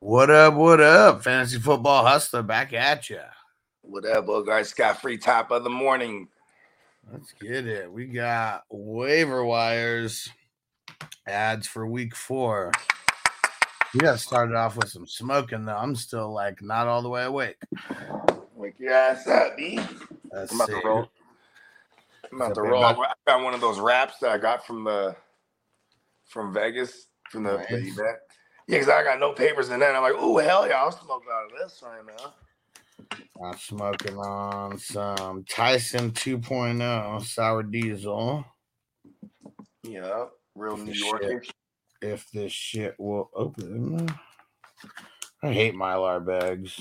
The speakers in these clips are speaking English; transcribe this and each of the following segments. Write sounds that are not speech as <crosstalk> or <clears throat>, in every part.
What up? What up? Fantasy football hustler back at you. What up, Bogard? Scott free top of the morning. Let's get it. We got waiver wires ads for week four. We got started off with some smoking though. I'm still like not all the way awake. Wake your ass up, B. Let's I'm about see. to roll. I'm about to roll. big I got one of those wraps that I got from the from Vegas from the, the Nice. event. Yeah, because I got no papers in that. I'm like, oh hell yeah, I'll smoke out of this right now. I'm smoking on some Tyson 2.0 sour diesel. Yeah, real New Shit. If this shit will open. I hate mylar bags.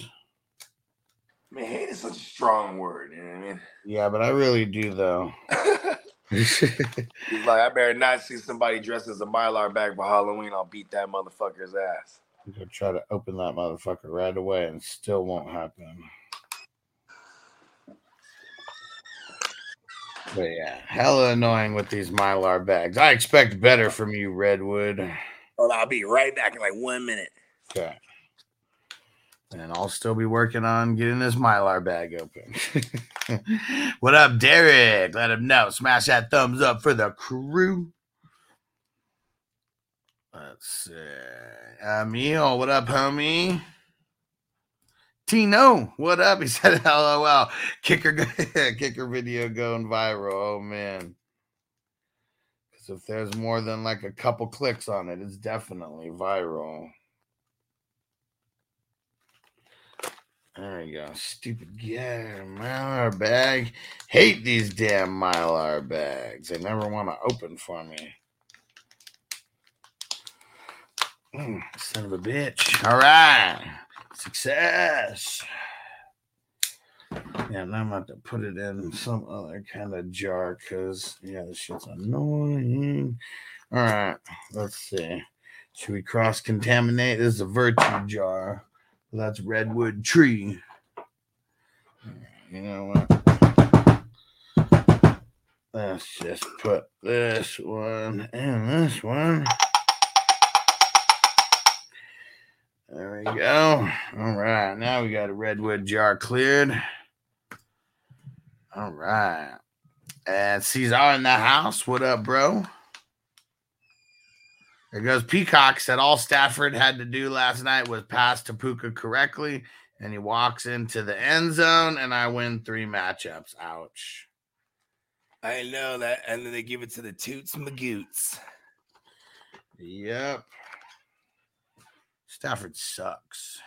Man, hate is such a strong word. You know what I mean? Yeah, but I really do though. <laughs> He's like, I better not see somebody dressed as a mylar bag for Halloween. I'll beat that motherfucker's ass. I'm gonna try to open that motherfucker right away and still won't happen. But yeah, hella annoying with these mylar bags. I expect better from you, Redwood. Well, I'll be right back in like one minute. Okay. And I'll still be working on getting this mylar bag open. <laughs> what up, Derek? Let him know. Smash that thumbs up for the crew. Let's see. Uh, Emil, what up, homie? Tino, what up? He <laughs> said, LOL. Kicker, <laughs> kicker video going viral. Oh, man. Because if there's more than like a couple clicks on it, it's definitely viral. There we go. Stupid yeah, mylar bag. Hate these damn mylar bags. They never want to open for me. Mm, son of a bitch. All right. Success. Yeah, now I'm about to put it in some other kind of jar because, yeah, this shit's annoying. All right. Let's see. Should we cross contaminate? This is a virtue jar. That's redwood tree. You know what? Let's just put this one and this one. There we go. All right. Now we got a redwood jar cleared. All right. And Caesar in the house. What up, bro? There goes Peacock said all Stafford had to do last night was pass to Puka correctly, and he walks into the end zone, and I win three matchups. Ouch. I know that. And then they give it to the Toots and the Goots. Yep. Stafford sucks.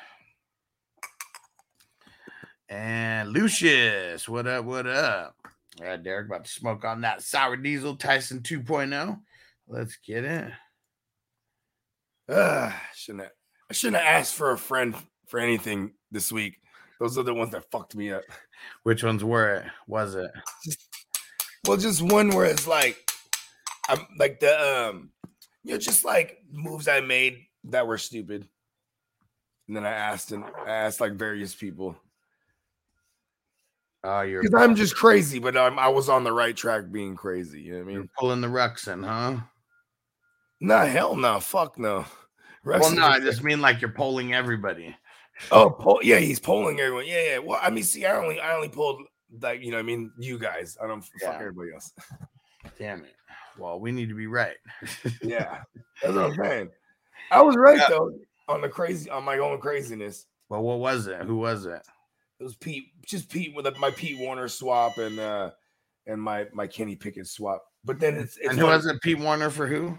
And Lucius, what up? What up? Yeah, Derek, about to smoke on that sour diesel Tyson 2.0. Let's get it. Ugh, shouldn't have, I shouldn't have asked for a friend for anything this week. Those are the ones that fucked me up. Which ones were it? Was it? Well, just one where it's like, I'm like the um, you know, just like moves I made that were stupid. And then I asked and I asked like various people Oh, you're, because I'm just crazy, but I'm, I was on the right track being crazy. You know what I you're mean? pulling the Ruxin, huh? Nah, hell no, fuck no. Rex Well, no, I just- mean like you're polling everybody. Oh, pull, yeah, he's polling everyone. Yeah, yeah. Well, I mean, see, I only, I only pulled like you know, I mean, you guys. I don't Yeah. fuck everybody else. <laughs> Damn it. Well, we need to be right. <laughs> Yeah, that's what I'm saying. I was right Yeah. though. on the crazy on my own craziness. Well, what was it? Who was it? It was Pete, just Pete with my Pete Warner swap and uh and my my Kenny Pickett swap. But then it's, it's and who was it? Pete Warner for who?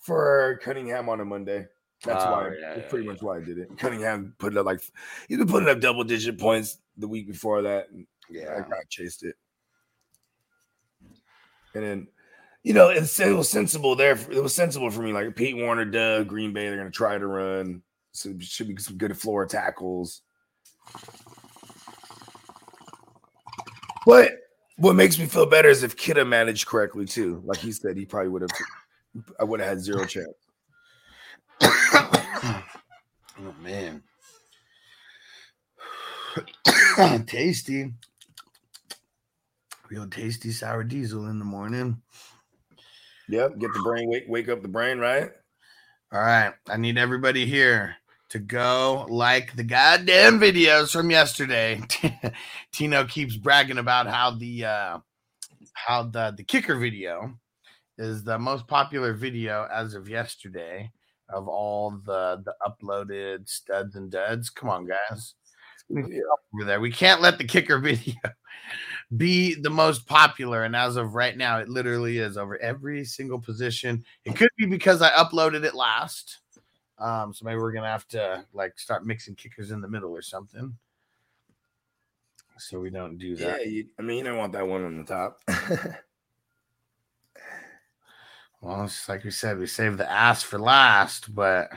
For Cunningham on a Monday. That's Oh, why. yeah, that's yeah, pretty yeah. much why I did it. Cunningham put it up like he's been putting up double digit points the week before that. And I kind of chased it, and then you know it's, it was sensible there. It was sensible for me. Like Pete Warner, Doug, Green Bay, they're gonna try to run. So it should be some good floor tackles. But what makes me feel better is if Kidda managed correctly too. Like he said, he probably would have. I would have had zero <laughs> chance. <coughs> oh man. <coughs> tasty. Real tasty sour diesel in the morning. Yep, get the brain wake wake up the brain, right? All right. I need everybody here to go like the goddamn videos from yesterday. <laughs> Tino keeps bragging about how the uh how the the kicker video is the most popular video as of yesterday of all the the uploaded studs and duds. Come on, guys. Over there. We can't let the kicker <laughs> video be the most popular. And as of right now, it literally is over every single position. It could be because I uploaded it last. Um, so maybe we're gonna have to like start mixing kickers in the middle or something. So we don't do Yeah, that. you, I mean you don't want that one on the top. <laughs> Well, it's like we said, we saved the ass for last, but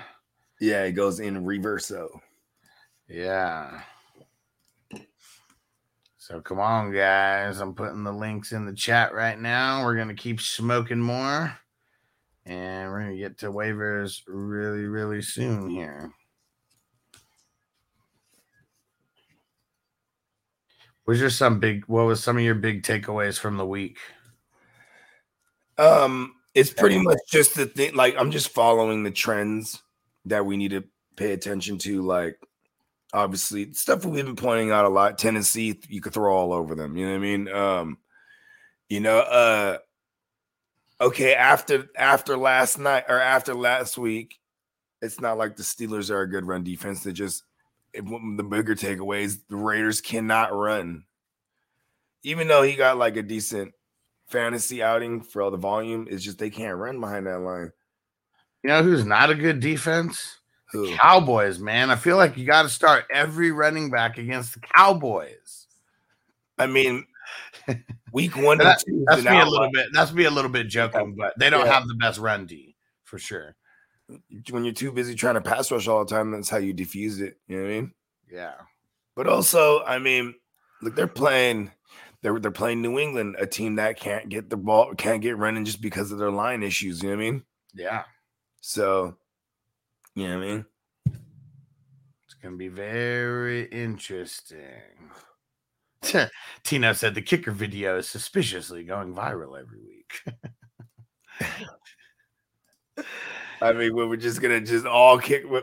yeah, it goes in reverso. yeah. So come on, guys. I'm putting the links in the chat right now. We're gonna keep smoking more. And we're gonna get to waivers really, really soon here. Was there some big what was some of your big takeaways from the week? Um, it's pretty much just the thing. Like I'm just following the trends that we need to pay attention to. Like obviously stuff we've been pointing out a lot. Tennessee, you could throw all over them. You know what I mean? Um, you know, uh, okay. After after last night or after last week, it's not like the Steelers are a good run defense. They just it, the bigger takeaways. The Raiders cannot run, even though he got like a decent fantasy outing for all the volume. It's just they can't run behind that line. You know who's not a good defense? Who? Cowboys, man. I feel like you got to start every running back against the Cowboys. I mean, week one <laughs> That- two. That's me a little bit. That's me a little bit joking, but they don't Yeah. have the best run D for sure. When you're too busy trying to pass rush all the time, that's how you defuse it. You know what I mean? Yeah, But also, I mean, look, they're playing. They're they're playing New England, a team that can't get the ball, can't get running just because of their line issues. You know what I mean? yeah. So, you know what I mean? It's gonna be very interesting. <laughs> Tino said the kicker video is suspiciously going viral every week. <laughs> I mean, we're just gonna just all kick. Hmm.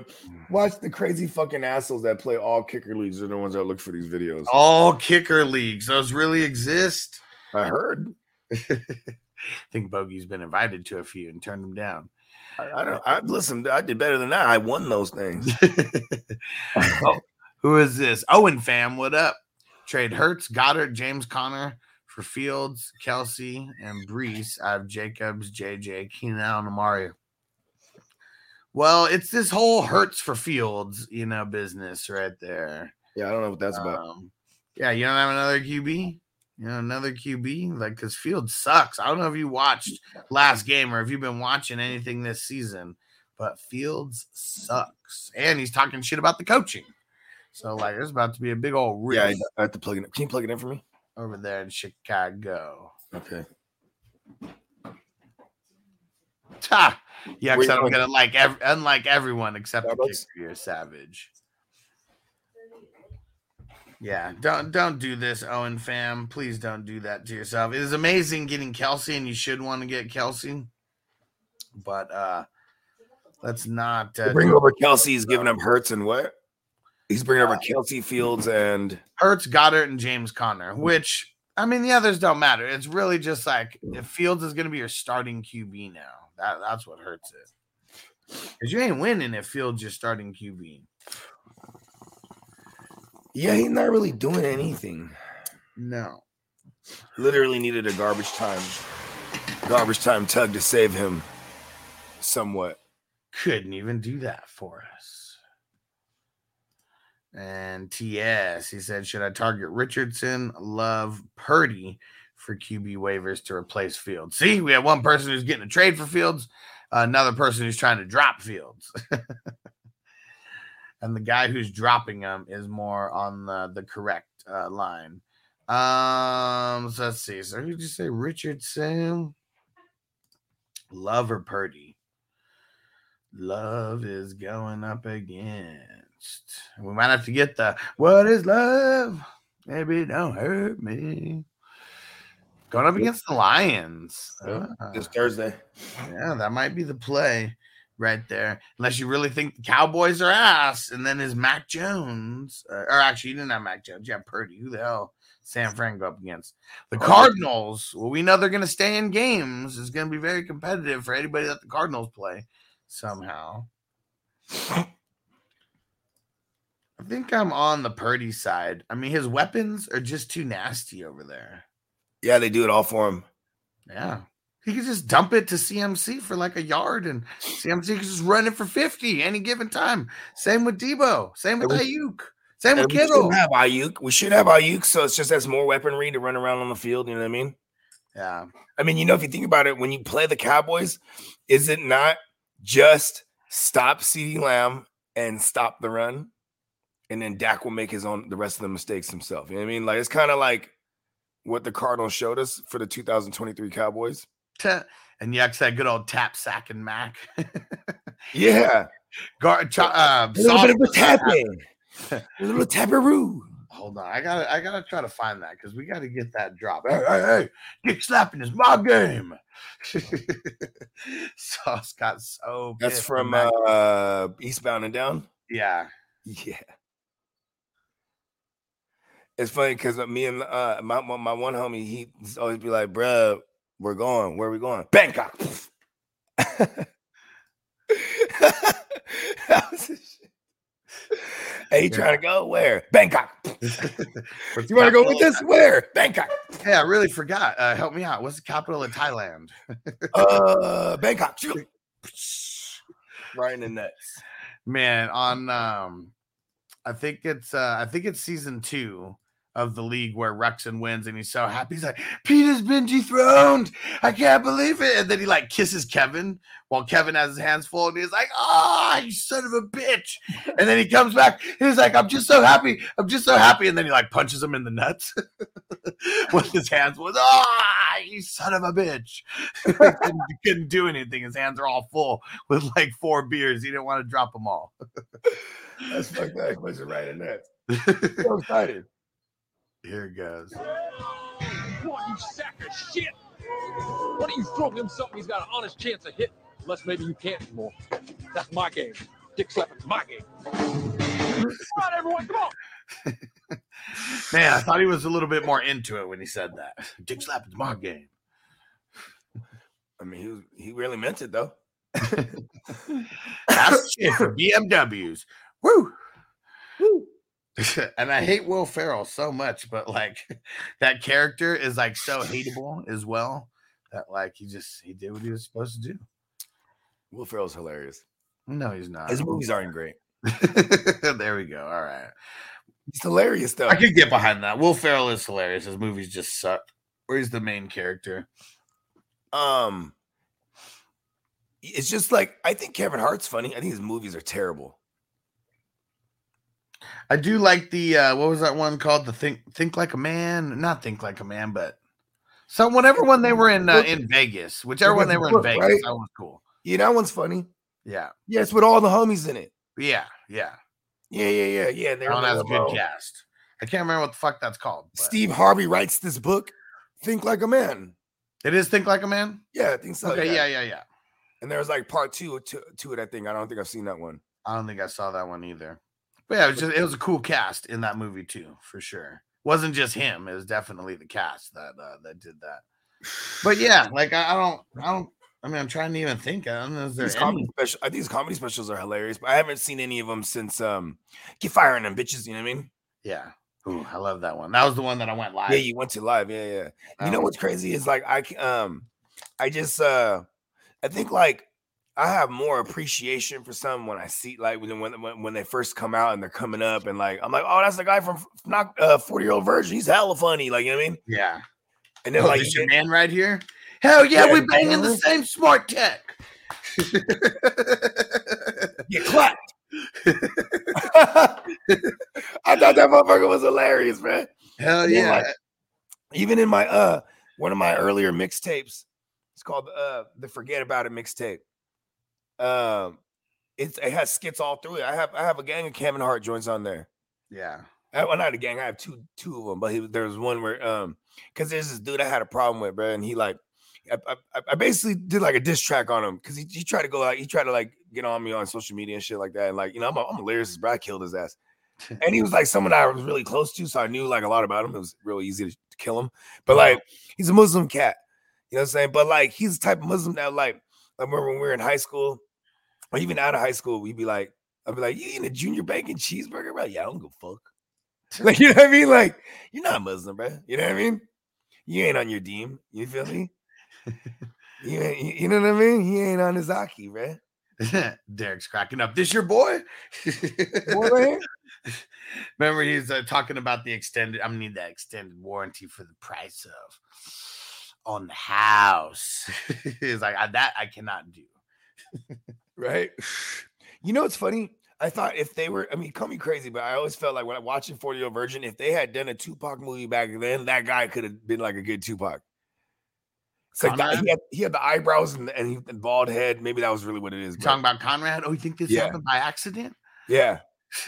Watch the crazy fucking assholes that play all kicker leagues are the ones that look for these videos. All kicker leagues, those really exist. I heard. I <laughs> think Bogey's been invited to a few and turned them down. I, I don't. I listen. I did better than that. I won those things. <laughs> oh, who is this? Owen fam, what up? Trade Hurts, Goedert, James Conner for Fields, Kelce, and Breece. I have Jacobs, JJ, Keenan Allen, and Mario. Well, it's this whole Hurts for Fields, you know, business right there. Yeah, I don't know what that's about. Um, yeah, you don't have another QB? You know, another QB? Like, because Fields sucks. I don't know if you watched last game or if you've been watching anything this season, but Fields sucks. And he's talking shit about the coaching. So, like, there's about to be a big old Yeah, I, have to plug it. in. Can you plug it in for me? over there in Chicago. Okay. Ha! Yeah, because I'm going? gonna like ev- unlike everyone except the Starbucks? kicker, you're savage. Yeah, don't don't do this, Owen fam. Please don't do that to yourself. It is amazing getting Kelce, and you should want to get Kelce, but uh let's not uh, Bring over Kelce. He's giving up Hurts and what? He's bringing over Kelce Fields and Hurts, Goedert, and James Conner. Which I mean, the others don't matter. It's really just like if Fields is going to be your starting QB now. That that's what hurts it. Because you ain't winning if Fields just starting QB. Yeah, he's not really doing anything. No. Literally needed a garbage time, garbage time tug to save him somewhat. Couldn't even do that for us. And TS, he said, should I target Richardson, Love, Purdy for QB waivers to replace Fields? See, we have one person who's getting a trade for Fields, another person who's trying to drop Fields. <laughs> and the guy who's dropping them is more on the, the correct uh, line. Um, so let's see. So who did you say? Richardson, Love or Purdy? Love is going up against. We might have to get the what is love? Maybe don't hurt me. Going up against the Lions. Yeah, Ah, This Thursday. yeah, that might be the play right there. Unless you really think the Cowboys are ass, and then is Mac Jones, uh, or actually, you didn't have Mac Jones. You have Purdy. Who the hell San Fran go up against? The Cardinals. Well, we know they're going to stay in games. It's going to be very competitive for anybody that the Cardinals play somehow. I think I'm on the Purdy side. I mean, his weapons are just too nasty over there. Yeah, they do it all for him. Yeah. He could just dump it to CMC for like a yard and CMC could just run it for 50 any given time. Same with Deebo. Same with Aiyuk. Same with And we should have Aiyuk. We should have Aiyuk, so it's just has more weaponry to run around on the field. You know what I mean? Yeah. I mean, you know, if you think about it, when you play the Cowboys, is it not just stop CeeDee Lamb and stop the run? And then Dak will make his own the rest of the mistakes himself. You know what I mean? Like it's kind of like what the Cardinals showed us for the 2023 Cowboys. And Yuck's that good old tap sack and Mac. <laughs> Yeah. Gar- cho- uh, A little bit of a tapping. A little tapperoo. Hold on. I gotta I gotta try to find that because we gotta get that drop. Hey, hey, hey, dick slapping is my game. <laughs> Sauce got so That's from uh Eastbound and Down. yeah. Yeah. It's funny because me and uh my, my my one homie, he always be like, bruh, we're going. Where are we going? Bangkok. <laughs> That was his shit. Hey, you trying to go? Where? Bangkok. <laughs> You want to go with this? Where? Bangkok. Hey, I really forgot. Uh, help me out. What's the capital of Thailand? Uh, Bangkok. right in the nuts. Man, on um, I think it's uh, I think it's season two of the league where Ruxin wins and he's so happy. He's like, Peter's been dethroned. I can't believe it. And then he like kisses Kevin while Kevin has his hands full and he's like, ah, you son of a bitch. And then he comes back and he's like, I'm just so happy. I'm just so happy. And then he like punches him in the nuts <laughs> with his hands was ah, you son of a bitch. <laughs> couldn't, couldn't do anything. His hands are all full with like four beers. He didn't want to drop them all. <laughs> That's fucked up. Was it right in nuts. So excited. Here it goes. Come on, you sack of shit! Why don't you throw him something he's got an honest chance of hitting? Unless maybe you can't anymore. That's my game. Dick slapping's my game. Come on, everyone, come on! <laughs> Man, I thought he was a little bit more into it when he said that. Dick slapping's my game. I mean, he was, he really meant it though. <laughs> That's shit for BMWs. Woo! Woo! <laughs> and I hate Will Ferrell so much, but like <laughs> that character is like so hateable as well that like he just he did what he was supposed to do. Will Ferrell's hilarious. No, he's not. His movies aren't great. <laughs> there we go. All right. He's hilarious though. I could get behind that. Will Ferrell is hilarious. His movies just suck. Where he's the main character. Um, it's just like I think Kevin Hart's funny. I think his movies are terrible. I do like the uh what was that one called? The think think like a man, not think like a man, but so whatever one they were in uh, in Vegas, whichever one they were in Vegas, right? that was cool. Yeah, that one's funny. Yeah, Yeah, it's with all the homies in it. yeah, yeah. Yeah, yeah, yeah, yeah. They're That one a good cast. I can't remember what the fuck that's called. but- Steve Harvey writes this book, Think Like a Man. It is think like a man. Yeah, I think so. okay, yeah. yeah, yeah, yeah. And there's like part two to, to it. I think I don't think I've seen that one. I don't think I saw that one either. But yeah, it was just it was a cool cast in that movie too, for sure. Wasn't just him; it was definitely the cast that uh, that did that. But yeah, like I, I don't, I don't, I mean, I'm trying to even think. I don't know. Is there These any? comedy special, I think these comedy specials are hilarious, but I haven't seen any of them since um get firing them bitches. You know what I mean? Yeah. Ooh, I love that one. That was the one that I went live. Yeah, you went to live. Yeah, yeah. That You know what's crazy is like I um I just uh I think like I have more appreciation for some when I see like when when when, they first come out and they're coming up and like I'm like oh that's the guy from not uh 40 year old virgin he's hella funny like you know what I mean Yeah. and then Oh, like your man right here? Hell yeah, Yeah, we banging the same smart tech. get clapped <laughs> I thought that motherfucker was hilarious man Hell yeah. like, even in my uh one of my earlier mixtapes it's called uh the forget about it mixtape um it's it has skits all through it i have i have a gang of kevin hart joints on there yeah. I, well, not a gang i have two two of them but he, there was one where um because there's this dude i had a problem with bro and he like I, I, I basically did like a diss track on him because he, he tried to go like he tried to like get on me on social media and shit like that and like you know i'm a, I'm a lyricist bro i killed his ass <laughs> and he was like someone I was really close to, so I knew like a lot about him. It was real easy to, to kill him. But like he's a Muslim cat, you know what I'm saying? But like he's the type of Muslim that like I remember when we were in high school, or even out of high school, we'd be like, I'd be like, you eating a junior bacon cheeseburger, bro? Yeah, I don't give a fuck. <laughs> like you know what I mean? Like you're not Muslim, bro. You know what I mean? You ain't on your deem. You feel me? <laughs> you, ain't, you, know what I mean? He ain't on his Aki, bro. <laughs> Derek's cracking up. This your boy? Boy? Remember, he's uh, talking about the extended. I'm need that extended warranty for the price of on the house. he's like, I, that I cannot do. Right? <sighs> You know what's funny? I thought if they were, I mean, call me crazy, but I always felt like when I'm watching 40 Year Old Virgin, if they had done a Tupac movie back then, that guy could have been like a good Tupac. It's like he, had, he had the eyebrows and, and he, the bald head. Maybe that was really what it is. Talking about Conrad? Oh, you think this Yeah. happened by accident? yeah, <laughs>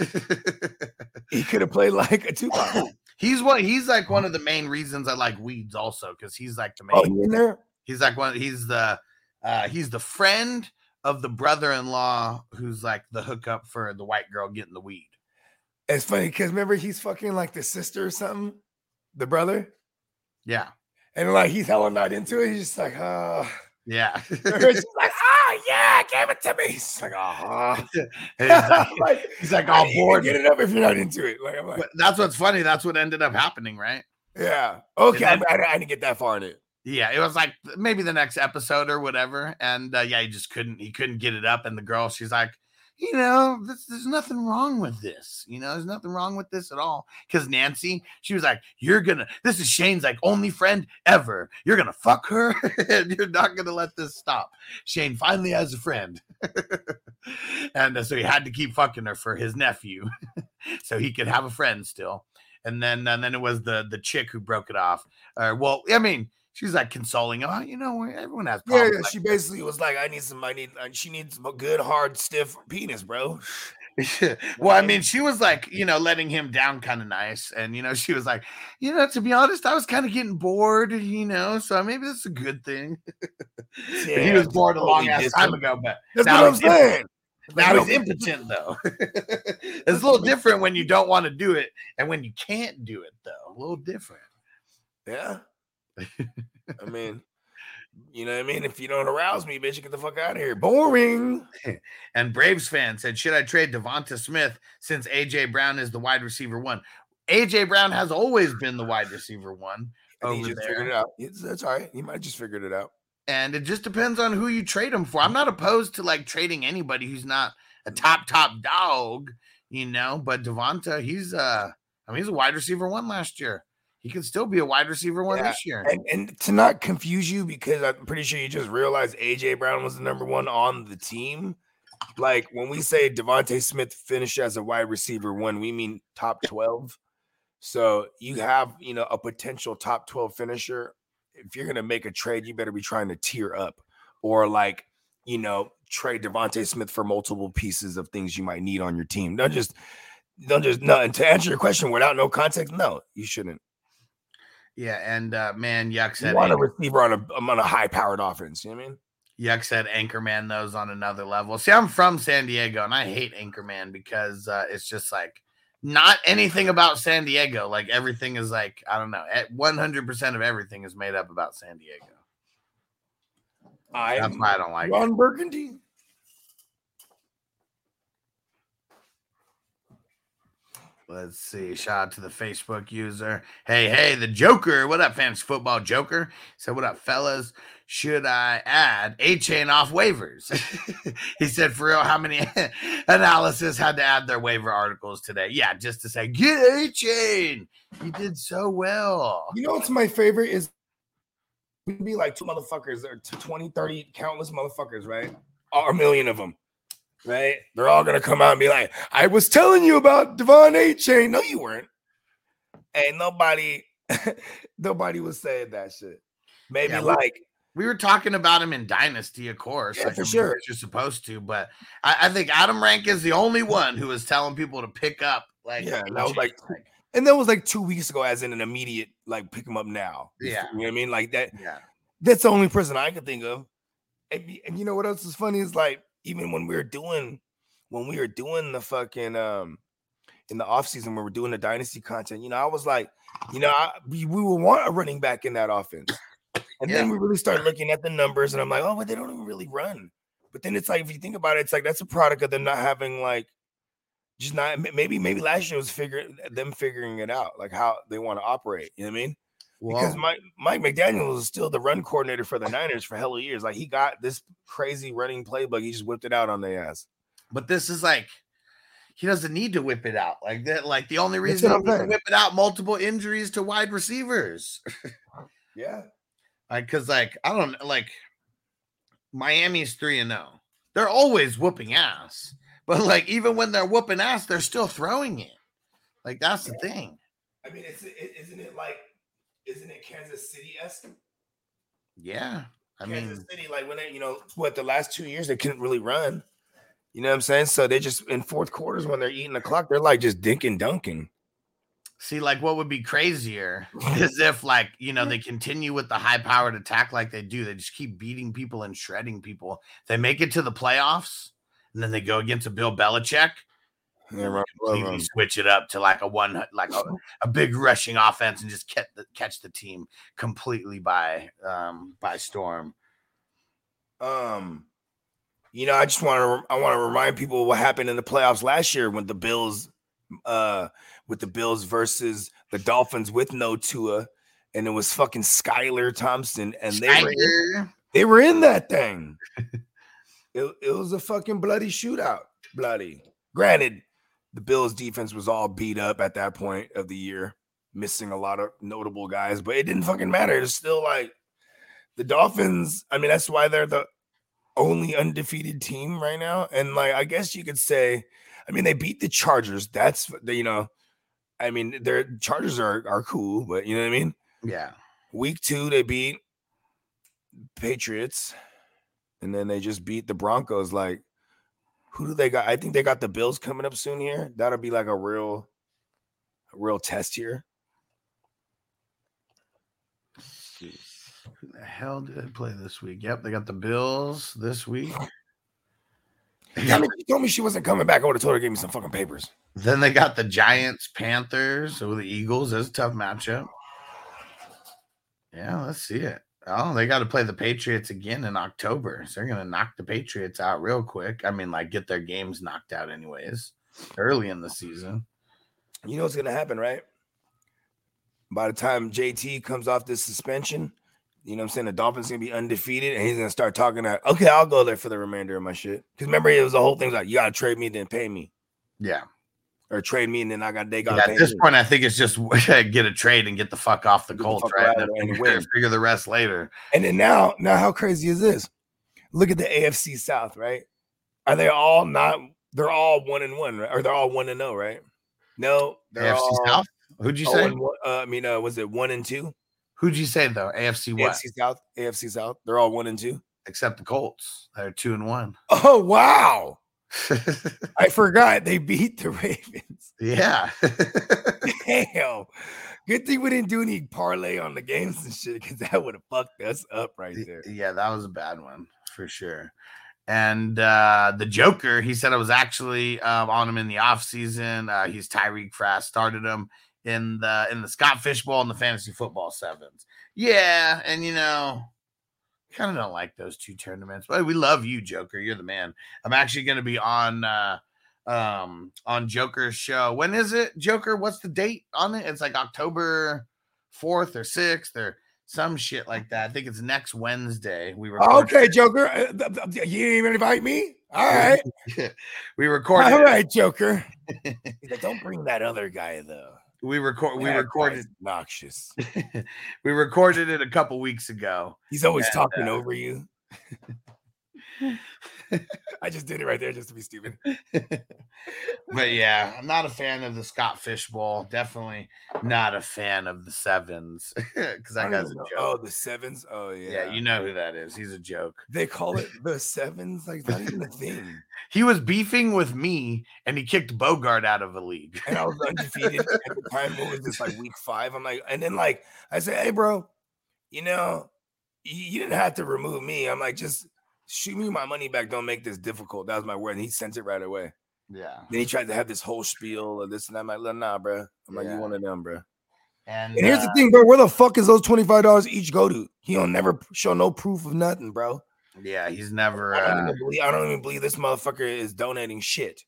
he could have played like a Tupac. <laughs> he's what he's like one of the main reasons I like weeds also because he's like the main oh, he in there? he's like one he's the uh he's the friend of the brother-in-law who's like the hookup for the white girl getting the weed. It's funny because remember he's fucking like the sister or something, the brother, Yeah. and like he's hella not into it. He's just like, uh, Yeah. <laughs> she's like, ah, yeah, give it to me. He's like, ah. <laughs> He's like- <laughs> like, he's like all bored. Get it up if you're not into it. Like I'm like, But that's what's funny. That's what ended up happening, right? yeah, okay. I, then- I, I didn't get that far in it. Yeah, it was like maybe the next episode or whatever, and uh, yeah, he just couldn't. He couldn't get it up, and the girl, she's like, you know, this, there's nothing wrong with this. You know, there's nothing wrong with this at all. Because Nancy, she was like, you're gonna. This is Shane's like only friend ever. You're gonna fuck her, <laughs> and you're not gonna let this stop. Shane finally has a friend, <laughs> and uh, so he had to keep fucking her for his nephew, <laughs> so he could have a friend still. And then, and then it was the the chick who broke it off. Uh, well, I mean, she's like consoling. Oh, you know, everyone has Yeah, problems. yeah, like she basically was like, I need some, I need, uh, she needs a good, hard, stiff penis, bro. <laughs> well, I mean, she was like, you know, letting him down kind of nice. And, you know, she was like, you know, to be honest, I was kind of getting bored, you know, so maybe that's a good thing. <laughs> he was bored a long ass time ago, but That's now what I'm saying. now he's impotent, though. <laughs> it's a little different when you don't want to do it and when you can't do it, though. A little different. Yeah. I <laughs> mean, you know what I mean? If you don't arouse me, bitch, get the fuck out of here. Boring. <laughs> And Braves fan said, Should I trade Devonta Smith since AJ Brown is the wide receiver one? AJ Brown has always been the wide receiver one. Over he just there. figured it out. It's, that's all right. He might have just figured it out. and it just depends on who you trade him for. I'm not opposed to like trading anybody who's not a top top dog, you know. But Devonta, he's uh, I mean, he's a wide receiver one last year. He could still be a wide receiver one Yeah, this year. And, and to not confuse you, because I'm pretty sure you just realized AJ Brown was the number one on the team. Like when we say Devonte Smith finished as a wide receiver one, we mean top 12. So you have, you know, a potential top 12 finisher. If you're gonna make a trade, you better be trying to tier up or like, you know, trade Devonte Smith for multiple pieces of things you might need on your team. Don't just don't just no. And to answer your question without no context, no, you shouldn't. Yeah, and uh, man, Yuck You said want a receiver on a on a high powered offense. You know what I mean? Yuck said Anchorman those on another level. See, I'm from San Diego and I hate Anchorman because uh, it's just like not anything about San Diego. Like everything is like, I don't know, at 100% of everything is made up about San Diego. I That's why I don't like it. Ron Burgundy. Let's see. Shout out to the Facebook user. Hey, hey, the Joker. What up, fantasy football Joker? So, what up, fellas? Should I add Achane off waivers? <laughs> he said, for real, how many <laughs> analysis had to add their waiver articles today? Yeah, just to say, get Achane. You did so well. You know what's my favorite is we'd be like two motherfuckers or to 20, 30 countless motherfuckers, right? Or a million of them, right? They're all gonna come out and be like, I was telling you about De'Von Achane. No, you weren't. And nobody, <laughs> nobody was saying that shit. Maybe Yeah, like We were talking about him in Dynasty, of course. Yeah, like for sure. You're supposed to, but I, I think Adam Rank is the only one who is telling people to pick up. Like, Yeah, that was like- and that was like two weeks ago, as in an immediate, like pick them up now. Yeah, You know what I mean? Like that. yeah. That's the only person I could think of. And, and you know what else is funny is like even when we were doing when we were doing the fucking um in the off season when we are doing the dynasty content, you know, I was like, you know, I, we, we will want a running back in that offense. And then we really start looking at the numbers, and I'm like, oh, but they don't even really run. But then it's like, if you think about it, it's like that's a product of them not having like, just not maybe maybe last year was figuring them figuring it out, like how they want to operate. You know what I mean? Because Mike Mike McDaniel is still the run coordinator for the Niners for hella years. Like he got this crazy running playbook, he just whipped it out on their ass. but this is like he doesn't need to whip it out like that. Like the only reason he I'm needs whip it out multiple injuries to wide receivers. Yeah, <laughs> Like, cause like I don't like Miami's three and zero. They're always whooping ass, but like even when they're whooping ass, they're still throwing it. Like that's the thing. I mean, it's it, isn't it like isn't it Kansas City esque? Yeah, I mean Kansas mean, City, like when they, you know, what the last two years they couldn't really run. You know what I'm saying? So they just in fourth quarters when they're eating the clock, they're like just dinking dunking. see, like what would be crazier <laughs> is if like you know they continue with the high powered attack like they do. They just keep beating people and shredding people. They make it to the playoffs, and then they go against a Bill Belichick. Yeah, right, completely switch it up to like a one like a, <laughs> a big rushing offense and just catch the catch the team completely by um by storm. Um, you know, I just want to I want to remind people what happened in the playoffs last year when the Bills, uh, with the Bills versus the Dolphins with no Tua, and it was fucking Skylar Thompson, and they were in, they were in that thing. <laughs> it, it was a fucking bloody shootout. Bloody. Granted, the Bills defense was all beat up at that point of the year, missing a lot of notable guys, but it didn't fucking matter. It's still like the Dolphins. I mean, that's why they're the only undefeated team right now. And like, I guess you could say, I mean, they beat the Chargers. That's you know, I mean, their Chargers are are cool, but you know what I mean. Yeah. Week two, they beat Patriots, and then they just beat the Broncos. Like, who do they got? I think they got the Bills coming up soon here. That'll be like a real, a real test here. Who the hell did they play this week? Yep, they got the Bills this week. Damn got- it, she told me she wasn't coming back. I would have told her to give me some fucking papers. then they got the Giants, Panthers, so the Eagles. That's a tough matchup. Yeah, let's see it. Oh, they got to play the Patriots again in October. So they're gonna knock the Patriots out real quick. I mean, like get their games knocked out anyways, early in the season. You know what's gonna happen, right? By the time JT comes off this suspension, you know what I'm saying? The Dolphins gonna be undefeated, and he's gonna start talking about, okay, I'll go there for the remainder of my shit. Because remember, it was the whole thing like you gotta trade me, then pay me, Yeah. Or trade me, and then I got they Yeah, got at this point, I think it's just <laughs> get a trade and get the fuck off the Colts, right? And <laughs> and figure, figure the rest later. And then now, now how crazy is this? Look at the AFC South, right? Are they all not? They're all one and one, right? Or they're all one and zero, right? No, they're AFC all South. Who'd you oh say? one- uh, I mean, uh, was it one and two? Who'd you say though? AFC what? AFC South, AFC South. They're all one and two. Except the Colts. They're two and one. Oh wow! I forgot they beat the <laughs> Ravens. yeah. <laughs> Damn. Good thing we didn't do any parlay on the games and shit because that would have fucked us up right there. yeah, that was a bad one for sure. And uh the Joker, he said I was actually um, on him in the offseason. Uh he's Tyreek Fast, started him in the in the Scott Fishbowl and the fantasy football sevens. Yeah, and you know, Kind of don't like those two tournaments, but we love you, Joker. You're the man. I'm actually going to be on uh um on Joker's show. When is it, Joker? What's the date on it? It's like October 4th or 6th or some shit like that. I think it's next Wednesday. We were Okay, Joker. uh, You didn't even invite me. All right. <laughs> we recorded All right, Joker. <laughs> Like, Don't bring that other guy though. We record we recorded guy's obnoxious. <laughs> we recorded it a couple weeks ago. He's always And, talking uh, over you. <laughs> I just did it right there just to be stupid. <laughs> but yeah, I'm not a fan of the Scott Fishbowl. Definitely not a fan of the sevens <laughs> because I that guy's a joke. Oh, the sevens. Oh yeah. yeah. you know who that is. He's a joke. they call it <laughs> the sevens. Like not even a thing. He was beefing with me and he kicked Bogard out of a league. And I was undefeated at the time. What was this like week five? I'm like, and then like I said, hey bro, you know, you, you didn't have to remove me. I'm like, just shoot me my money back. Don't make this difficult. That was my word. And he sent it right away. Yeah. Then he tried to have this whole spiel of this and that. I'm like, nah, bro. I'm like, Yeah. you one of them, bro. And, And here's uh, the thing, bro. Where the fuck is those twenty five dollars each go to? He don't never show no proof of nothing, bro. yeah, he's never. I don't, Uh, even believe, I don't even believe this motherfucker is donating shit.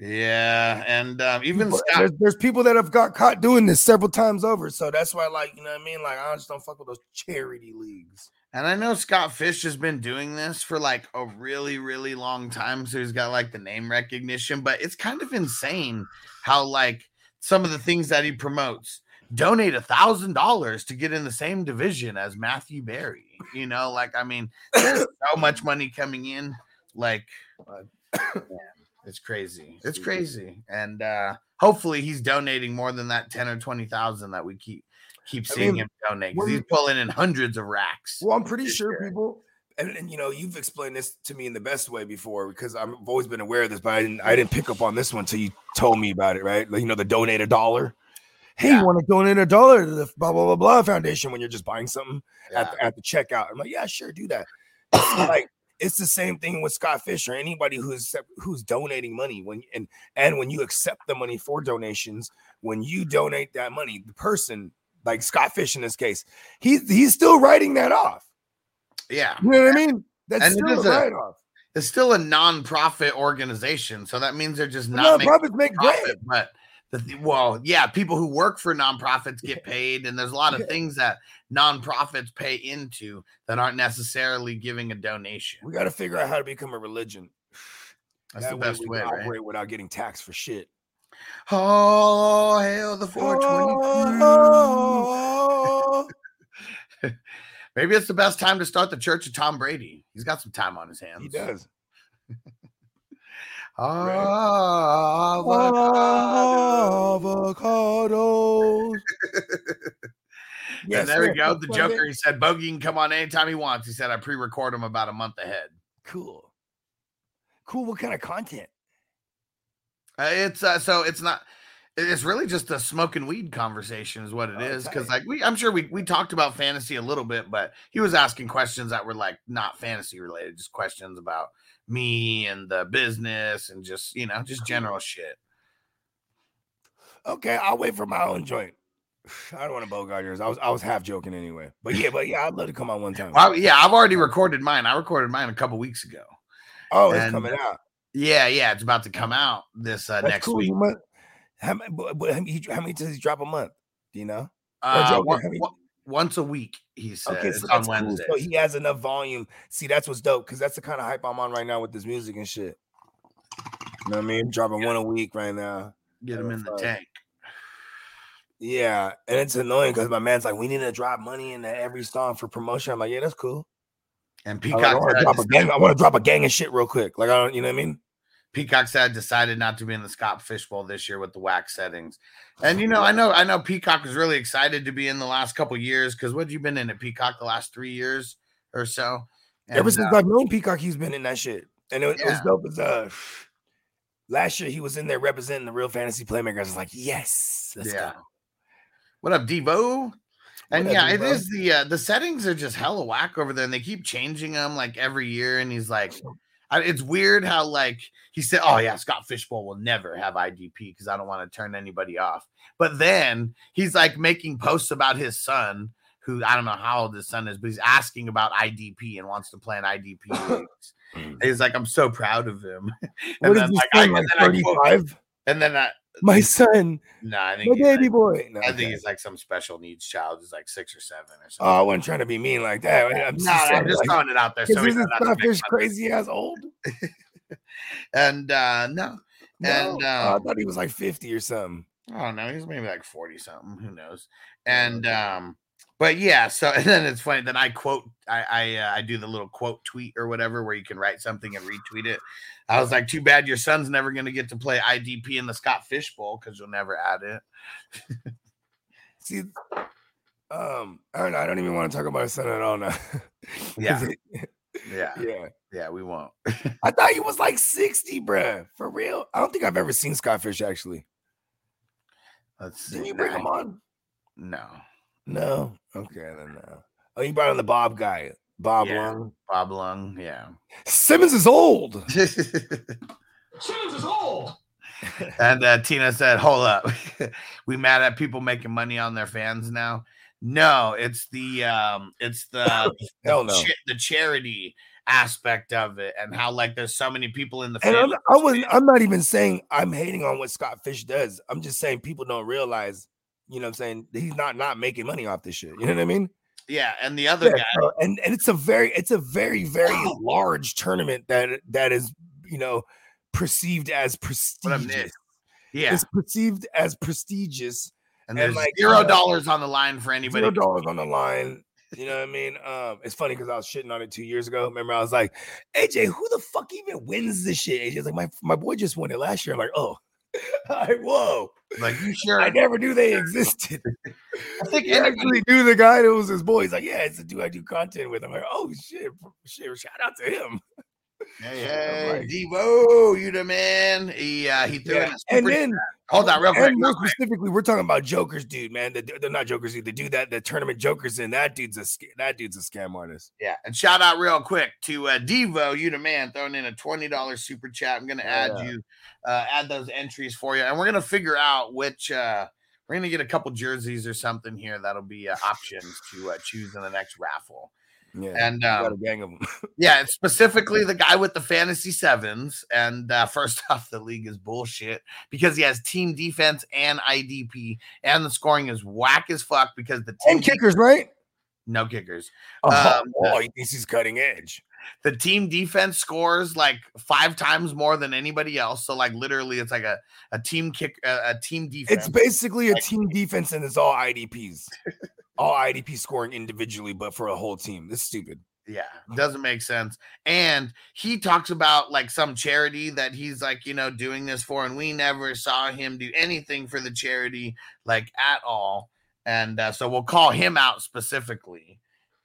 yeah, and um, even Scott. there's, there's people that have got caught doing this several times over, so that's why, like, you know what I mean? Like, I just don't fuck with those charity leagues. And I know Scott Fish has been doing this for like a really, really long time. So he's got like the name recognition, but it's kind of insane how like some of the things that he promotes donate a thousand dollars to get in the same division as Matthew Berry. You know, like I mean, there's <coughs> so much money coming in, like uh, <coughs> it's crazy. It's crazy. And uh hopefully he's donating more than that 10 or 20,000 that we keep keep I seeing mean, him donate because he's pulling in hundreds of racks. Well, I'm pretty sure year. people, and, and you know, you've explained this to me in the best way before because I've always been aware of this, but I didn't, I didn't pick up on this one until you told me about it, right? Like, you know, the donate a dollar. Hey, Yeah. you want to donate a dollar to the blah blah blah blah foundation when you're just buying something Yeah. at, the, at the checkout? I'm like, yeah, sure, do that. Like it's the same thing with Scott Fish or anybody who's who's donating money when and and when you accept the money for donations, when you donate that money, the person like Scott Fish in this case, he's he's still writing that off. Yeah. You know what I mean? That's And still a write off. It's still a non-profit organization, so that means they're just not No, making profits make great. profit. But the, well, yeah, people who work for nonprofits get paid, and there's a lot of things that nonprofits pay into that aren't necessarily giving a donation. We got to figure out how to become a religion. That's That the best way, can right? operate without getting taxed for shit. Oh, hail the 420. Oh, <laughs> Maybe it's the best time to start the Church of Tom Brady. He's got some time on his hands. he does. <laughs> Ah, Avocados. <laughs> and there we go. The Joker, he said, Bogey can come on anytime he wants. He said, I pre record him about a month ahead. Cool. Cool. What kind of content? Uh, it's uh, so it's not. It's really just a smoking weed conversation, is what it Oh, is. Because like we, I'm sure we we talked about fantasy a little bit, but he was asking questions that were like not fantasy related, just questions about me and the business and just you know just general shit. Okay, I'll wait for my own joint. <sighs> I don't want to bogart yours. I was I was half joking anyway. But yeah, but yeah, I'd love to come on one time. Well, yeah, I've already recorded mine. I recorded mine a couple weeks ago. Oh, it's coming out. Yeah, yeah, it's about to come out this uh, That's next cool. week. Might, how, many, how, many, does he drop a month? Do you know? Uh, one- one- once a week, he said. Okay, so on that's cool. Wednesday. So he has enough volume. See, that's what's dope because that's the kind of hype I'm on right now with this music and shit. You know what I mean? Dropping one a week right now. Get him in the tank. Yeah, and it's annoying because my man's like, we need to drop money into every song for promotion. I'm like, yeah, that's cool. And I, I Peacock, want to drop a gang. I want to drop a gang of shit real quick. Like I don't, you know what I mean? Peacock said decided not to be in the Scott Fishbowl this year with the wax settings. <sighs> And you know, I know, I know Peacock was really excited to be in the last couple years because what you been in at Peacock the last three years or so? Ever since uh, I've known Peacock, he's been in that shit, and it, was- it was dope. As uh, last year he was in there representing the real fantasy playmakers. I was like, yes, let's Yeah. go. What up, Devo? And What up, yeah, it Devo? is the uh, the settings are just hella whack over there, and they keep changing them like every year. And he's like, I, it's weird how like he said, "Oh yeah, Scott Fishbowl will never have IDP because I don't want to turn anybody off." But then he's like making posts about his son, who I don't know how old his son is, but he's asking about IDP and wants to play an IDP. <laughs> leagues. And he's like, I'm so proud of him. <laughs> What is then, like, I- and like then I quote- 35? and then I, My son, no, I my think he's baby like, boy. No, I think he's like some special needs child. He's like six or seven or something. Oh. I wasn't trying to be mean like that. I'm no, just, no, I'm just like, throwing it out there. So he this doesn't have to make Scottish fun of it. crazy ass old? <laughs> And uh no, No, And, Oh, I um, thought he was like 50 or something. I don't know. He's maybe like 40 something. Who knows? And um, but yeah, so <laughs> and then it's funny. Then I quote, I I, uh, I do the little quote tweet or whatever where you can write something and retweet it. I was like, too bad your son's never gonna get to play IDP in the Scott Fish Bowl because you'll never add it. <laughs> See, um, I don't know. I don't even want to talk about his son at all now. <laughs> Yeah. Yeah, <laughs> yeah. yeah, we won't. I thought he was like 60, bruh. For real. I don't think I've ever seen Scott Fish actually. Let's see. Didn't you bring him on? No, No. Okay, then no. Oh, you brought on the Bob guy. Bob Yeah. Lung. Bob Lung. Yeah. Simmons is old. <laughs> Simmons is old. and uh, Tina said, "Hold up, <laughs> we mad at people making money on their fans now? No, it's the um, it's <coughs> the Hell no. cha- the charity aspect of it, and how like there's so many people in the And I'm. I was I'm not even saying I'm hating on what Scott Fish does. I'm just saying people don't realize, you know what I'm saying, he's not not making money off this shit. You know what I mean? Yeah, and the other Yeah, guy, and and it's a very it's a very very large tournament that that is, you know, perceived as what up, Nick? prestigious. Yeah, It's perceived as prestigious. and and, there's like, zero uh, dollars on the line for anybody. Zero dollars on the line. You know what I mean? Um, it's funny because I was shitting on it two years ago. Remember, I was like, AJ, who the fuck even wins this shit? AJ's like, my, my boy just won it last year. I'm like, oh, <laughs> like, whoa. Like you sure? I never knew they existed. <laughs> I think He anybody- actually knew the guy that was his boy. He's like, yeah, it's the dude I do content with. I'm like, oh shit, shit, shout out to him. Hey, hey, like- Devo, you the man. He uh, he threw in Yeah. a And super then Hold on, real quick. And real more quick. specifically, we're talking about Jokers, dude, man. The, they're not Jokers, dude. The dude that the tournament Jokers in, that dude's a sc- that dude's a scam artist. Yeah, and shout out real quick to uh, Devo, you the man, throwing in a twenty dollars super chat. I'm gonna add yeah. you, uh, add those entries for you, and we're gonna figure out which. uh We're gonna get a couple jerseys or something here that'll be uh, options to uh, choose in the next raffle. Yeah, And got a um, gang of them. <laughs> yeah, it's specifically the guy with the fantasy sevens. And uh, <laughs> first off, the league is bullshit because he has team defense and IDP, and the scoring is whack as fuck because the team and kickers, right? no kickers. Oh, Um, <laughs> oh, he thinks he's cutting edge. the team defense scores like five times more than anybody else. So like literally, it's like a a team kick a, a team defense. It's basically a Like- team defense, and it's all IDPs, all IDP scoring individually, but for a whole team. This is stupid. yeah, doesn't make sense. And he talks about like some charity that he's like you know doing this for, and we never saw him do anything for the charity like at all. And uh, so we'll call him out specifically.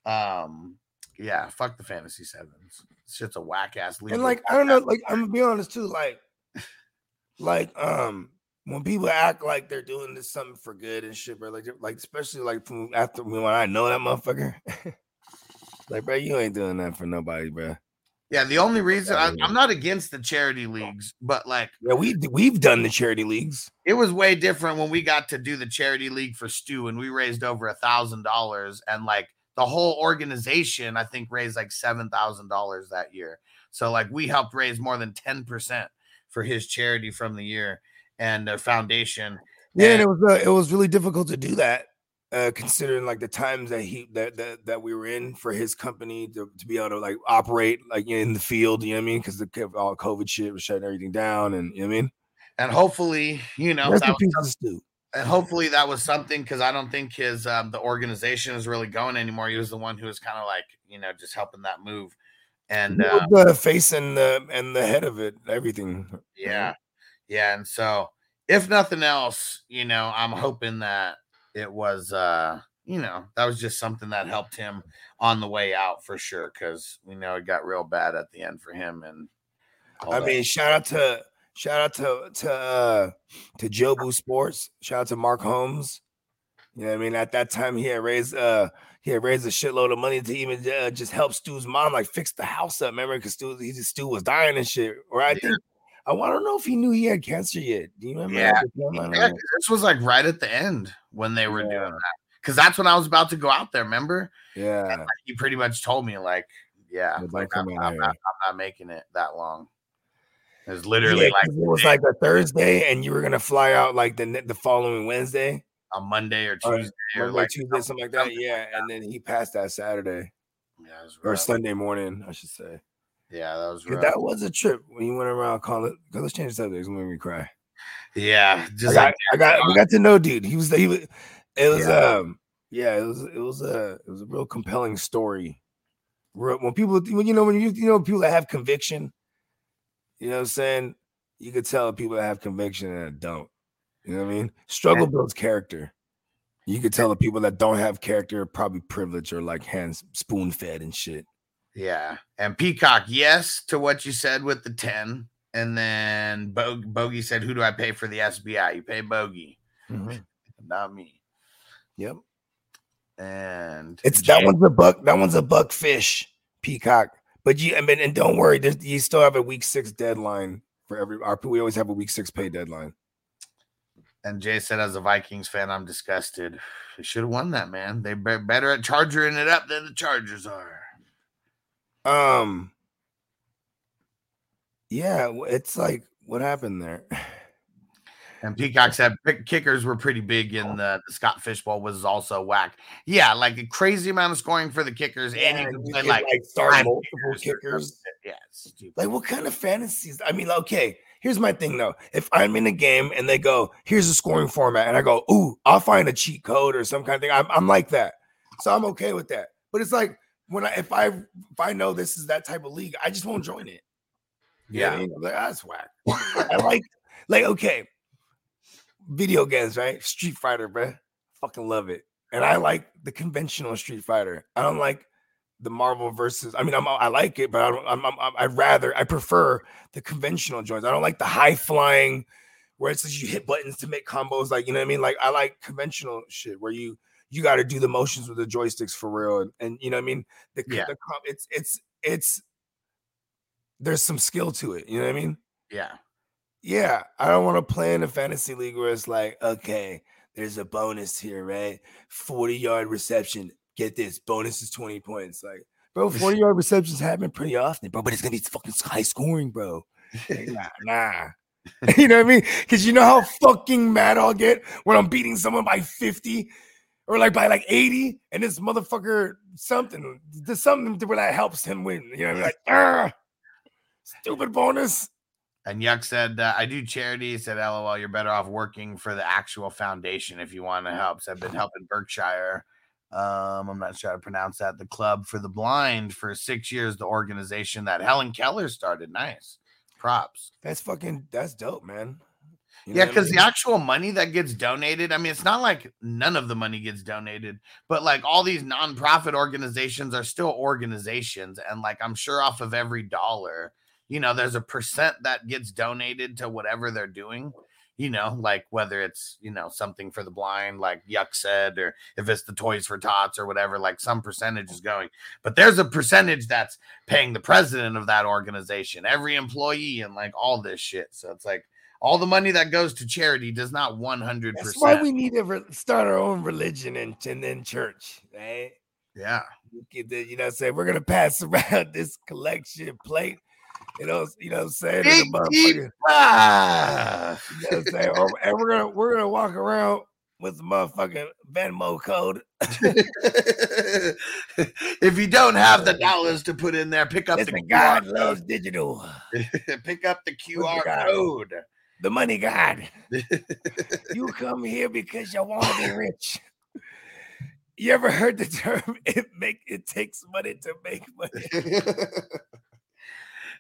Um, yeah, fuck the fantasy sevens. Shit's a whack ass league. And like, I don't know, like I'm gonna be honest too, like, like um. When people act like they're doing this something for good and shit, bro, like, like especially like from after when I know that motherfucker, <laughs> like, bro, you ain't doing that for nobody, bro. Yeah, the only reason I, I'm not against the charity leagues, but like Yeah, we we've done the charity leagues. it was way different when we got to do the charity league for Stu and we raised over a thousand dollars and like the whole organization I think raised like seven thousand dollars that year. So like we helped raise more than ten percent for his charity from the year and uh, foundation. Yeah, and And- it was uh, it was really difficult to do that, uh, considering like the times that he that that, that we were in for his company to, to be able to like operate like in the field. You know what I mean? Because the all COVID shit was shutting everything down, and you know what I mean. And hopefully, you know, Rest that was, and hopefully that was something because I don't think his um, the organization is really going anymore. He was the one who was kind of like you know just helping that move. And uh, the face and the and the head of it, everything. Yeah. Yeah. And so if nothing else, you know, I'm hoping that it was uh, you know, that was just something that helped him on the way out for sure. Cause we know it got real bad at the end for him. And I that. mean, shout out to shout out to to uh, to Jobu Sports. Shout out to Mark Holmes. You know what I mean? At that time, he had raised uh he had raised a shitload of money to even uh, just help Stu's mom like fix the house up. Remember, because Stu he just Stu was dying and shit. I think I to know if he knew he had cancer yet. Do you remember? Yeah. on Yeah, this was like right at the end when they were Yeah. doing that. because that's when I was about to go out there. Remember? Yeah. Like, he pretty much told me like, yeah, Yeah, don't like, come I'm, I'm not, I'm not making it that long. It was Yeah, literally like 'cause it was like a Thursday, and you were gonna fly out like the the following Wednesday, a Monday or or Tuesday or Monday, like Tuesday, something like that. Yeah, and then he passed that Saturday Yeah, it was or. Sunday morning, I should say. Yeah, that was. That was a trip when you went around calling. Let's change the subject. It's me cry. yeah, I just got, like I got, we got to know, dude. He was, he was, it was, Yeah. um, yeah, it was, it was a, it was a real compelling story. When people, when you know, when you, you know, people that have conviction, you know what I'm saying? You could tell people that have conviction and don't. You know what I mean? Struggle builds character. You could tell the people that don't have character are probably privileged or like hands spoon fed and shit. Yeah. And Peacock, yes to what you said with the 10. And then Bo- Bogey said, Who do I pay for the SBI? You pay Bogey, mm-hmm. <laughs> not me. Yep. And It's that one's a buck. That one's a buck fish, peacock. But you, I mean, and don't worry, you still have a week six deadline for every. Our, we always have a week six pay deadline. And Jay said, as a Vikings fan, I'm disgusted. <sighs> They should have won that, man. They be- better at charging it up than the Chargers are. Um. Yeah, it's like what happened there. And <laughs> Peacock said kickers were pretty big in the, the Scott Fishbowl was also whack. Yeah, like a crazy amount of scoring for the kickers, and you can play could, like, like, start multiple something. kickers. Yeah, stupid. Like, what kind of fantasies? I mean, okay, here's my thing though. If I'm in a game and they go, here's a scoring format, and I go, ooh, I'll find a cheat code or some kind of thing. I'm, I'm like that. So I'm okay with that. But it's like when I if I if I know this is that type of league, I just won't join it. You know Yeah. like, "Ah, that's whack. <laughs> I like like okay. Video games, right? Street Fighter, bro, Fucking love it. And I like the conventional Street Fighter. I don't like the Marvel versus. I mean, I'm I like it, but I don't. I'm, I'm, I'd rather I prefer the conventional joints. I don't like the high flying where it's just you hit buttons to make combos. Like you know what I mean. Like I like conventional shit where you you got to do the motions with the joysticks for real, and, and you know what I mean. The, Yeah. the it's it's it's there's some skill to it. You know what I mean? Yeah. Yeah, I don't want to play in a fantasy league where it's like, okay, there's a bonus here, right? 40 yard reception. Get this bonus is 20 points. Like, bro, <laughs> 40 yard receptions happen pretty often, bro, but it's gonna be fucking high scoring, bro. Like, nah, nah. <laughs> you know what I mean? Because you know how fucking mad I'll get when I'm beating someone by 50 or like by like 80, and this motherfucker something, does something where that helps him win. You know I mean? Like, ah, stupid bonus. And Yuck said, uh, I do charity. He said, LOL, you're better off working for the actual foundation if you want to help. So I've been helping Berkshire. Um, I'm not sure how to pronounce that. The Club for the Blind for six years, the organization that Helen Keller started. Nice. Props. That's fucking that's dope, man. You know Yeah, what I because mean? the actual money that gets donated, I mean, it's not like none of the money gets donated, but like all these nonprofit organizations are still organizations. And like I'm sure off of every dollar, you know, there's a percent that gets donated to whatever they're doing, you know, like whether it's, you know, something for the blind, like Yuck said, or if it's the Toys for Tots or whatever, like some percentage is going. But there's a percentage that's paying the president of that organization, every employee, and like all this shit. So it's like, all the money that goes to charity does not 100%. That's why we need to re- start our own religion and, and then church, right? yeah. Get the- You know, what I'm saying we're gonna pass <laughs> around this collection plate. You know, you know what I'm saying? The Big Ah. you know I'm saying? Or- <laughs> and we're gonna we're gonna walk around with the motherfucking Venmo code. <laughs> if you don't have the dollars to put in there, pick up the Listen, QR God loves digital. pick up the QR code. The money God. <laughs> you come here because you want to be rich. You ever heard the term <laughs> it make it takes money to make money? <laughs>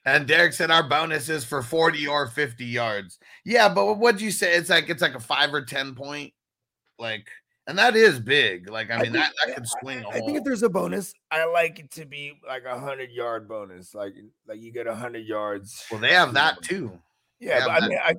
and Derek said our bonus is for 40 or 50 yards. Yeah, but what'd you say? It's like it's like a five or 10 point, like, and that is big. Like, I I mean, think- that, that could swing a I think if there's a bonus, I like it to be like a hundred yard bonus. Like like you get a hundred yards. well, they have that too. Yeah, yeah, but I mean I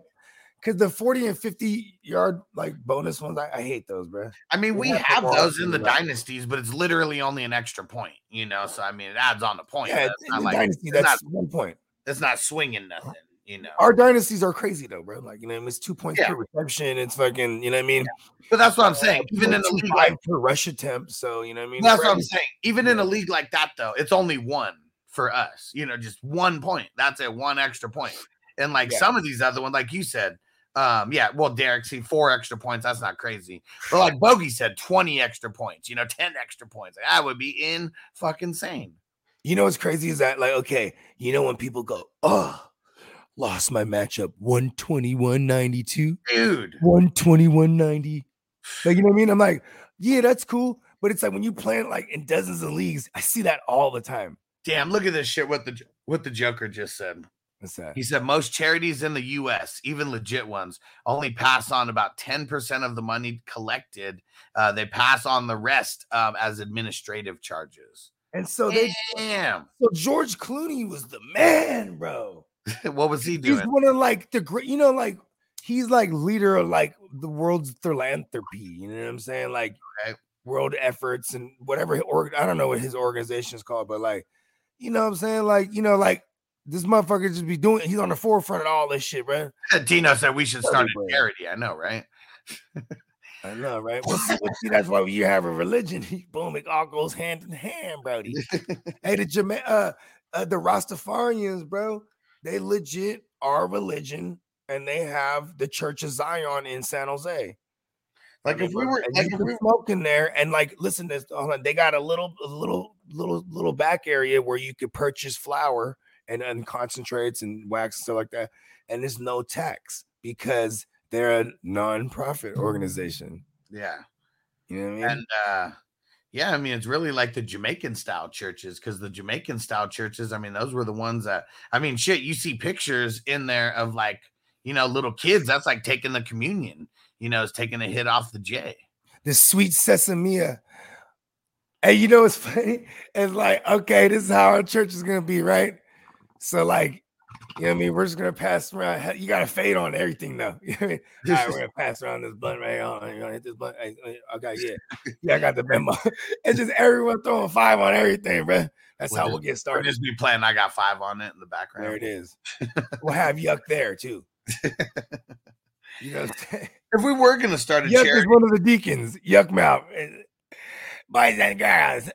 because the 40 and 50 yard like bonus ones, I, I hate those, bro. I mean, We we have have those in the right. dynasties, but it's literally only an extra point, you know. So I mean, it adds on the point. Yeah, it's not like dynasty, that's not, one point. it's not swinging uh, nothing. you know. Our dynasties are crazy though, bro. Like you know, it's two points Yeah. per reception. It's fucking, you know what I mean? But that's what I'm uh, saying. Even in a league like per rush attempt. So you know what I mean? that's what I'm saying. Even in a league like that, though, it's only one for us. You know, just one point. That's it, one extra point. And like Yeah. some of these other ones, like you said, um, yeah, well, Derek, see, four extra points, that's not crazy. But like Bogey said, 20 extra points, you know, 10 extra points. Like, that would be in fucking sane. You know what's crazy is that like okay, you know when people go, oh, lost my matchup 121.92, Dude. 121 90. Like you know what I mean? I'm like, yeah, that's cool. But it's like when you play it like in dozens of leagues, I see that all the time. Damn, look at this shit. What the what the Joker just said. What's that? He said most charities in the US, even legit ones, only pass on about 10% of the money collected. Uh, they pass on the rest um, as administrative charges. And so they Damn. so George Clooney was the man, bro. <laughs> what was he doing? He's one of like the great, you know, like he's like leader of like the world's philanthropy. You know what I'm saying? Like world efforts and whatever. Or I don't know what his organization is called, but like, you know what I'm saying? Like, you know, like this motherfucker just be doing. He's on the forefront of all this shit, bro. Tino <laughs> said we should start a charity. I know, right? I know, right? Well, see, well, see, that's why when you have a religion, <laughs> boom, it all goes hand in hand, Brody. <laughs> hey, the Jama- uh, uh, the Rastafarians, bro, they legit are religion, and they have the Church of Zion in San Jose. Like if we were, like if we smoke in there, and like, listen, this, they got a little, a little, little, little back area where you could purchase flower and, and concentrates and wax and stuff like that, and there's no tax because they're a non-profit organization. yeah. You know what I mean? And uh yeah, I mean it's really like the Jamaican style churches because the Jamaican style churches, I mean, those were the ones that I mean, shit, you see pictures in there of like, you know, little kids, that's like taking the communion, you know, it's taking a hit off the J. the sweet sesame. And you know what's <laughs> funny? It's like, okay, this is how our church is gonna be, right? So, like, you know what I mean? We're just gonna pass around. You gotta fade on everything though. <laughs> You know what I mean? <laughs> All right, we're gonna pass around this blunt right on. You're gonna hit this blunt. Okay, yeah. <laughs> Yeah, I got the memo. it's just everyone throwing five on everything, bro. That's We'll how just- we'll get started. just be playing I got five on it in the background. There it is. We'll have yuck there too. You know what I'm? If we were gonna start a Yuck is one of the deacons. Yuck mouth. Boys and girls.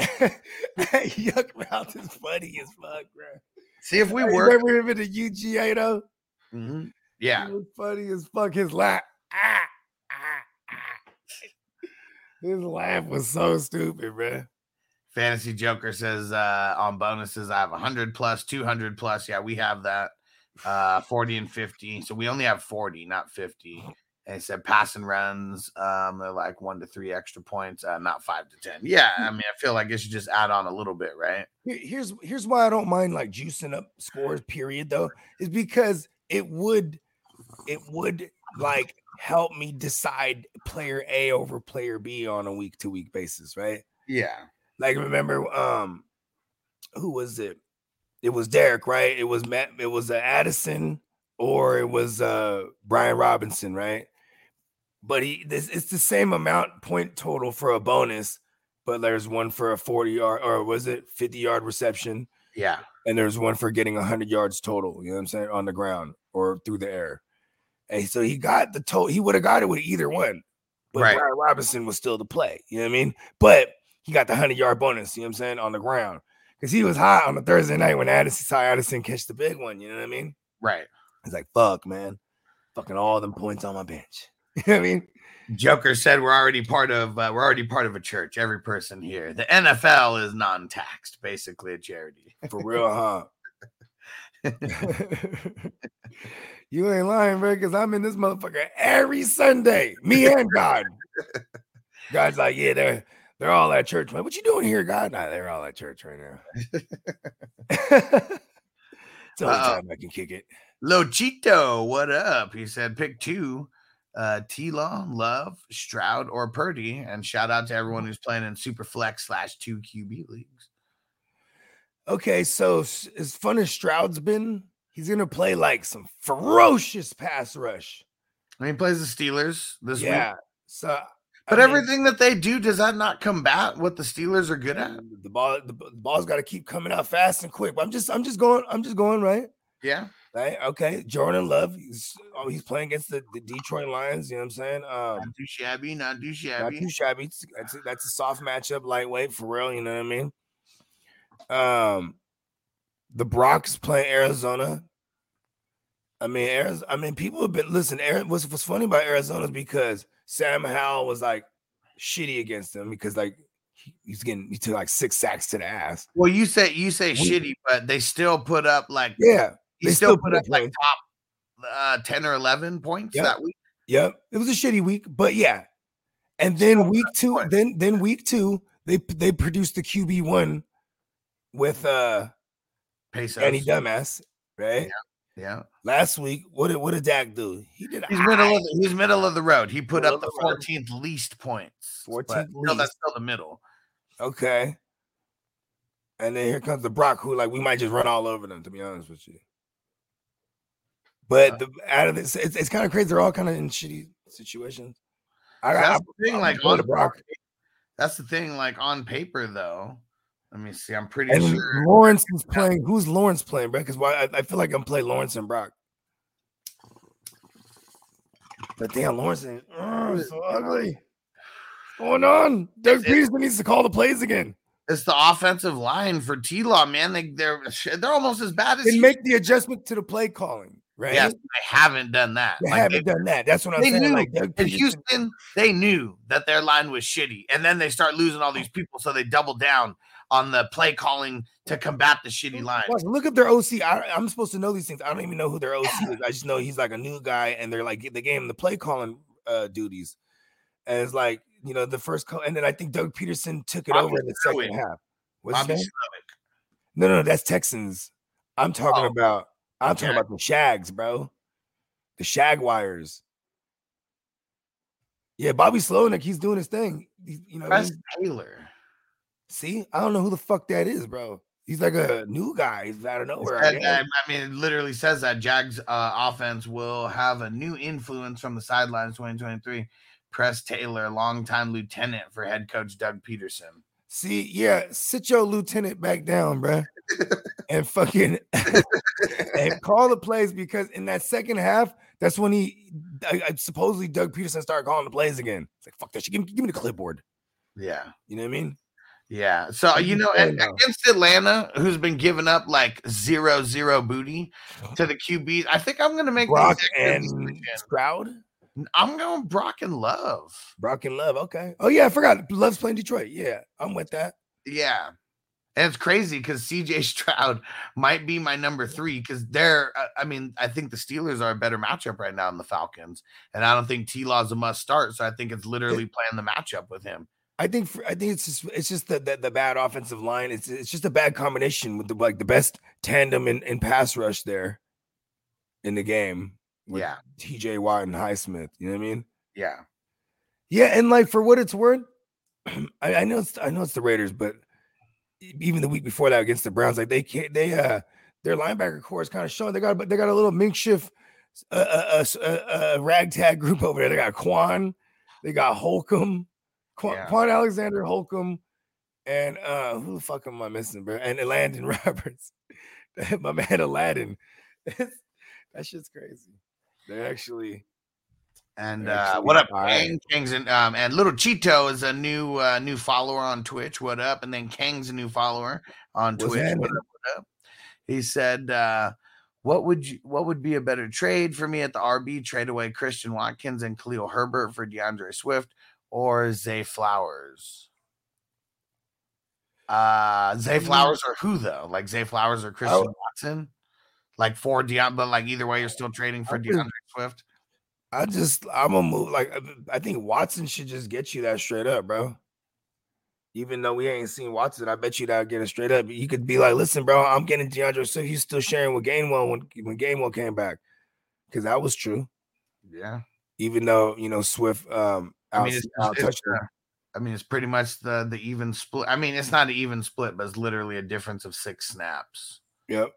Ah. <laughs> Yuck mouth is funny as fuck, bro. see if we were Remember him in the UGA though? Mhm. yeah. He was funny as fuck. His laugh. Ah, ah, ah. His laugh was so stupid, bro. Fantasy Joker says uh on bonuses, I have 100 plus, 200 plus. Yeah, we have that. Uh 40 and 50. So we only have 40, not 50. And he said passing runs, um, they're like one to three extra points, uh, not five to 10. Yeah, I mean, I feel like it should just add on a little bit, right? Here's here's why I don't mind like juicing up scores, period, though, is because it would it would like help me decide player A over player B on a week to week basis, right? Yeah. Like remember, um, who was it? It was Derek, right? It was Matt, it was uh, Addison or it was uh Brian Robinson, right? But he this it's the same amount point total for a bonus, but there's one for a 40 yard or was it 50 yard reception, Yeah. and there's one for getting 100 yards total, you know what I'm saying, on the ground or through the air. And so he got the total, he would have got it with either one, but Right. Brian Robinson was still the play, you know what I mean? But he got the 100 yard bonus, you know what I'm saying, on the ground because he was hot on the Thursday night when Addison saw Addison catch the big one, you know what I mean? Right. He's like, fuck, man, fucking all them points on my bench. <laughs> You know I mean? Joker said we're already part of uh, we're already part of a church. Every person here. The NFL is non-taxed, basically a charity. For real, huh? <laughs> you ain't lying, bro, because I'm in this motherfucker every Sunday. Me and God. <laughs> God's like, yeah, they're they're all at church. Man, what you doing here, God? Nah, they're all at church right now. it's the only Uh-oh. time I can kick it. Lochito, what up? He said pick two. Uh T Law, Love, Stroud, or Purdy. And shout out to everyone who's playing in super flex slash two QB leagues. Okay, so as fun as Stroud's been, he's gonna play like some ferocious pass rush. I mean, he plays the Steelers this Yeah. week. So But mean, everything that they do, does that not combat what the Steelers are good at? the ball the, the ball's got to keep coming out fast and quick. But I'm just I'm just going I'm just going right. Yeah. Right? Okay. Jordan Love, he's oh, he's playing against the, the Detroit Lions. You know what I'm saying? Um, Not too shabby. Not too shabby. not too shabby. That's a, that's a soft matchup, lightweight for real. You know what I mean? Um, the Broncos playing Arizona. I mean, Arizona, I mean, people have been listen. Ari- What's what's funny about Arizona is because Sam Howell was like shitty against them because like he- he's getting he took like six sacks to the ass. Well, you say you say We- shitty, but they still put up like Yeah, he they still, still put put up like points. top uh, ten or eleven points Yep. that week. Yep, it was a shitty week, but yeah. And then week two, points. then then week two, they they produced the QB one with uh Pesos. Danny Dumbass, right? Yeah. Last week, what did what did Dak do? He did He's middle of the, he's middle of the road. He put Middle up the. 14th least points. 14th but still, that's still the middle. Okay. And then here comes the Brock, who like we might just run all over them, to be honest with you. But uh the out of this, it's, it's kind of crazy. They're all kind of in shitty situations. I That's the thing, I'm like on Brock. That's the thing, like on paper though. Let me see. I'm pretty And sure. Lawrence is playing. Who's Lawrence playing, bro? Because why I, I feel like I'm playing Lawrence and Brock. But damn, Lawrence is oh, so ugly. What's going on? Doug Pederson needs to call the plays again It's the offensive line for T Law, man. They they're they're almost as bad as and Houston. make the adjustment to the play calling. Right? Yes, they haven't done that. they Like, haven't done that. That's what I'm they saying. knew Like in Houston, they knew that their line was shitty, and then they start losing all these people, so they double down on the play calling to combat the shitty line. Look at their OC. I, am supposed to know these things. I don't even know who their OC is. I just know he's like a new guy, and they're like they gave him the play calling uh, duties. And it's like you know the first call, and then I think Doug Pederson took it Bobby over in the second half. What's Bobby? No, no, that's Texans. I'm talking Oh. about. I'm talking about the Shags, bro. The shag wires. Yeah, Bobby Slowik, he's doing his thing. He's, you know, Press Taylor. see, I don't know who the fuck that is, bro. He's like a new guy. He's out of nowhere. I Said guess. that- I mean, it literally says that Jags uh, offense will have a new influence from the sidelines 2023. Press Taylor, longtime lieutenant for head coach Doug Pederson. See, yeah, sit your lieutenant back down, bruh. And fucking and call the plays because in that second half, that's when he I, I- supposedly Doug Pederson started calling the plays again. It's like fuck that shit. Give, me- give me the clipboard. Yeah. You know what I mean? Yeah. So you know, saying, and though. against Atlanta, who's been giving up like zero zero booty to the QBs, I think I'm gonna make Brock and. Stroud. I'm going Brock and Love. Brock and Love. Okay. Oh yeah, I forgot. Love's playing Detroit. Yeah, I'm with that. Yeah. And it's crazy because CJ <laughs> Stroud might be my number three because they're, uh, I mean, I think the Steelers are a better matchup right now than the Falcons. And I don't think T Law's a must start. So I think it's literally playing the matchup with him. I think for, I think it's just it's just the, the the bad offensive line. It's it's just a bad combination with the like the best tandem in, in pass rush there in the game. with Yeah. TJ Watt and Highsmith. You know what I mean? Yeah. Yeah, and like for what it's worth, <clears throat> I, I know it's I know it's the Raiders, but even the week before that against the Browns, like they can't they uh their linebacker core is kind of showing they got but they got a little makeshift uh, uh, uh, uh, uh, ragtag group <laughs> over there. They got Kwon, they got Holcomb, Kwon, Yeah. Kwon Alexander Holcomb, and uh who the fuck am I missing, bro? And Landon <laughs> Roberts, <laughs> my man Aladdin. that shit's crazy. They're actually And uh, what up. Kang? Kang's and um, and little Cheeto is a new uh, new follower on Twitch. What up? And then Kang's a new follower on What's Twitch. What up? What up? He said, uh, "What would you? What would be a better trade for me at the RB? Trade away Christian Watkins and Khalil Herbert for D'Andre Swift or Zay Flowers." Uh, Zay Mm. Flowers or who though? Like Zay Flowers or Christian would- Watson? Like for Deon, but like either way, you're still trading for D'Andre Swift. I just I'm gonna move like I- I think Watson should just get you that straight up, bro. Even though we ain't seen Watson, I bet you that get it straight up. You could be like, listen, bro, I'm getting D'Andre, so he's still sharing with Gainwell when when Gainwell came back, because that was true. Yeah. Even though you know Swift, um, I mean, out- it's, out it's, uh, I mean, it's pretty much the the even split. I mean, it's not an even split, but it's literally a difference of six snaps. Yep.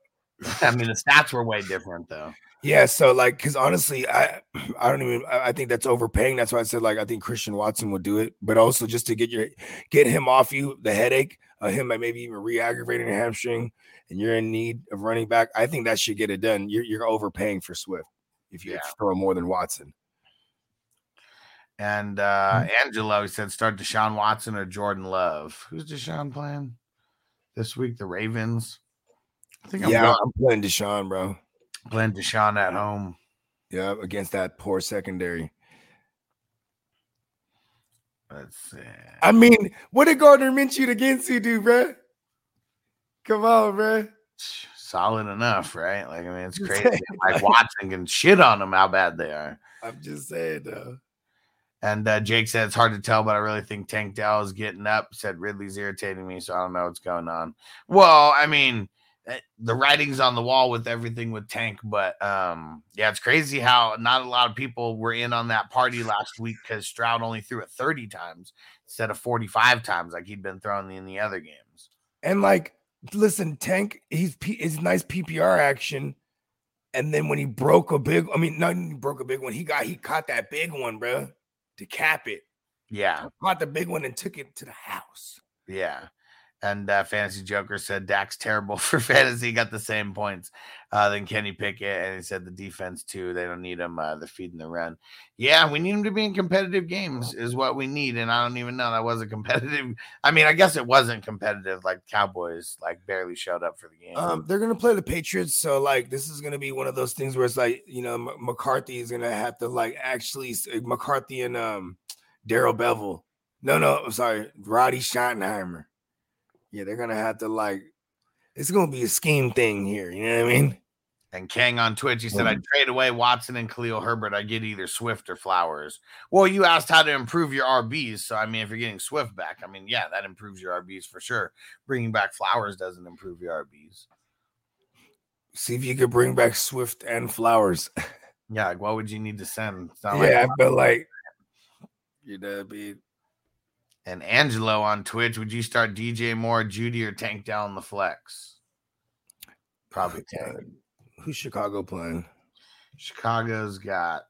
I mean, the stats were way different though. Yeah, so like, because honestly, I I don't even I think that's overpaying. That's why I said like I think Christian Watson would do it, but also just to get your get him off you the headache of him by maybe even re-aggravating a hamstring, and you're in need of running back. I think that should get it done. You're you're overpaying for Swift if you Yeah. throw more than Watson. And uh Angelo he said start Deshaun Watson or Jordan Love. Who's Deshaun playing this week? The Ravens. I think I'm yeah, going- I'm playing Deshaun, bro. playing Deshaun at home. Yeah, against that poor secondary. Let's see. I mean, what did Gardner Minshew against you do, bro? Come on, bro. Solid enough, right? Like, I mean, it's <laughs> crazy. <laughs> Like like- Watson can shit on them how bad they are. I'm just saying, though. And uh, Jake said it's hard to tell, but I really think Tank Dell is getting up. Said Ridley's irritating me, so I don't know what's going on. Well, I mean, the writing's on the wall with everything with Tank, but um, yeah, it's crazy how not a lot of people were in on that party last week because Stroud only threw it 30 times instead of 45 times like he'd been throwing in the other games. And like, listen, Tank, he's it's nice PPR action. And then when he broke a big, I mean, not he broke a big one. He got he caught that big one, bro, to cap it. Yeah, Caught the big one and took it to the house. Yeah. And uh, Fantasy Joker said Dak's terrible <laughs> for fantasy. Got the same points uh, than Kenny Pickett. And he said the defense, too. They don't need him. Uh, they're feeding the run. Yeah, we need him to be in competitive games, is what we need. And I don't even know that was a <laughs> competitive. I mean, I guess it wasn't competitive. Like Cowboys, like barely showed up for the game. Um, they're gonna play the Patriots, so like this is gonna be one of those things where it's like you know M- McCarthy is gonna have to like actually McCarthy and um Darrell Bevell. No, no, I'm sorry, Roddy Schottenheimer. Yeah, they're gonna have to like. It's gonna be a scheme thing here. You know what I mean? And Kang on Twitch, he said, Mm. I'd trade away Watson and Khalil Herbert. I get either Swift or Flowers. Well, you asked how to improve your RBs. So, I mean, if you're getting Swift back, I mean, yeah, that improves your RBs for sure. Bringing back Flowers doesn't improve your RBs. See if you could bring back Swift and Flowers. <laughs> Yeah, like, what would you need to send? Not like- yeah, but like, <laughs> you know, be and Angelo on Twitch, would you start DJ Moore, Jeudy, or Tank down the flex? Probably <sighs> Tank. who's Chicago playing? Chicago's got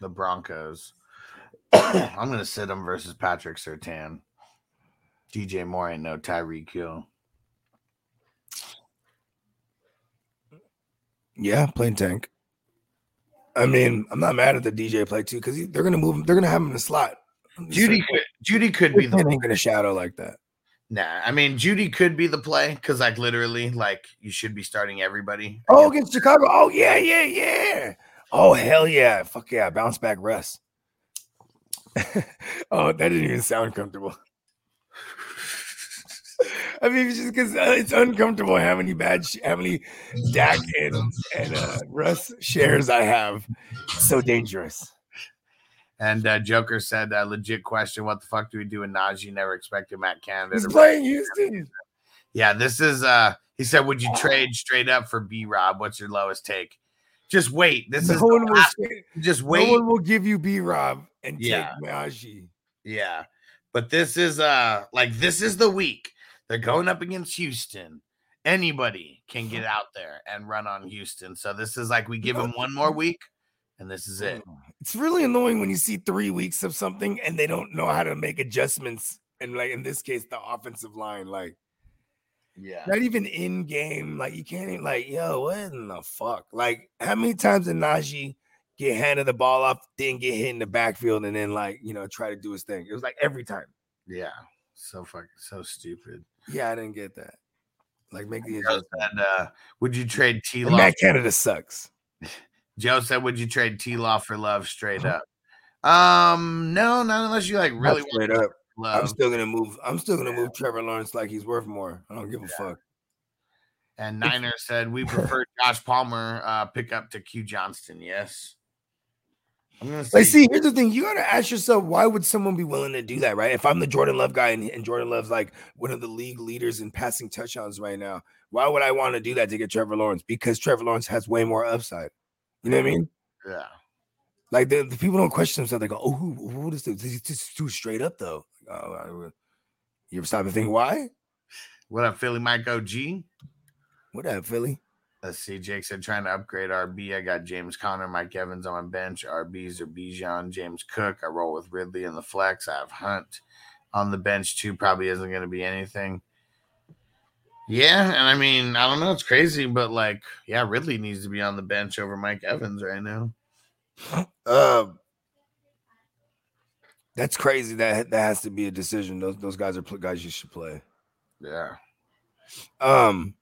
the Broncos. <coughs> I'm gonna sit him versus Patrick Surtain. DJ Moore ain't no Tyreek Hill. Yeah, playing tank. I mean, I'm not mad at the DJ play too because they're gonna move him. They're gonna have him in the slot. I'm just Jeudy saying, could Jeudy could be Big Ben the ain't gonna shadow like that. nah. I mean Jeudy could be the play because like literally like you should be starting everybody. Oh, against- against Chicago. Oh yeah, yeah, yeah. Oh hell yeah, fuck yeah, bounce back Russ. <laughs> oh, that didn't even sound comfortable. I mean, it's just because uh, it's uncomfortable how many bad, sh- how many Dak and, and uh, Russ shares I have. It's so dangerous. And uh, Joker said, uh, legit question: What the fuck do we do with Najee? Never expected Matt Canada. He's playing Houston. Yeah, this is. uh He said, "Would you trade straight up for B Rob? What's your lowest take?" Just wait. This No is one will. say- just No one will give you B Rob and Yeah. take Najee. Yeah. But this is uh like this is the week. They're going up against Houston. Anybody can get out there and run on Houston. So this is like we give them one more week and this is it. It's really annoying when you see three weeks of something and they don't know how to make adjustments. And like in this case, the offensive line, like Yeah. not even in game, like you can't even like, yo, what in the fuck? Like, how many times did Najee get handed the ball off, then get hit in the backfield, and then like you know try to do his thing? It was like every time. Yeah. So fucking so stupid. Yeah, I didn't get that. Like make the adjustment. said, uh, would you trade T And Matt Canada sucks. <laughs> Joe said, would you trade T Law for love straight up? Um, no, not unless you like really straight up. I'm still gonna move. I'm still gonna move Trevor Lawrence like he's worth more. I don't give a fuck. And Niner said we prefer Josh Palmer uh pick up to Q Johnston. Yes. I'm gonna say Like, see, here's the thing: you gotta ask yourself, why would someone be willing to do that, right? If I'm the Jordan Love guy and, and Jordan Love's like one of the league leaders in passing touchdowns right now, why would I want to do that to get Trevor Lawrence? Because Trevor Lawrence has way more upside. You know what I mean? yeah. Like the, the people don't question themselves. They go, "Oh, who, who this? dude? This is just too straight up, though." Oh, you ever stop and think why? What up, Philly Mike OG? What up, Philly? Let's see. Jake said trying to upgrade RB. I got James Conner, Mike Evans on my bench. RBs are Bijan, James Cook. I roll with Ridley in the flex. I have Hunt on the bench too. Probably isn't going to be anything. Yeah, and I mean, I don't know. It's crazy, but like, yeah, Ridley needs to be on the bench over Mike Evans right now. Um, that's crazy. That that has to be a decision. Those those guys are guys you should play. Yeah. Um.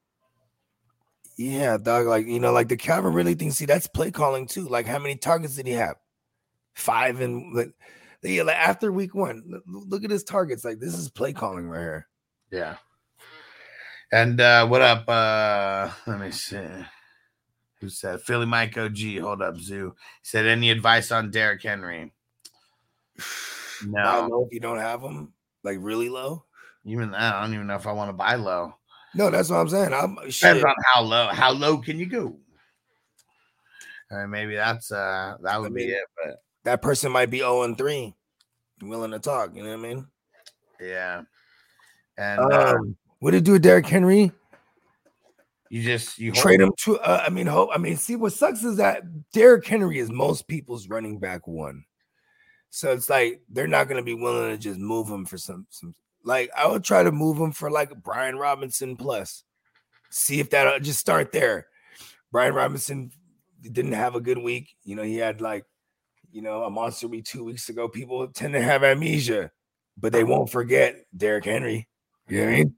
Yeah, dog. Like you know, like the Calvin really thinks. See, that's play calling too. Like, how many targets did he have? Five and like, yeah, like after week one, look, look at his targets. Like this is play calling right here. Yeah. And uh what up? Uh <laughs> let me see. Who said Philly Mike OG? Hold up, Zoo. He said any advice on Derrick Henry? No. I don't No, know if you don't have them like really low. even that, I don't even know if I want to buy low. No, that's what I'm saying. I'm Depends shit. on how low. How low can you go? Uh, maybe that's uh that would be mean, it, but That person might be 0 and 3, willing to talk. You know what I mean? yeah. And uh, Um, what did it do with Derrick Henry? you just you Trade him to. Uh, I mean, hope. I mean, see what sucks is that Derrick Henry is most people's running back one. So it's like they're not going to be willing to just move him for some some. Like I would try to move him for like Brian Robinson plus. See if that just start there. Brian Robinson didn't have a good week. You know, he had like, you know, a monster week two weeks ago. People tend to have amnesia, but they won't forget Derrick Henry. You know what I mean?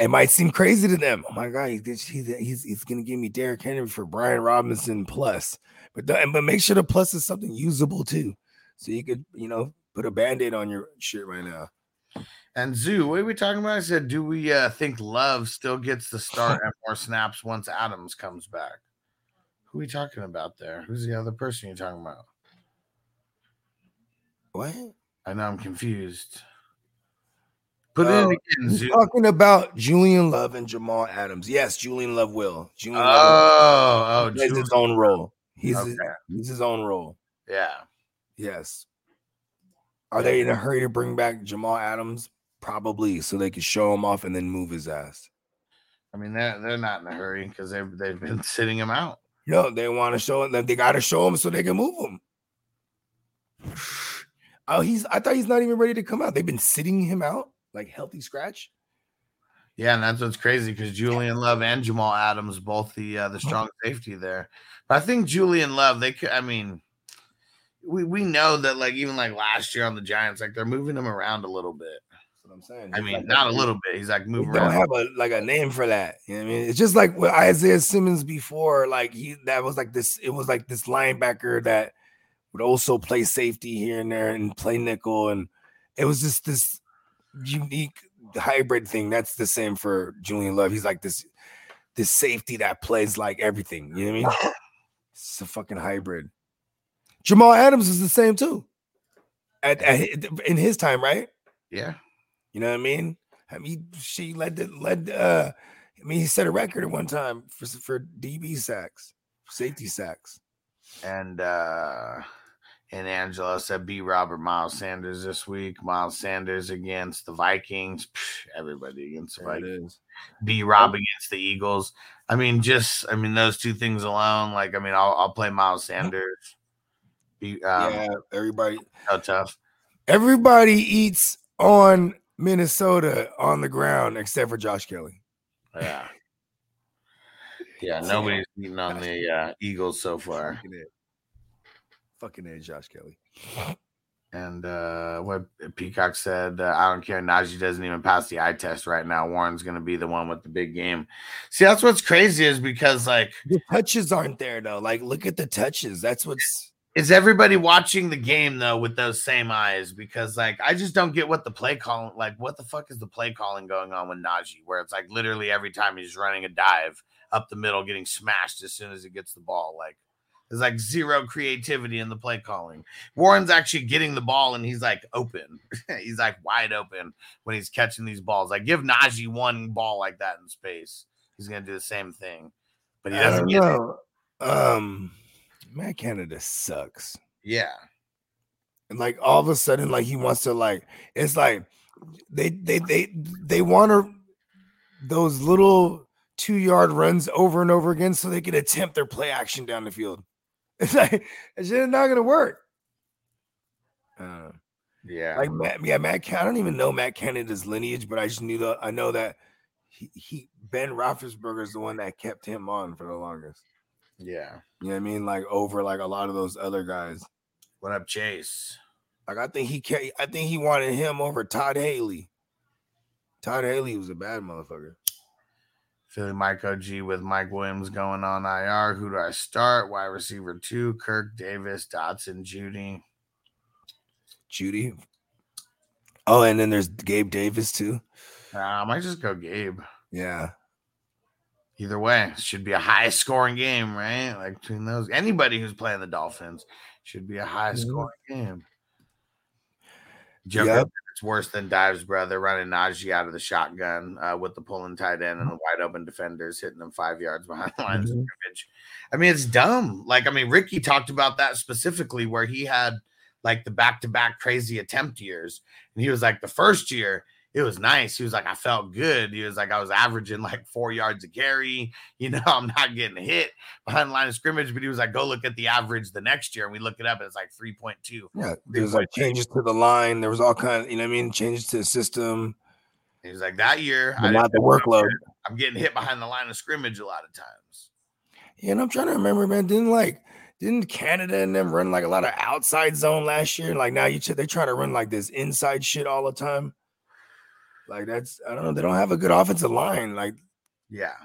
It might seem crazy to them. Oh my god, he's he's he's, he's gonna give me Derrick Henry for Brian Robinson plus, but the, but make sure the plus is something usable too, so you could you know put a band-aid on your shit right now. And Zoo, what are we talking about? I said, do we uh, think Love still gets the start and more snaps once Adams comes back? Who are we talking about there? Who's the other person you're talking about? What? I know I'm confused. Put it Oh, in again, He's Zoo. talking about Julian Love and Jamal Adams. Yes, Julian Love will. Julian Love Oh, oh, will. plays Julian. his own role. He's Okay. his, he's his own role. Yeah. Yes. Are they in a hurry to bring back Jamal Adams? Probably, so they can show him off and then move his ass. I mean, they're they're not in a hurry because they've they've been <laughs> sitting him out. No, they want to show him. They got to show him so they can move him. <sighs> Oh, he's. I thought he's not even ready to come out. They've been sitting him out like healthy scratch. Yeah, and that's what's crazy because Julian Love and Jamal Adams both the uh, the strong safety there. But I think Julian Love, they could. I mean, we we know that like even like last year on the Giants, like they're moving him around a little bit. That's what I'm saying. I He's mean, like not a little bit. He's like moving don't around. have a like a name for that. You know what I mean? It's just like with Isaiah Simmons before. Like he that was like this. It was like this linebacker that would also play safety here and there and play nickel, and it was just this unique hybrid thing. That's the same for Julian Love. He's like this this safety that plays like everything. You know what I mean? <laughs> It's a fucking hybrid. Jamal Adams is the same too. At, at in his time, right? Yeah. You know what I mean? I mean, she led the led. uh I mean, he set a record at one time for for DB sacks, safety sacks. And uh and Angela said B Robert Miles Sanders this week. Miles Sanders against the Vikings. Psh, everybody against the Vikings. B Rob against the Eagles. I mean, just I mean those two things alone. Like, I mean, I'll I'll play Miles Sanders. Be um, yeah, everybody, how tough. everybody eats on Minnesota on the ground except for Josh Kelley. Yeah. <laughs> Yeah, nobody's eating on the uh, Eagles so far. Fucking it, Josh Kelley. And uh, what Peacock said, uh, I don't care. Najee doesn't even pass the eye test right now. Warren's going to be the one with the big game. See, that's what's crazy is because, like, The touches aren't there though. Like, look at the touches. That's what's is everybody watching the game though with those same eyes? Because like I just don't get what the play calling like what the fuck is the play calling going on with Najee, where it's like literally every time he's running a dive up the middle, getting smashed as soon as he gets the ball. Like there's like zero creativity in the play calling. Warren's actually getting the ball and he's like open. <laughs> he's like wide open when he's catching these balls. Like give Najee one ball like that in space. He's gonna do the same thing. But he doesn't get it. know. Um, Matt Canada sucks. Yeah. and like all of a sudden like he wants to like it's like they they they they want to those little two yard runs over and over again so they can attempt their play action down the field. It's like it's just not gonna work. Uh, Yeah. like Matt, yeah, Matt. I don't even know Matt Canada's lineage, but I just knew that I know that he, he Ben Roethlisberger is the one that kept him on for the longest. yeah. You know what I mean? Like over like a lot of those other guys. What up, Chase? Like I think he I think he wanted him over Todd Haley. Todd Haley was a bad motherfucker. Philly Mike OG with Mike Williams going on IR. Who do I start? Wide receiver two, Kirk Davis, Dotson, Jeudy. Jeudy. Oh, and then there's Gabe Davis too. Uh, I might just go Gabe. Yeah. Either way, should be a high scoring game, right? Like between those, anybody who's playing the Dolphins should be a high scoring game. Joker, Yep. It's worse than Dives, bro. They're running Najee out of the shotgun uh, with the pulling tight end and the wide open defenders hitting them five yards behind the line of Mhm. scrimmage. I mean, it's dumb. Like, I mean, Ricky talked about that specifically where he had like the back to back crazy attempt years. And he was like, the first year, it was nice. He was like, I felt good. He was like, I was averaging like four yards a carry. <laughs> You know, I'm not getting hit behind the line of scrimmage. But he was like, go look at the average the next year. And we look it up, and it's like 3.2. Yeah. There was like changes to the line. There was all kind of, you know what I mean? Changes to the system. He was like, that year, But I not the workload. I'm getting hit behind the line of scrimmage a lot of times. Yeah, and I'm trying to remember, man. Didn't like didn't Canada and them run like a lot of outside zone last year? Like now you they try to run like this inside shit all the time. Like that's I don't know. They don't have a good offensive line. Like Yeah.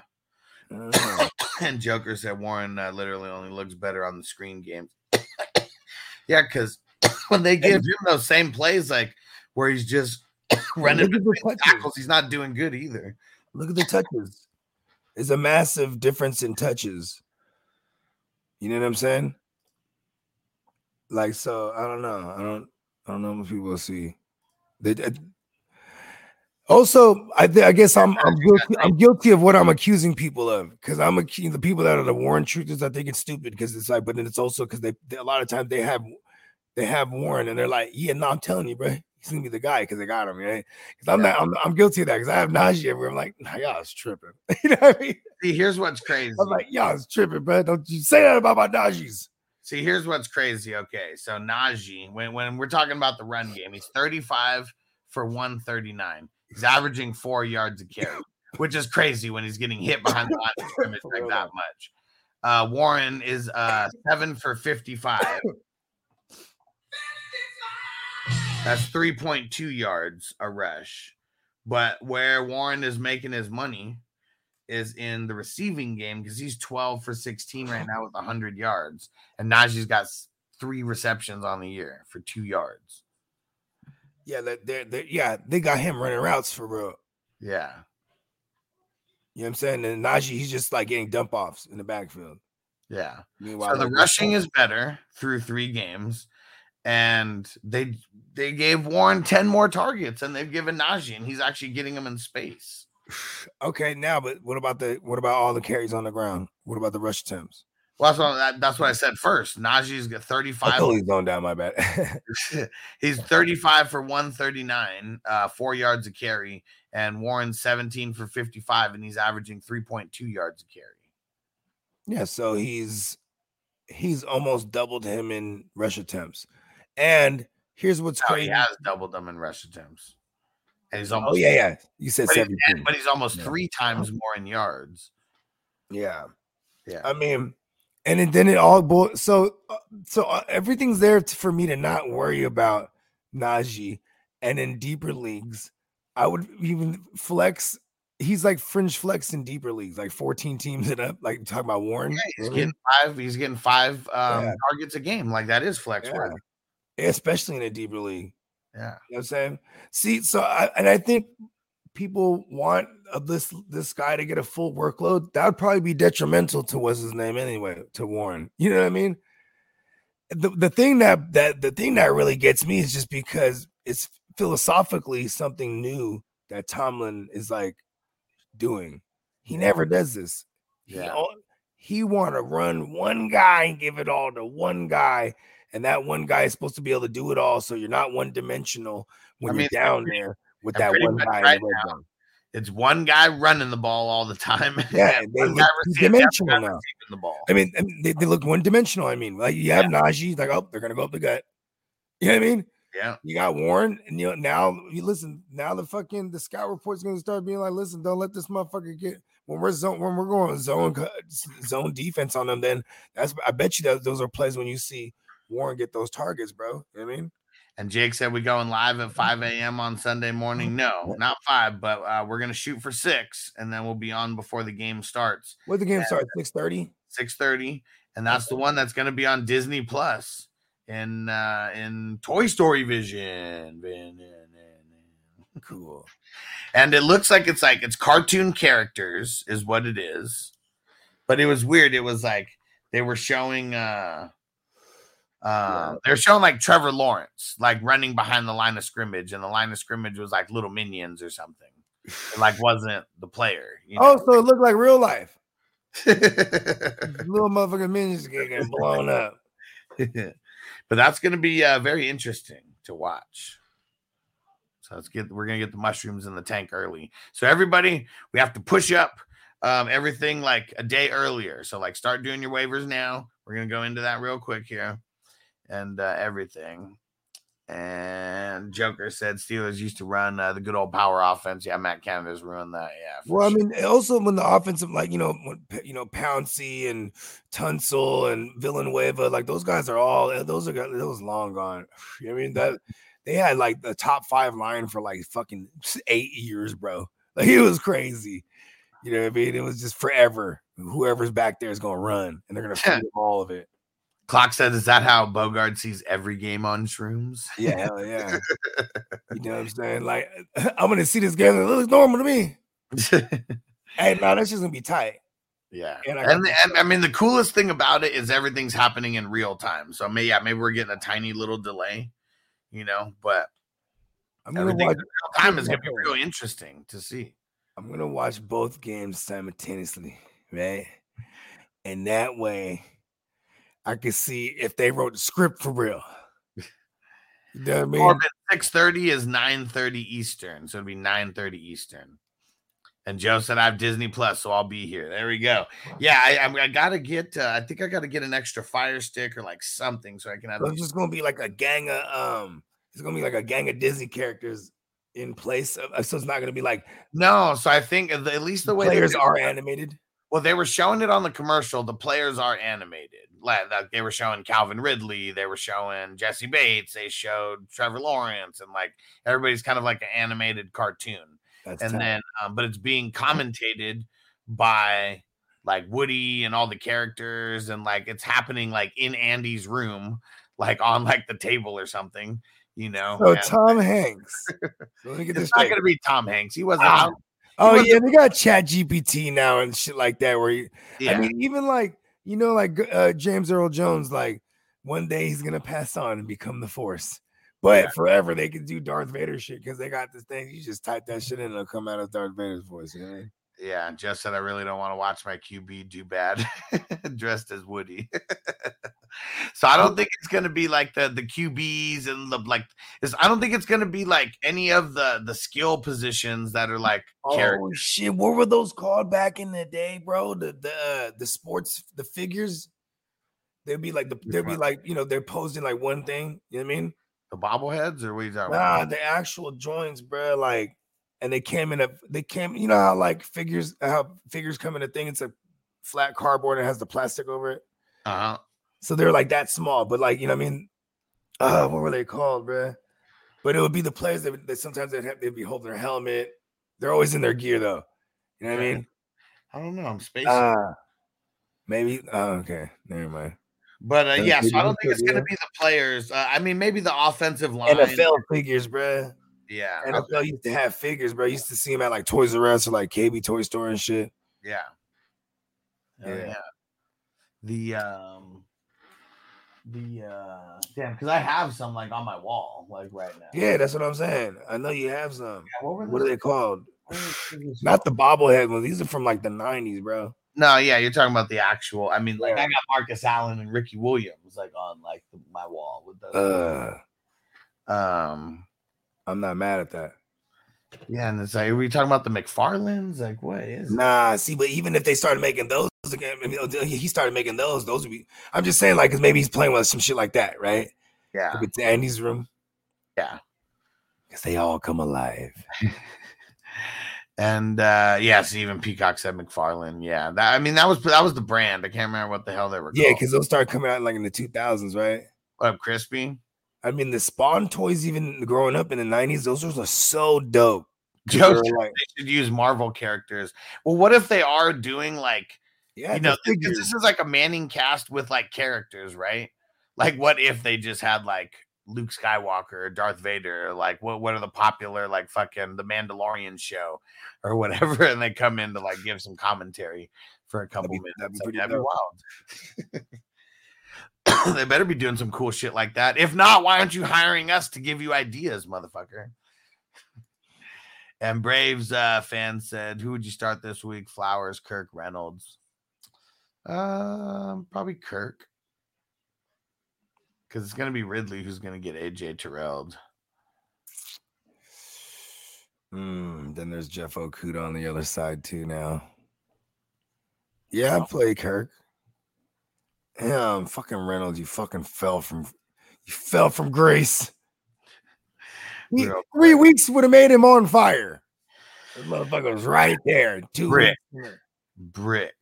I don't know. <coughs> and Joker said Warren uh, literally only looks better on the screen games. <coughs> yeah, because <coughs> when they give him those same plays, like where he's just running Look at the touches. tackles, he's not doing good either. Look at the touches. There's a massive difference in touches. You know what I'm saying? Like so, I don't know. I don't. I don't know what people will see. They, uh, also, I, thi- I guess I'm I'm guilty, I'm guilty of what I'm accusing people of because I'm accusing the people that are the Warren truthers. I think it's stupid because it's like, but then it's also because they, they a lot of times they have they have Warren and they're like, yeah, no, I'm telling you, bro, he's gonna be the guy because they got him, right? Because I'm not, I'm, I'm guilty of that because I have Najee everywhere. I'm like, nah, y'all is tripping. <laughs> you know what I mean? See, here's what's crazy. I'm like, y'all is tripping, bro. Don't you say that about my Najee. See, here's what's crazy. Okay, so Najee, when when we're talking about the run game, he's 35 for 139. He's averaging four yards a carry, which is crazy when he's getting hit behind the line of <laughs> scrimmage like that much. Uh, Warren is uh seven for 55. That's 3.2 yards a rush. But where Warren is making his money is in the receiving game because he's 12 for 16 right now with 100 yards. And Najee's got three receptions on the year for two yards. Yeah, that they're, they're, yeah, they got him running routes for real. Yeah. You know what I'm saying? And Najee, he's just like getting dump offs in the backfield. Yeah. Meanwhile, So the rushing is better through three games. And they they gave Warren 10 more targets and they've given Najee, and he's actually getting them in space. <sighs> okay now, but what about the what about all the carries on the ground? What about the rush attempts? Well, that's what, that's what I said first. Najee's got I 35. totally zoned down. My bad. <laughs> <laughs> He's 35 for 139, uh, four yards a carry, and Warren's 17 for 55, and he's averaging 3.2 yards a carry. yeah, so he's he's almost doubled him in rush attempts. And here's what's Now he crazy. has doubled them in rush attempts. And he's almost Oh yeah, yeah. You said but, he's, 17. but he's almost Yeah. three times more in yards. Yeah. Yeah. I mean, and it, then it all bo- so uh, so uh, everything's there t- for me to not worry about Najee. And in deeper leagues, I would even flex. He's like fringe flex in deeper leagues, like 14 teams and up. Like talking about Warren, Yeah, he's really? getting five. He's getting five um, Yeah. targets a game. Like that is flex Yeah. worthy. especially in a deeper league. Yeah. You know what I'm saying? See, so I, and I think people want this this guy to get a full workload. That would probably be detrimental to what's his name anyway, to Warren. You know what I mean? The the thing that that the thing that really gets me is just because it's philosophically something new that Tomlin is like doing. He never does this. He Yeah. al- he want to run one guy and give it all to one guy, and that one guy is supposed to be able to do it all. So you're not one dimensional when I mean, you're down there with and that one guy. right. It's one guy running the ball all the time. <laughs> Yeah, they look the two-dimensional now. the ball. I mean, I mean, they, they look one dimensional. I mean, like you have Najee, like oh, they're gonna go up the gut. <laughs> You know what I mean? Yeah. You got Warren, and you know now you listen. Now the fucking the scout report's gonna start being like, listen, don't let this motherfucker get when we're zone when we're going zone zone defense on them. Then that's I bet you that those are plays when you see Warren get those targets, bro. You know what I mean? And Jake said we going live at 5 a.m. on Sunday morning. No, not five, but uh, we're gonna shoot for six, and then we'll be on before the game starts. What the game start six thirty? 6:30, and that's the one that's gonna be on Disney Plus in uh in Toy Story Vision. Cool. And it looks like it's like it's cartoon characters, is what it is. But it was weird. It was like they were showing uh uh, they're showing like Trevor Lawrence, like running behind the line of scrimmage, and the line of scrimmage was like little minions or something. It, like wasn't the player. You Oh, so it looked like real life. <laughs> Little motherfucking minions getting blown up. <laughs> but that's going to be uh, very interesting to watch. So let's get we're gonna get the mushrooms in the tank early. So everybody, we have to push up um, everything like a day earlier. So like start doing your waivers now. We're gonna go into that real quick here, and uh, everything. And Joker said Steelers used to run uh, the good old power offense. Yeah, Matt Canada's ruined that. Yeah. Well, I mean, also when the offensive, like you know, when, you know, Pouncey and Tunsil and Villanueva, like those guys are all eh, those are those long gone. <sighs> I mean that they had like the top five line for like fucking eight years, bro. <laughs> Like it was crazy. You know what I mean? It was just forever. Whoever's back there is gonna run, and they're gonna <laughs> feed them all of it. Clock said, "Is that how Bogard sees every game on shrooms?" Yeah, hell <laughs> yeah. you know what I'm saying? Like <laughs> I'm gonna see this game. It looks normal to me. <laughs> Hey, no, that's just gonna be tight. Yeah, And and, I and, got I mean the coolest thing about it is everything's happening in real time. So maybe yeah, maybe we're getting a tiny little delay, you know, but I'm gonna everything in watch. real time is gonna be real interesting to see. I'm gonna watch both games simultaneously, right? And that way, I can see if they wrote the script for real. You know what I <laughs> mean? Six thirty is nine thirty Eastern, so it'll be nine thirty Eastern. And Joe said I have Disney Plus, so I'll be here. There we go. Yeah, I, I, I gotta get. Uh, I think I gotta get an extra Fire Stick or like something so I can have. So it's just gonna be like a gang of um. It's gonna be like a gang of Disney characters in place. Of, so it's not gonna be like No, so I think at least the way players are animated. Well, they were showing it on the commercial. The players are animated. Like they were showing Calvin Ridley, they were showing Jessie Bates, they showed Trevor Lawrence, and like everybody's kind of like an animated cartoon. That's and then, um, but it's being commentated by like Woody and all the characters, and like it's happening like in Andy's room, like on like the table or something, you know. So and Tom Hanks. <laughs> Let me get it's this not going to be Tom Hanks. He wasn't. Ah. out. Oh wasn't- yeah, they got Chat GPT now and shit like that. Where you, Yeah. I mean, even like you know, like uh, James Earl Jones, like one day he's gonna pass on and become the Force. But Yeah. forever they can do Darth Vader shit because they got this thing. You just type that shit in, it'll come out of Darth Vader's voice. You know what I mean? Yeah, Jeff said I really don't want to watch my QB do bad <laughs> dressed as Woody. <laughs> so I don't think it's gonna be like the the QBs and the like. I don't think it's gonna be like any of the the skill positions that are like characters. Oh shit, what were those called back in the day, bro? The the uh, the sports the figures. They'd be like the they'd be like you know they're posing like one thing. You know what I mean? The bobbleheads, or what are you talking Nah, about? the actual joints, bro. Like, and they came in a they came. You know how like figures how figures come in a thing. It's a flat cardboard and has the plastic over it. Uh-huh. So they're like that small, but like you know what I mean. Uh, what were they called, bro? But it would be the players that, that sometimes they'd have they'd be holding their helmet. They're always in their gear though. You know what I mean? I don't know. I'm spacing. Uh maybe. Oh, okay. Never mind. but uh, uh, yeah, so I don't think it's gonna be the players. Uh, I mean, maybe the offensive line. NFL figures, bro. Yeah. NFL used to have figures, bro. I used to see them at like Toys R Us or like KB Toy Store and shit. Yeah. Yeah. yeah. The um the uh damn because I have some like on my wall like right now. Yeah, that's what I'm saying. I know you have some. Yeah, what were What are they called? What were those Not the bobblehead ones. These are from like the 90s, bro. no, yeah, you're talking about the actual. I mean, like Yeah. I got Marcus Allen and Ricky Williams like on like the, my wall with the Uh, um I'm not mad at that. Yeah, and it's like, are we talking about the McFarlanes? Like, what is? it? Nah, see, but even if they started making those again, he started making those. Those would be. I'm just saying, like, 'cause maybe he's playing with some shit like that, right? Yeah, Like It's Andy's room. yeah. Because they all come alive. <laughs> And uh yes, even Peacock said McFarlane. Yeah, that I mean that was that was the brand. I can't remember what the hell they were. Yeah, because those started coming out like in the 2000s, right? What up, crispy. I mean, the Spawn toys, even growing up in the 90s, those were uh, so dope. <laughs> Joe, like- they should use Marvel characters. Well, what if they are doing like Yeah, you know this, this is like a Manning cast with like characters, right? Like, what if they just had like Luke Skywalker or Darth Vader? Like, what what are the popular like fucking the Mandalorian show or whatever, and they come in to like give some commentary for a couple be- minutes. that'd be Like, that'd be wild. <laughs> <coughs> they better be doing some cool shit like that. If not, why aren't you hiring us to give you ideas, motherfucker? And Braves uh, fan said, "Who would you start this week? Flowers, Kirk, Reynolds." Um, probably Kirk, because it's gonna be Ridley who's gonna get AJ Terrell. Mm, then there's Jeff Okudah on the other side too now. Yeah, play Kirk. Damn, fucking Reynolds, you fucking fell from you fell from grace. He- three weeks would have made him on fire. This motherfucker was right there. Two Brick. weeks. Bricked.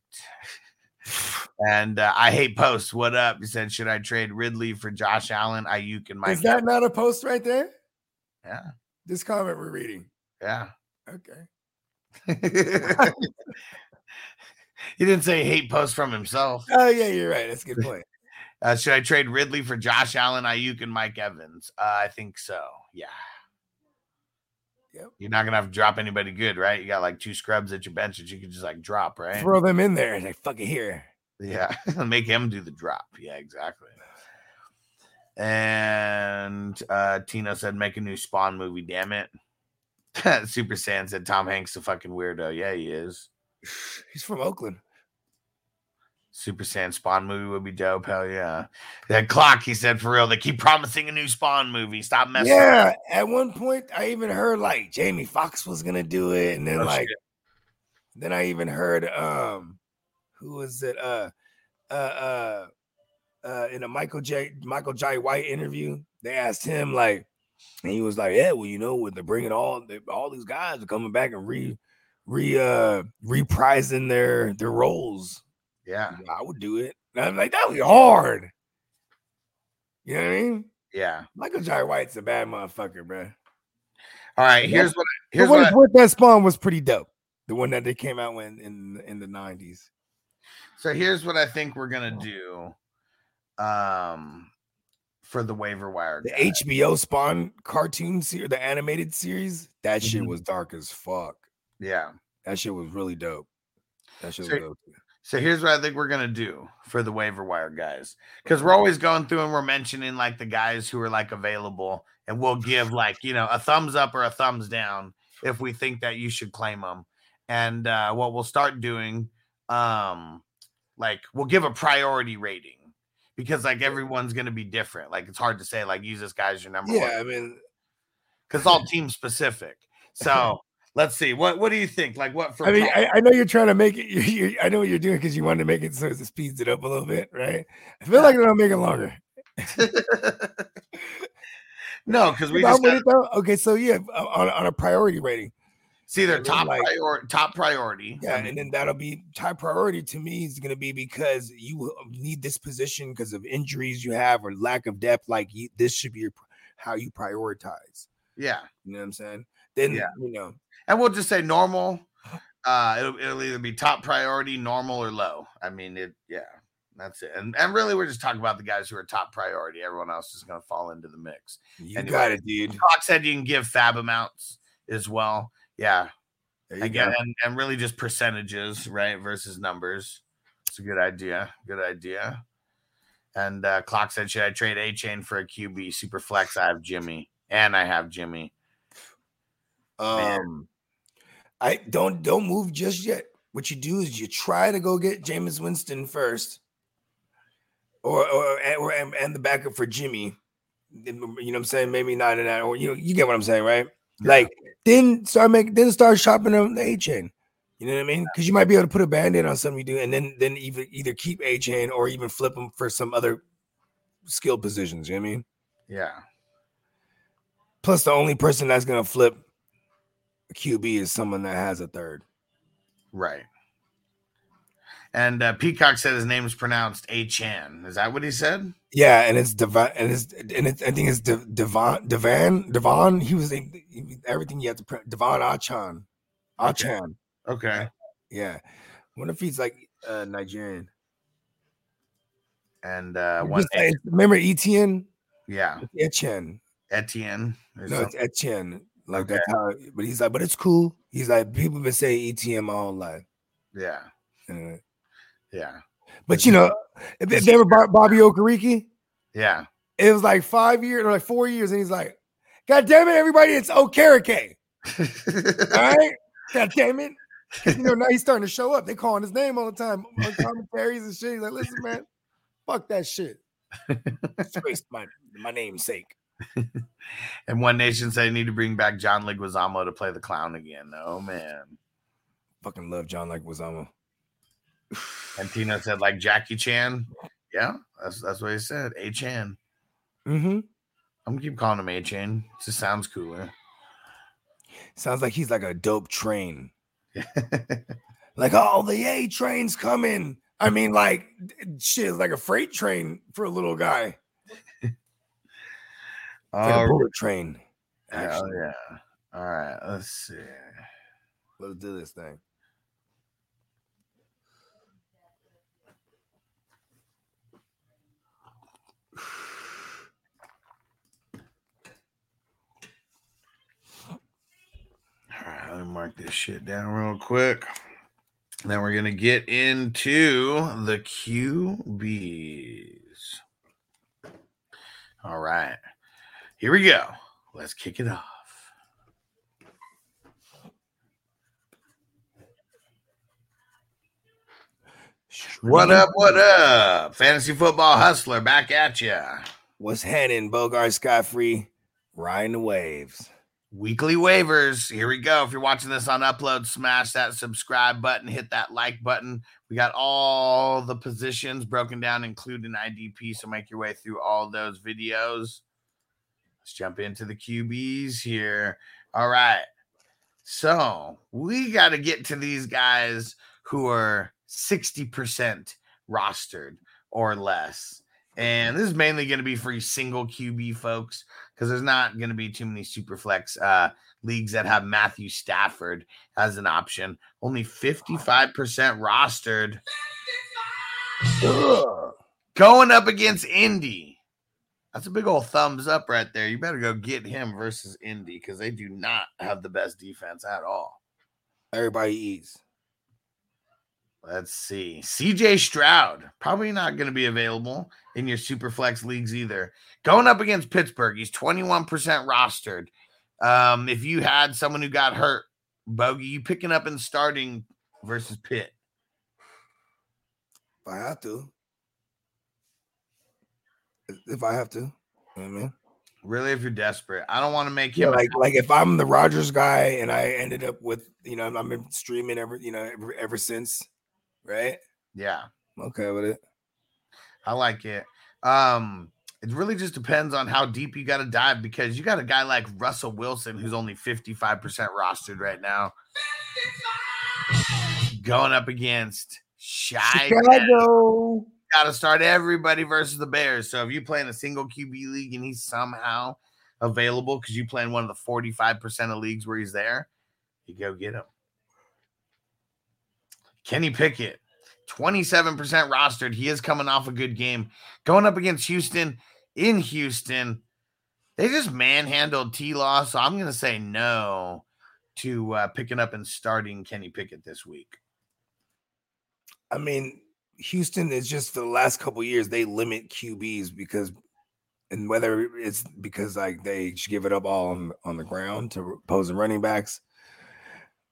And uh, I hate posts. What up? He said, "Should I trade Ridley for Josh Allen, Aiyuk, and Mike?" Is that not a post right there? Yeah, This comment we're reading. yeah. Okay. <laughs> <laughs> he didn't say hate post from himself. Oh yeah, you're right. That's a good point. <laughs> Uh, should I trade Ridley for Josh Allen, Aiyuk, and Mike Evans? Uh, I think so. Yeah. Yep. You're not gonna have to drop anybody good, right? You got like two scrubs at your bench that you can just like drop, right? Throw them in there. And like fuck it here. Yeah, <laughs> make him do the drop. Yeah, exactly. And uh Tino said, make a new Spawn movie, damn it. <laughs> Super Saiyan said Tom Hanks a fucking weirdo. Yeah, he is. <sighs> He's from Oakland. Super Saiyan Spawn movie would be dope. Hell yeah. That clock, he said for real. They keep promising a new Spawn movie. Stop messing. Yeah, at one point I even heard like Jamie Foxx was gonna do it, and then Oh, like shit. then I even heard um who was it uh uh uh uh in a Michael Jai Michael Jai White interview they asked him like and he was like yeah well you know when they're bringing all all these guys are coming back and re re uh reprising their their roles Yeah. I would do it and I'm like that would be hard you know what I mean Yeah. Michael Jai White's a bad motherfucker bro All right. Here's what Here's here's what, what I- what that spawn was pretty dope. The one that they came out when in in the nineties. so here's what I think we're gonna do. Um for the waiver wire. The guy. HBO Spawn cartoon series, the animated series, that shit Mhm. was dark as fuck. Yeah. That shit was really dope. That shit was So- dope. too. So here's what I think we're gonna do for the waiver wire guys, because we're always going through and we're mentioning like the guys who are like available, and we'll give like you know a thumbs up or a thumbs down if we think that you should claim them. And uh, what we'll start doing, um, like we'll give a priority rating because like everyone's gonna be different. Like it's hard to say like use this guy as your number one Yeah, I mean, because it's all <laughs> team specific. <laughs> So let's see what what do you think? Like what for? I mean, I, I know you're trying to make it. You, <laughs> you, I know what you're doing because you wanted to make it so it speeds it up a little bit, right? I feel like it'll make it longer. <laughs> no, because we just what gotta it though? Okay, so yeah, uh, on, on a priority rating. see their top like- priority. Top priority. Yeah, I mean, and then that'll be top priority to me is going to be because you need this position because of injuries you have or lack of depth. Like you, this should be your, how you prioritize. yeah, You know what I'm saying? Then Yeah. you know, and we'll just say normal. Uh, it'll, it'll either be top priority, normal, or low. I mean, it. Yeah, that's it. And and really, we're just talking about the guys who are top priority. Everyone else is going to fall into the mix. you Anyway, got it, dude. Clock said you can give fab amounts as well. Yeah, again, and, and really just percentages, right, versus numbers. It's a good idea. Good idea. And uh, Clock said, should I trade A Chain for a QB super flex? I have Jimmy, and I have Jimmy. man. I don't don't move just yet. What you do is you try to go get Jameis Winston first, or or or and, and the backup for Jimmy. You know what I'm saying? Maybe not in that, or you know, you get what I'm saying, right? Like then start making then start shopping on the A chain. You know what I mean? Because you might be able to put a band-aid on something you do, and then then either either keep A chain or even flip them for some other skill positions. You know what I mean? Yeah. Plus, the only person that's gonna flip QB is someone that has a third. Right. And uh, Peacock said his name is pronounced A Chan. Is that what he said? Yeah, and it's Devon, and it's and it's, I think it's De, Devon, Devon, Devon. He was he, everything you have to pre- Devon Achan, Achan. Okay. Yeah, wonder if he's like uh, Nigerian. And uh, one, like- remember Etienne? yeah, Etienne. Etienne. No, it's. Etienne. Like that's how. But he's like, but it's cool. He's like, people been saying ETM my whole life. yeah, yeah, But you know, if if they ever Bob- Bobby Okereke, yeah. it was like five years or like four years, and he's like, God damn it, everybody, it's Okereke. <laughs> All right? God damn it. You know, now he's starting to show up. They calling his name all the time on commentaries and shit. He's like, listen, man, fuck that shit. <laughs> My my namesake. <laughs> and One Nation said they need to bring back John Leguizamo to play the clown again. Oh man. Fucking love John Leguizamo. And Tina said like Jackie Chan. Yeah, that's that's what he said. A Chan. Mm-hmm. I'm gonna keep calling him A Chan. It Just sounds cooler. Sounds like he's like a dope train. <laughs> Like, oh, the A train's coming. I mean, like, shit, like a freight train for a little guy. It's like a bullet train. hell Actually, yeah. All right, let's see. let's do this thing. All right, let me mark this shit down real quick. Then we're gonna get into the QBs. All right, here we go. Let's kick it off. What up? What up? Fantasy football hustler back at ya. What's happening, Bogard Scott Free? Riding the waves. Weekly waivers. Here we go. If you're watching this on upload, smash that subscribe button, hit that like button. We got all the positions broken down, including IDP. So make your way through all those videos. Let's jump into the QBs here. All right. So we got to get to these guys who are 60% rostered or less. And this is mainly going to be for you single QB folks because there's not going to be too many super flex uh, leagues that have Matthew Stafford as an option. Only 55% rostered going up against Indy. That's a big old thumbs up right there. You better go get him versus Indy because they do not have the best defense at all. Everybody eats. Let's see. CJ Stroud, probably not going to be available in your super flex leagues either. Going up against Pittsburgh, he's 21% rostered. Um, if you had someone who got hurt, Bogey, you picking up and starting versus Pitt. If I have to. If I have to. You know I mean? Really, if you're desperate, I don't want to make Yeah, like like if I'm the Rodgers guy and I ended up with you know I've been streaming ever you know ever, ever since, right? yeah, Okay with it. I like it. Um, it really just depends on how deep you got to dive because you got a guy like Russell Wilson who's only 55% rostered right now. Going up against Shy Chicago. Got to start everybody versus the Bears. So if you play in a single QB league and he's somehow available because you play in one of the 45% of leagues where he's there, you go get him. Kenny Pickett, 27% rostered. He is coming off a good game. Going up against Houston in Houston, they just manhandled T Law. So I'm going to say no to uh, picking up and starting Kenny Pickett this week. I mean, Houston is just for the last couple years they limit QBs because, and whether it's because like they give it up all on, on the ground to opposing running backs,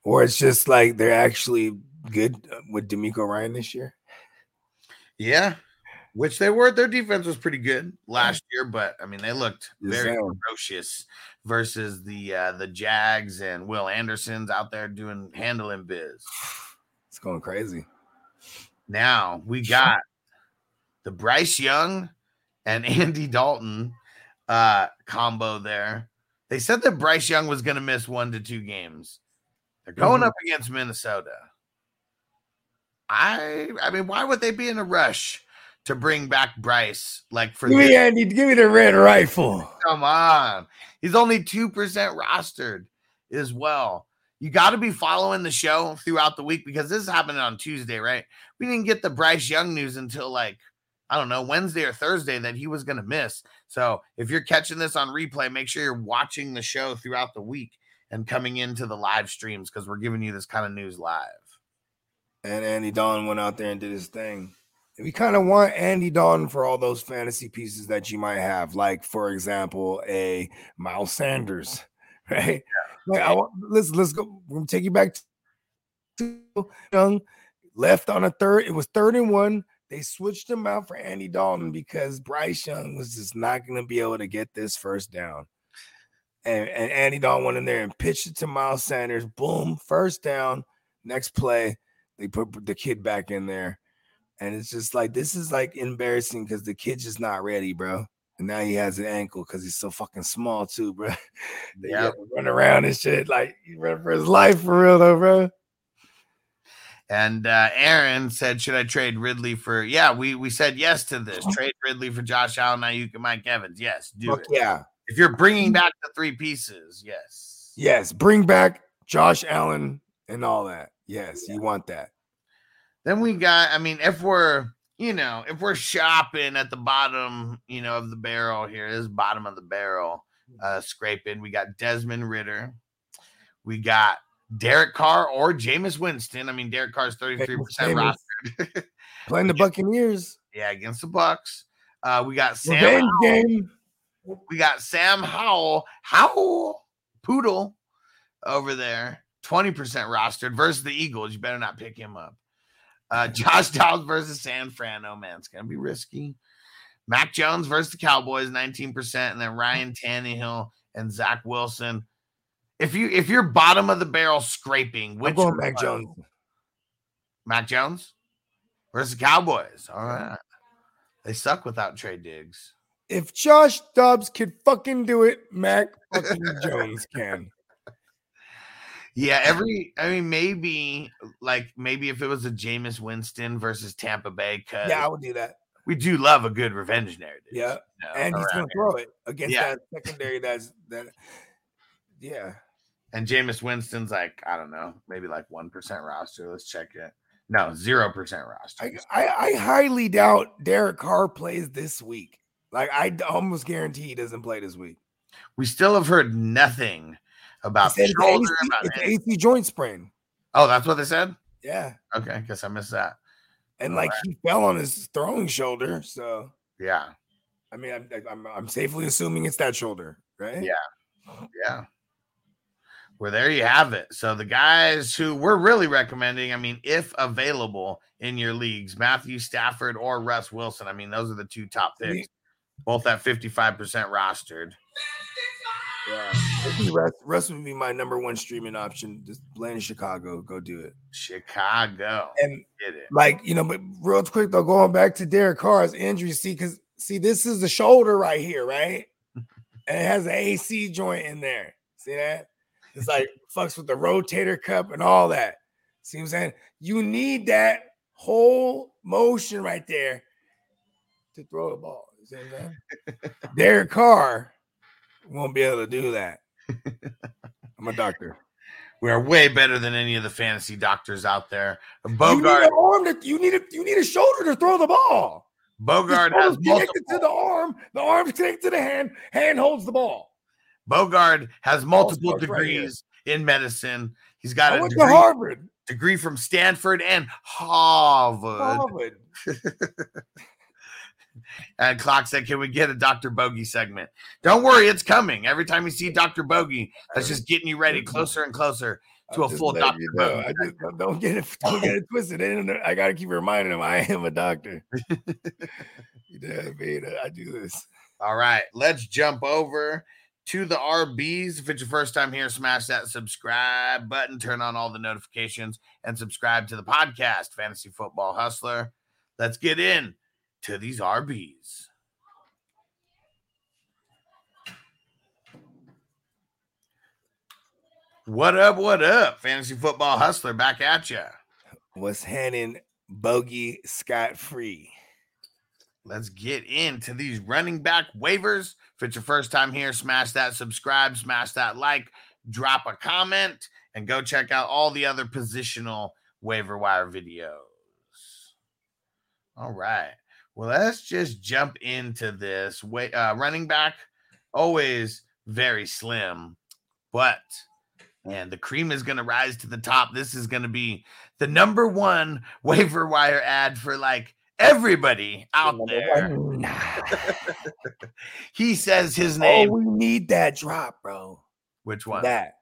or it's just like they're actually good uh, with DeMeco Ryan this year. Yeah. which they were. Their defense was pretty good last year, but I mean they looked very ferocious versus the uh, the Jags and Will Anderson's out there doing handling biz. It's going crazy. Now we got the Bryce Young and <laughs> Andy Dalton uh combo there. They said that Bryce Young was going to miss one to two games. They're going Mhm. up against Minnesota. I I mean, why would they be in a rush to bring back Bryce? Like for Give me? Andy. Give me the red rifle. Come on. He's only 2% rostered as well. You got to be following the show throughout the week because this is happening on Tuesday, right? We didn't get the Bryce Young news until like, I don't know, Wednesday or Thursday that he was going to miss. So if you're catching this on replay, make sure you're watching the show throughout the week and coming into the live streams because we're giving you this kind of news live. And Andy Dalton went out there and did his thing. We kind of want Andy Dalton for all those fantasy pieces that you might have, like for example, a Miles Sanders, <laughs> right? Like, I want, let's let's go. We're gonna take you back to Young. Left on a third. It was third and one. They switched him out for Andy Dalton because Bryce Young was just not going to be able to get this first down. And, and Andy Dalton went in there and pitched it to Miles Sanders. Boom, first down. Next play, they put the kid back in there. And it's just like, this is like embarrassing because the kid's just not ready, bro. And now he has an ankle because he's so fucking small, too, bro. <laughs> They Yep. run around and shit. Like, he run for his life for real, though, bro. And uh, Aaron said, "Should I trade Ridley for?" Yeah, we we said yes to this. Trade Ridley for Josh Allen, Aiyuk, and Mike Evans. Yes, do Fuck it. yeah. If you're bringing back the three pieces, yes. Yes. Bring back Josh Allen and all that. Yes, you want that. Then we got. I mean, if we're you know if we're shopping at the bottom, you know, of the barrel here, this is bottom of the barrel, uh, scraping. We got Desmond Ridder. We got Derek Carr or Jameis Winston. I mean, Derek Carr's thirty three percent rostered. <laughs> Playing the Buccaneers. yeah, against the Bucks. Uh, we got Sam. Game. We got Sam Howell, Howell Poodle over there, 20% rostered versus the Eagles. You better not pick him up. Uh, <laughs> Josh Dobbs versus San Fran. Oh man, it's gonna be risky. Mac Jones versus the Cowboys, 19%, and then Ryan Tannehill and Zach Wilson. If you if you're bottom of the barrel scraping, which I'm going Mac? Jones. Mac Jones versus the Cowboys. All right. They suck without Tre Diggs. If Josh Dobbs could fucking do it, Mac <laughs> fucking Jones can. Yeah, every I mean, maybe like maybe if it was a Jameis Winston versus Tampa Bay, because Yeah, I would do that. we do love a good revenge narrative. Yeah. you know, And he's gonna throw it against Yeah. that secondary that's that yeah. And Jameis Winston's like, I don't know, maybe like 1% roster. Let's check it. No, 0% roster. I, I, I highly doubt Derek Carr plays this week. Like I almost guarantee he doesn't play this week. we still have heard nothing about the AC, shoulder. About it's. AC joint sprain. oh, that's what they said? Yeah. Okay, I guess I missed that. And like he fell on his throwing shoulder. So Yeah. I mean I'm I'm, I'm safely assuming it's that shoulder, right? Yeah. Yeah. Well, there you have it. So the guys who we're really recommending, I mean, if available in your leagues, Matthew Stafford or Russ Wilson. I mean, those are the two top picks, both at 55% rostered. Yeah. I think Russ, Russ would be my number one streaming option. Just playing in Chicago. Go do it. Chicago. And Get it. like, you know, but real quick though, going back to Derek Carr's injury, see, because see, this is the shoulder right here, right? <laughs> and it has an AC joint in there. See that? It's like fucks with the rotator cuff and all that. See what I'm saying? You need that whole motion right there to throw the ball. You see what I'm saying? <laughs> Derek Carr won't be able to do that. I'm a doctor. We are way better than any of the fantasy doctors out there. You need an arm that you need a you need a shoulder to throw the ball. Bogard has connected multiple. to the arm. The arm's connected to the hand. Hand holds the ball. Bogard has multiple starts right degrees in medicine. He's got I a went to Harvard. degree from Stanford and Harvard. Harvard. <laughs> And Clock said, Can we get a Dr. Bogey segment? Don't worry, it's coming. Every time you see Dr. Bogey, that's just getting you ready closer and closer to I'm a full doctor. you know. I just don't- get it don't get it twisted. I gotta keep reminding them I am a doctor. <laughs> you know what I mean? I do this. All right, let's jump over to the RBs. If it's your first time here, smash that subscribe button, turn on all the notifications, and subscribe to the podcast, Fantasy Football Hustler. Let's get in to these RBs. What up? What up? Fantasy Football Hustler back at you. What's handing bogey Scott free? Let's get into these running back waivers. If it's your first time here, smash that subscribe, smash that like, drop a comment, and go check out all the other positional waiver wire videos. All right. Well, let's just jump into this. Wait, uh, running back, always very slim, but and the cream is going to rise to the top. This is going to be the number one <laughs> waiver wire ad for like everybody out there. <laughs> he says his name. Oh, name. we need that drop, bro. Which one? That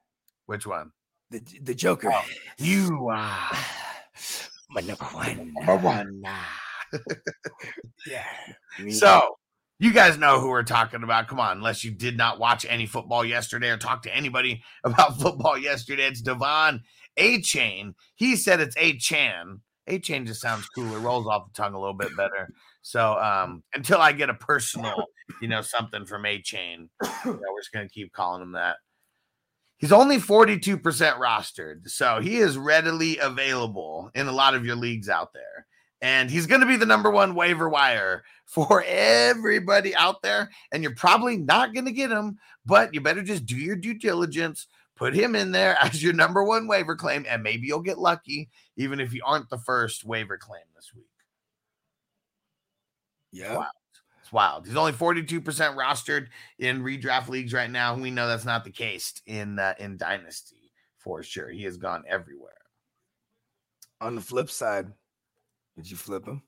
Which one? the the Joker. You <sighs> are my number one. number one. <laughs> Yeah. So, you guys know who we're talking about. Come on, unless you did not watch any football yesterday or talk to anybody <laughs> about football yesterday, it's Devon A Chain. He said it's A Chan. A Chain just sounds cooler, rolls off the tongue a little bit better. So, um, until I get a personal, you know, something from A Chain, you know, we're just gonna keep calling him that. He's only 42% rostered, so he is readily available in a lot of your leagues out there. And he's going to be the number one waiver wire for everybody out there. And you're probably not going to get him, but you better just do your due diligence, put him in there <laughs> as your number one waiver claim, and maybe you'll get lucky, even if you aren't the first waiver claim this week. Yeah. Wow. It's wild. He's only 42% rostered in redraft leagues right now. We know that's not the case in uh, in Dynasty for sure. He has gone everywhere. On the flip side, did you flip him?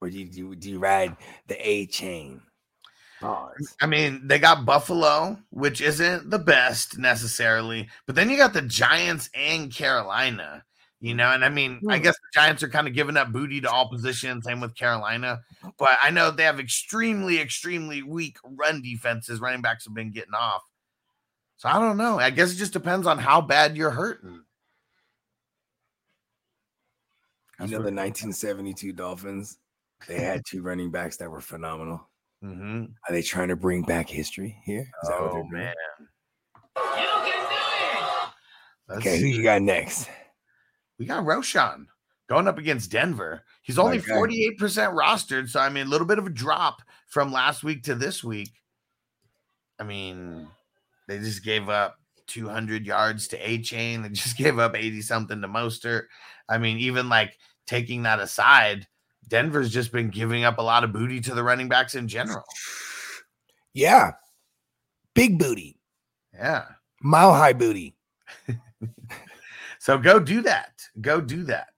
Or do you do, do you ride the A chain? Pause. I mean, they got Buffalo, which isn't the best necessarily, but then you got the Giants and Carolina, you know. And I mean, I hmm. guess the Giants are kind of giving up booty to all positions, same with Carolina. But I know they have extremely, extremely weak run defenses. Running backs have been getting off. So I don't know. I guess it just depends on how bad you're hurting. You know the 1972 Dolphins? They had two running backs that were phenomenal. Mm-hmm. Are they trying to bring back history here? Is that what Oh they're doing? man. Let's Okay, who you got next? We got Roschon going up against Denver. He's only My 48% rostered. So, I mean, a little bit of a drop from last week to this week. I mean, they just gave up 200 yards to A Chain. They just <laughs> gave up 80 something to Mostert. I mean, even like taking that aside, Denver's just been giving up a lot of booty to the running backs in general. Yeah. Big booty, Yeah. mile high booty. <laughs> So go do that. Go do that.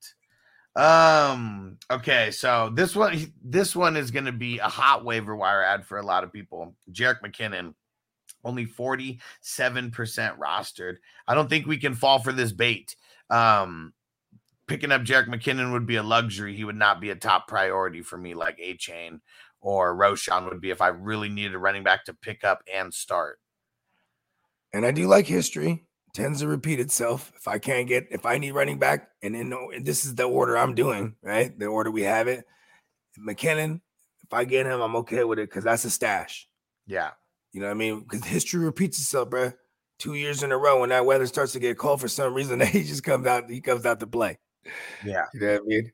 Um, okay, so this one this one is gonna be a hot waiver wire ad for a lot of people. Jerick McKinnon, only 47% rostered. I don't think we can fall for this bait. Um picking up Jerick McKinnon would be a luxury. He would not be a top priority for me like A Chain or Roschon would be if I really needed a running back to pick up and start. And I do like history. Tends to repeat itself. If I can't get, if I need running back, and then and this is the order I'm doing, right? The order we have it. McKinnon, if I get him, I'm okay with it because that's a stash. Yeah. You know what I mean? Because history repeats itself, bro. Two years in a row, when that weather starts to get cold for some reason, <laughs> he just comes out. He comes out to play. Yeah. You know what I mean?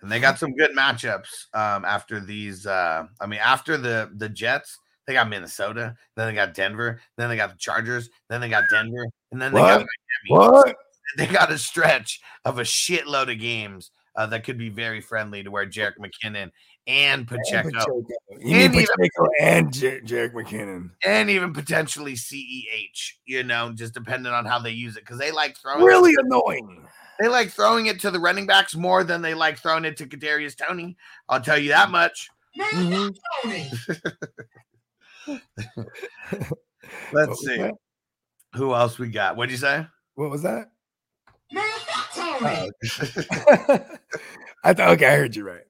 and they got some good matchups um after these uh i mean after the the jets they got minnesota then they got denver then they got the chargers then they got denver and then they got? Miami. What? <laughs> they got a stretch of a shitload of games uh, that could be very friendly to where Jerick McKinnon and Pacheco, And Pacheco. You And need even- Pacheco and J- Jerick McKinnon. and even potentially CEH, you know, just depending on how they use it. Because they like throwing Really annoying. They like throwing it to the running backs more than they like throwing it to Kadarius Toney. I'll tell you that much. Mm-hmm. What Let's see. that? Who else we got? What'd you say? What was that? Oh. <laughs> I thought okay, I heard you right.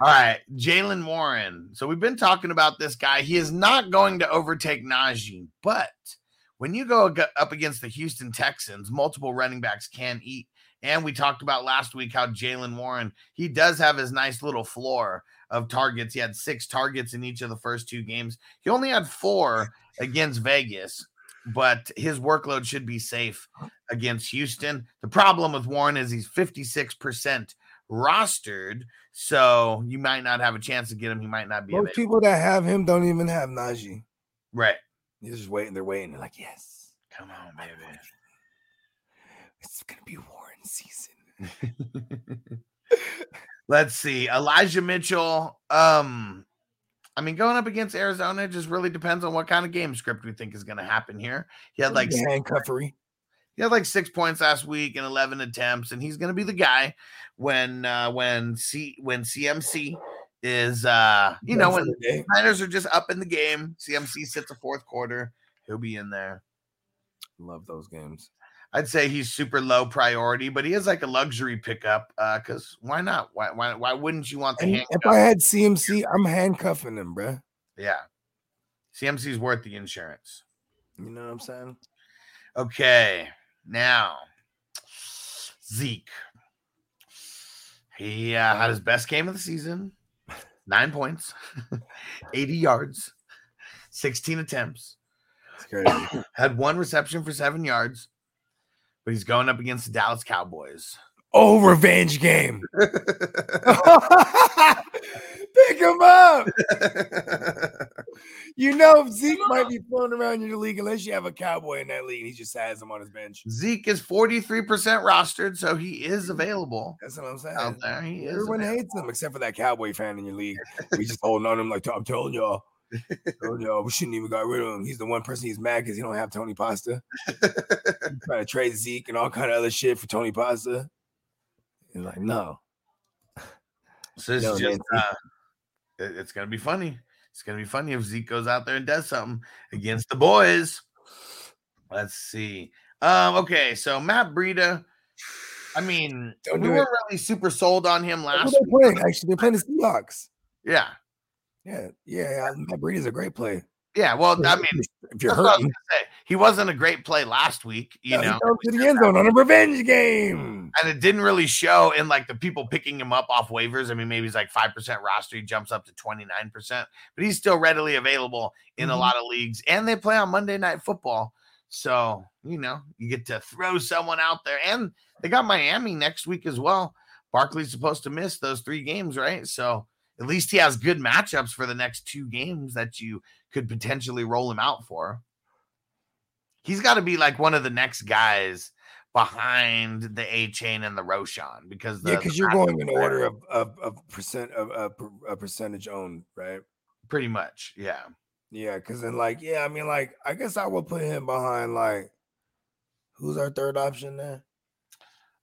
All right, Jaylen Warren. So we've been talking about this guy. He is not going to overtake Najee, but when you go up against the Houston Texans, multiple running backs can eat. And we talked about last week how Jaylen Warren, he does have his nice little floor of targets. He had six targets in each of the first two games. He only had four against Vegas, but his workload should be safe against Houston. The problem with Warren is he's 56% rostered, so you might not have a chance to get him. He might not be Most available. people that have him don't even have Najee. Right. They're just waiting. They're waiting. They're like, yes, Come on, baby. it's gonna be Warren season. Let's see. Elijah Mitchell. Um, I mean, going up against Arizona just really depends on what kind of game script we think is going to happen here. He had like The handcuffery. he had like six points last week and 11 attempts, and he's going to be the guy when uh when C when CMC is uh you know when the. Niners are just up in the game. CMC sits a fourth quarter. He'll be in there. love those games. I'd say he's super low priority, but he is like a luxury pickup. Uh, because why not? Why why why wouldn't you want the handcuff? if I had CMC, I'm handcuffing him, bruh. Yeah. CMC's worth the insurance. You know what I'm saying? Okay. Now, Zeke. He uh, had his best game of the season nine points, <laughs> 80 yards, 16 attempts, <coughs> had one reception for seven yards, but he's going up against the Dallas Cowboys. oh, revenge game. <laughs> Pick him up. <laughs> You know, Zeke might be floating around in your league unless you have a cowboy in that league. He just has him on his bench. Zeke is 43% rostered, so he is mm. available That's what I'm saying. out there. He Everyone hates him except for that cowboy fan in your league. We just holding on to him like I'm telling y'all. Telling y'all, we shouldn't even got rid of him. He's the one person he's mad because he don't have Tony Pasta. Trying <laughs> to trade Zeke and all kind of other shit for Tony Pasta. He's like, no. So Yo, is just, uh, it, it's gonna be funny. It's gonna be funny if Zeke goes out there and does something against the boys. Let's see. Um, okay, so Matt Breida. I mean, Don't we weren't really super sold on him Who last they week. playing? Actually, they're playing the Seahawks. Yeah, Yeah, yeah. Matt Breida's a great play. yeah. Well, I mean, if you're that's what I was hurting, gonna say. He wasn't a great play last week, you yeah, know, to the end zone on a revenge game. and it didn't really show in like the people picking him up off waivers. I mean, maybe he's like five percent roster, he jumps up to twenty nine percent, but he's still readily available in a Mhm. lot of leagues, and they play on Monday Night Football. So you know, you get to throw someone out there, and they got Miami next week as well. Barkley's supposed to miss those three games, right? So at least he has good matchups for the next two games that you could potentially roll him out for. He's got to be like one of the next guys behind the Achane and the Roschon because the, Yeah, because you're going in order of of, of percent of a percentage owned, right? pretty much. Yeah. Yeah, because then like, yeah, I mean, like, I guess I would put him behind like, who's our third option there?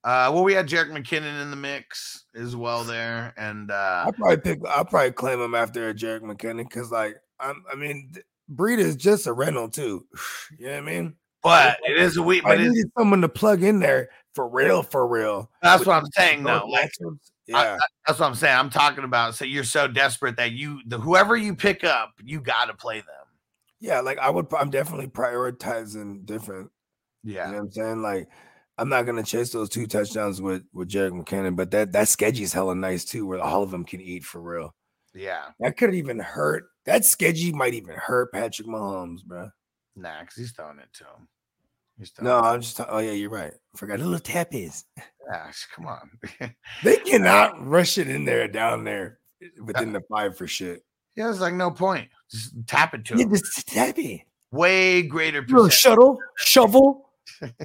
Uh, well, we had Jerick McKinnon in the mix as well there, and uh, I'll probably pick. I'll probably claim him after Jerick McKinnon because, like, I'm. I mean, Breed is just a rental too. <sighs> You know what I mean? but it is a week. I But it's, needed someone to plug in there for real, for real. that's with what I'm saying though. Like matchups. I- yeah, that's what I'm saying. I'm talking about. So you're so desperate that you, the whoever you pick up, you got to play them. yeah. Like I would. I'm definitely prioritizing different. Yeah. You know what I'm saying? Like, I'm not gonna chase those two touchdowns with with Jerick McKinnon, but that that sketchy is hella nice too, where all of them can eat for real. Yeah. That could even hurt. That sketchy might even hurt Patrick Mahomes, bro. Nah, because he's throwing it to him. He's No. I'm just. Oh yeah, you're right. Forgot a little tap is. Gosh, <laughs> come on. <laughs> They cannot rush it in there down there within the five for shit. yeah, it's like no point. Just tap it to Yeah, him. just tap it. Way greater percent. shuttle shovel. <laughs>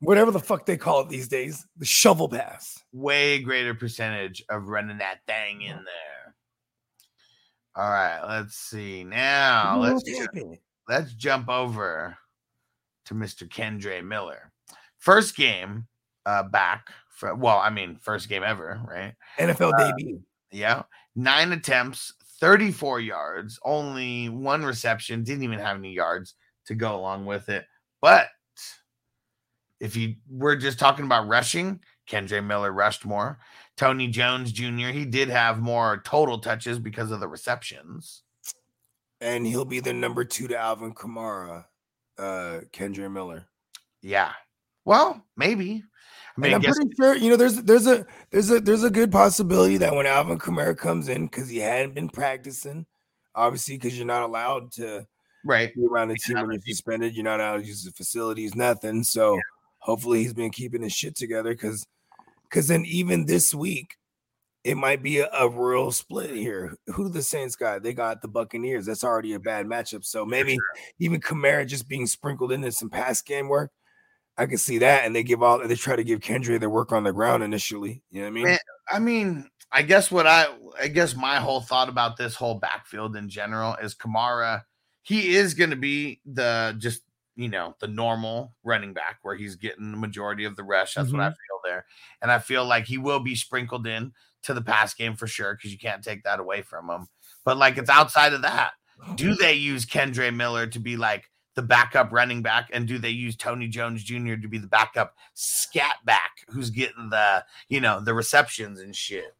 Whatever the fuck they call it these days, the shovel pass. Way greater percentage of running that thing in there. All right, let's see. Now let's ju- let's jump over to Mr. Kendre Miller. First game uh back for well, I mean, first game ever, right? NFL Uh, debut. Yeah. Nine attempts, 34 yards, only one reception, didn't even have any yards to go along with it. But if you we're just talking about rushing, Kendre Miller rushed more. Tony Jones Jr., he did have more total touches because of the receptions. And he'll be the number two to Alvin Kamara, uh, Kendre Miller. Yeah. Well, maybe. I mean, I I'm guess pretty sure, you know, there's there's a there's a there's a good possibility that when Alvin Kamara comes in, because he hadn't been practicing, obviously, because you're not allowed to right. be around the team when you're suspended. You're not allowed to use the facilities, nothing. So hopefully he's been keeping his shit together because because then even this week, it might be a, a real split here. Who the Saints got? They got the Buccaneers. That's already a bad matchup. So maybe even Kamara just being sprinkled into some pass game work. I can see that, and they give all they try to give Kendre their work on the ground initially. You know what I mean? Man, I mean, I guess what I I guess my whole thought about this whole backfield in general is Kamara. He is going to be the just you know the normal running back where he's getting the majority of the rush. That's what I mm-hmm. feel there, and I feel like he will be sprinkled in to the pass game for sure because you can't take that away from him. But like it's outside of that. Do they use Kendre Miller to be like the backup running back, and do they use Tony Jones Jr. to be the backup scat back who's getting the you know the receptions and shit?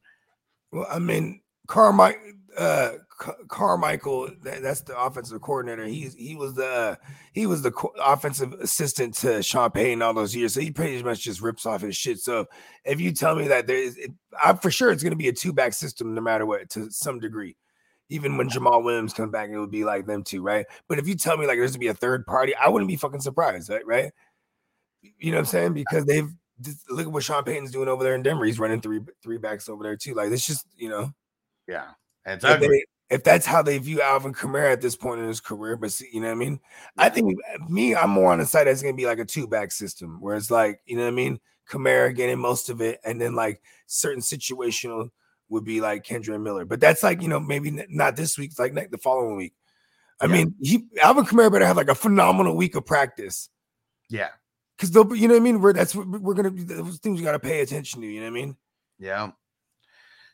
Well, I mean, Carmichael, uh, Carmichael, that, that's the offensive coordinator. He's he was the he was the offensive assistant to Sean Payton all those years. So he pretty much just rips off his shit. So if you tell me that there is, it, I'm for sure it's going to be a two back system no matter what to some degree. Even when Jamaal Williams comes back, it would be like them two, right? But if you tell me like there's gonna be a third party, I wouldn't be fucking surprised, right? Right? You know what I'm saying? Because they've just- look at what Sean Payton's doing over there in Denver. He's running three three backs over there too. Like it's just you know Yeah, it's if, they- if that's how they view Alvin Kamara at this point in his career, but see, you know what I mean? I think me, I'm more on the side that's gonna be like a two back system where it's like, you know what I mean? Kamara getting most of it, and then like certain situational would be like Kendre Miller. But that's like, you know, maybe not this week, it's like the following week. I Yeah. mean, he Alvin Kamara better have like a phenomenal week of practice. Yeah, Because they'll be, you know what I mean? We're that's what we're gonna be those things you gotta pay attention to, you know what I mean? yeah.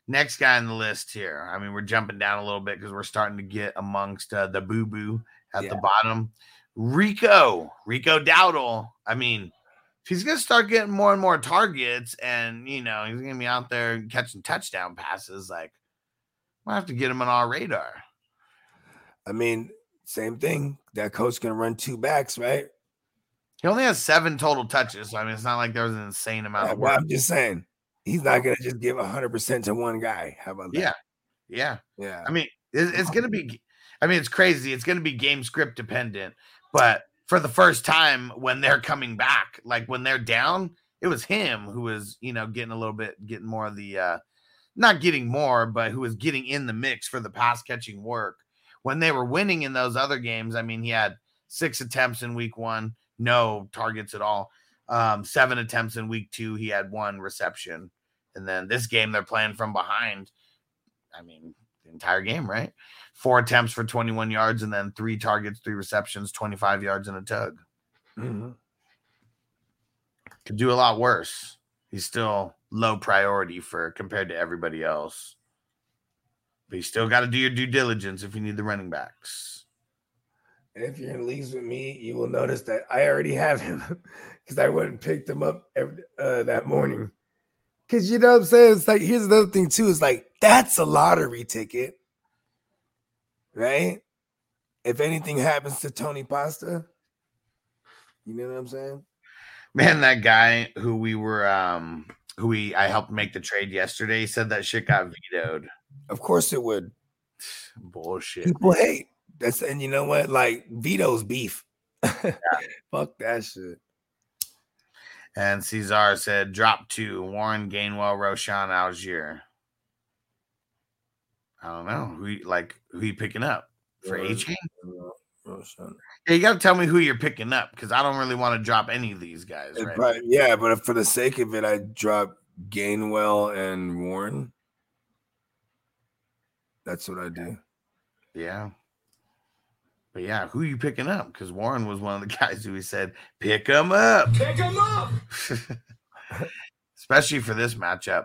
Next guy on the list here. I mean, we're jumping down a little bit because we're starting to get amongst uh, the boo boo at the bottom. Rico, Rico Dowdle. I mean, if he's gonna start getting more and more targets, and you know he's gonna be out there catching touchdown passes, like we'll have to get him on our radar. I mean, same thing. That coach gonna run two backs, right? He only has seven total touches, so I mean, it's not like there was an insane amount Yeah, of work. I'm just saying, he's not gonna just give hundred percent to one guy. How about that? Yeah, yeah. yeah. I mean, it- it's going to be, I mean, it's crazy. It's going to be game script dependent, but for the first time when they're coming back, like when they're down, it was him who was, you know, getting a little bit, getting more of the, uh, not getting more, but who was getting in the mix for the pass catching work. When they were winning in those other games, I mean, he had six attempts in week one, no targets at all. Um, seven attempts in week two, he had one reception. And then this game, they're playing from behind. I mean, the entire game, right? Four attempts for 21 yards and then three targets, three receptions, 25 yards and a tug. Mhm. Could do a lot worse. He's still low priority for compared to everybody else. But you still got to do your due diligence if you need the running backs. And if you're in leagues with me, you will notice that I already have him <laughs> because I went and picked him up every, uh, that morning. Because you know what I'm saying? It's like here's another thing too. It's like that's a lottery ticket, right? If anything happens to Tony Pasta, you know what I'm saying? Man, that guy who we were um who we I helped make the trade yesterday said that shit got vetoed. Of course it would. Bullshit. People hate that's and you know what? Like veto's beef. <laughs> Fuck that shit. And Cesar said drop two, Warren Gainwell, Roschon Allgeier. I don't know. Who you- like who you picking up for Uh, Achane? Yeah, you got to tell me who you're picking up because I don't really want to drop any of these guys. Right? probably- yeah, but if for the sake of it, I drop Gainwell and Warren. That's what I do. Yeah. But yeah, who you picking up? Because Warren was one of the <laughs> guys who he said, pick him up. Pick him up. <laughs> Especially for this matchup.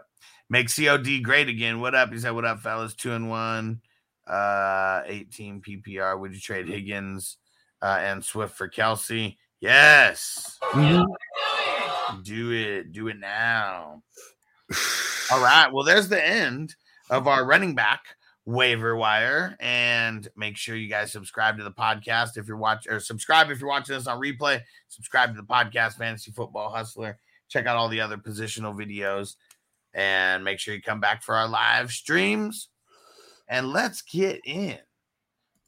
Make COD great again. What up? He said, What up, fellas? Two and one. Uh 18 PPR. Would you trade Higgins uh, and Swift for Kelce? Yes. Do it. Do it now. All right. Well, there's the end of our running back waiver wire. And make sure you guys subscribe to the podcast if you're watching, or subscribe if you're watching this on replay. Subscribe to the podcast, Fantasy Football Hustler. Check out all the other positional videos. And make sure you come back for our live streams. And let's get in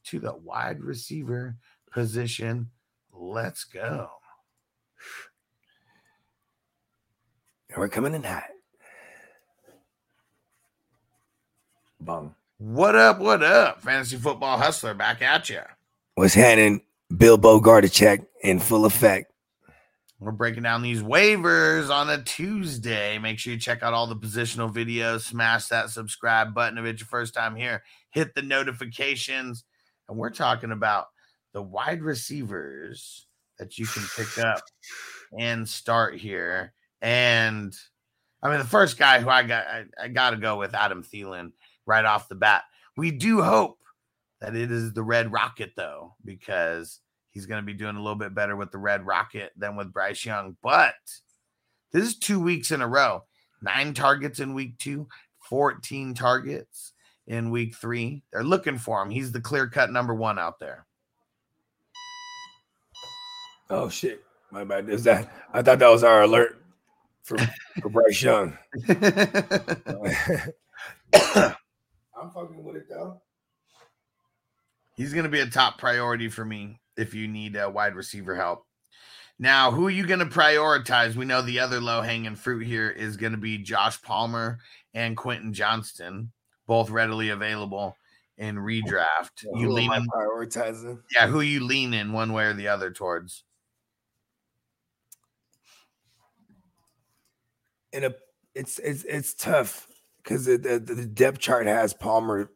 to the wide receiver position. Let's go. We're coming in hot. Bung. What up? What up? Fantasy Football Hustler back at you. What's happening? Bill Bogarticek in full effect. We're breaking down these waivers on a Tuesday. Make sure you check out all the positional videos. Smash that subscribe button if it's your first time here. Hit the notifications. And we're talking about the wide receivers that you can pick up and start here. And I mean, the first guy who I got, I, I got to go with Adam Thielen right off the bat. We do hope that it is the Red Rocket, though, because he's going to be doing a little bit better with the Red Rocket than with Bryce Young. But this is two weeks in a row nine targets in week two, 14 targets in week three. They're looking for him. He's the clear cut number one out there. Oh shit. My bad. Is that I thought that was our alert for, for Bryce Young. <laughs> <laughs> <coughs> <coughs> <coughs> I'm fucking with it though. He's going to be a top priority for me if you need a wide receiver help. Now, who are you going to prioritize? We know the other low hanging fruit here is going to be Josh Palmer and Quentin Johnston, both readily available in redraft. You am I lean, prioritizing? yeah, who you lean in one way or the other towards? In a it's it's it's tough because the, the depth chart has Palmer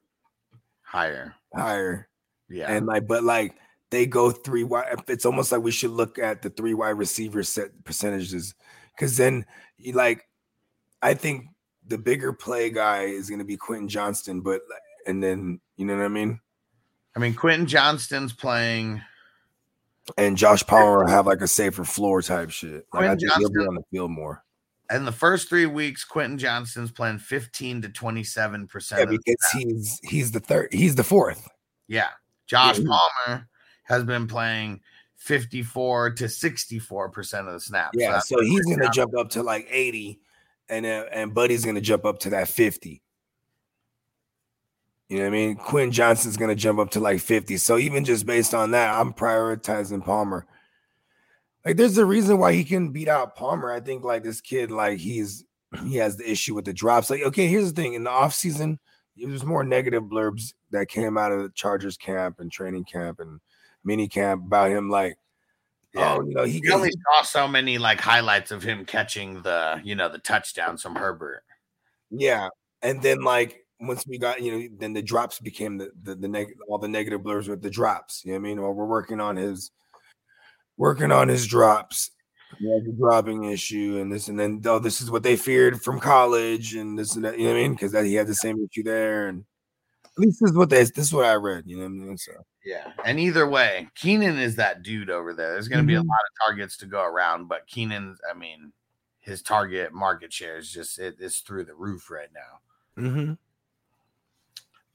Higher, higher. yeah, And like, but like they go three wide. It's almost like we should look at the three wide receiver set percentages, because then you like, I think the bigger play guy is going to be Quentin Johnston, but and then you know what I mean. I mean, Quentin Johnston's playing. And Josh Palmer will have like a safer floor type shit. Like I Quentin think he'll be on the field more. In the first three weeks, Quentin Johnston's playing 15 to 27 Yeah, percent. because he's he's the third, he's the fourth. Yeah. Josh Yeah. Palmer has been playing 54 to 64% of the snaps. Yeah, that's so he's gonna down. jump up to like 80, and uh, and Buddy's gonna jump up to that 50. You know what I mean? Quinn Johnson's gonna jump up to like 50. So even just based on that, I'm prioritizing Palmer. Like there's a reason why he can beat out Palmer. I think like this kid, like he's he has the issue with the drops. Like, okay, here's the thing: in the offseason, there's more negative blurbs that came out of the Chargers camp and training camp and mini camp about him, like, Yeah. oh, you know, he We only saw so many like highlights of him catching the, you know, the touchdowns from Herbert. Yeah, and then like once we got you know, then the drops became the the, the neg- all the negative blurs with the drops. You know what I mean? Or we're working on his working on his drops. He has a dropping issue, and this and then oh, this is what they feared from college, and this and that. You know what I mean? Because that he had the same issue there, and at least this is what they this is what I read. You know what I mean? So Yeah. And either way, Keenan is that dude over there. There's going to be a Mhm. lot of targets to go around, but Keenan, I mean, his target market share is just, it, it's through the roof right now. mm-hmm.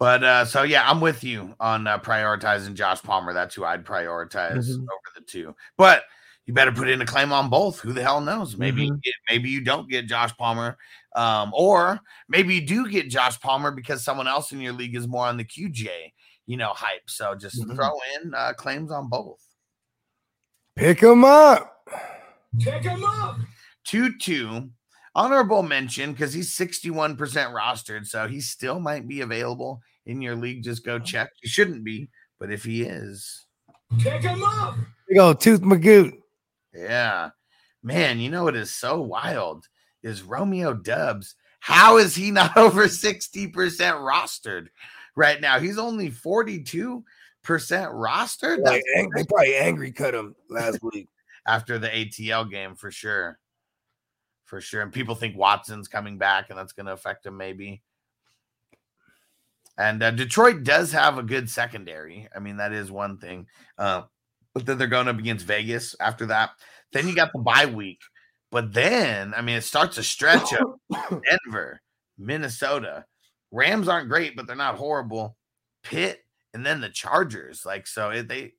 But uh, so yeah, I'm with you on uh, prioritizing Josh Palmer. That's who I'd prioritize Mhm. over the two. But you better put in a claim on both. Who the hell knows? Maybe you Mhm. get, maybe you don't get Josh Palmer, um, or maybe you do get Josh Palmer because someone else in your league is more on the QJ, you know, hype. So just Mhm. throw in uh, claims on both. pick him up. Pick him up. Two two. Honorable mention because he's 61% rostered, so he still might be available in your league. Just go check. He shouldn't be, but if he is, Pick him up. Big old Tooth Magoot. Yeah. Man, you know what is so wild is Romeo Doubs. How is he <laughs> not over 60% rostered right now? He's only 42% rostered. Like, That's ang- they probably angry cut him last <laughs> week. after the ATL game for sure. For sure. And people think Watson's coming back and that's going to affect him maybe. And uh, Detroit does have a good secondary. I mean, that is one thing. Uh, but then they're going up against Vegas after that. Then you got the bye week. But then, I mean, it starts a stretch of <coughs> Denver, Minnesota. Rams aren't great, but they're not horrible. Pitt, and then the Chargers. Like, so it, they,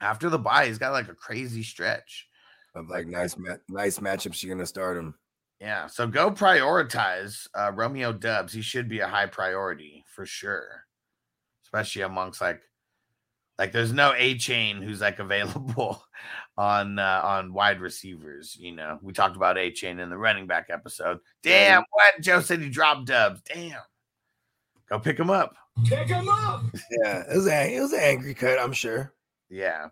after the bye, he's got like a crazy stretch. Of like nice, ma- nice matchups. You're gonna start him. Yeah. So go prioritize uh, Romeo Doubs. He should be a high priority for sure, especially amongst like, like there's no Achane who's like <laughs> available on uh, on wide receivers. You know, we talked about Achane in the running back episode. Damn, what Joe said he dropped Doubs. Damn, go pick him up. Pick him up. Yeah, it was a, it was an angry cut. I'm sure. Yeah.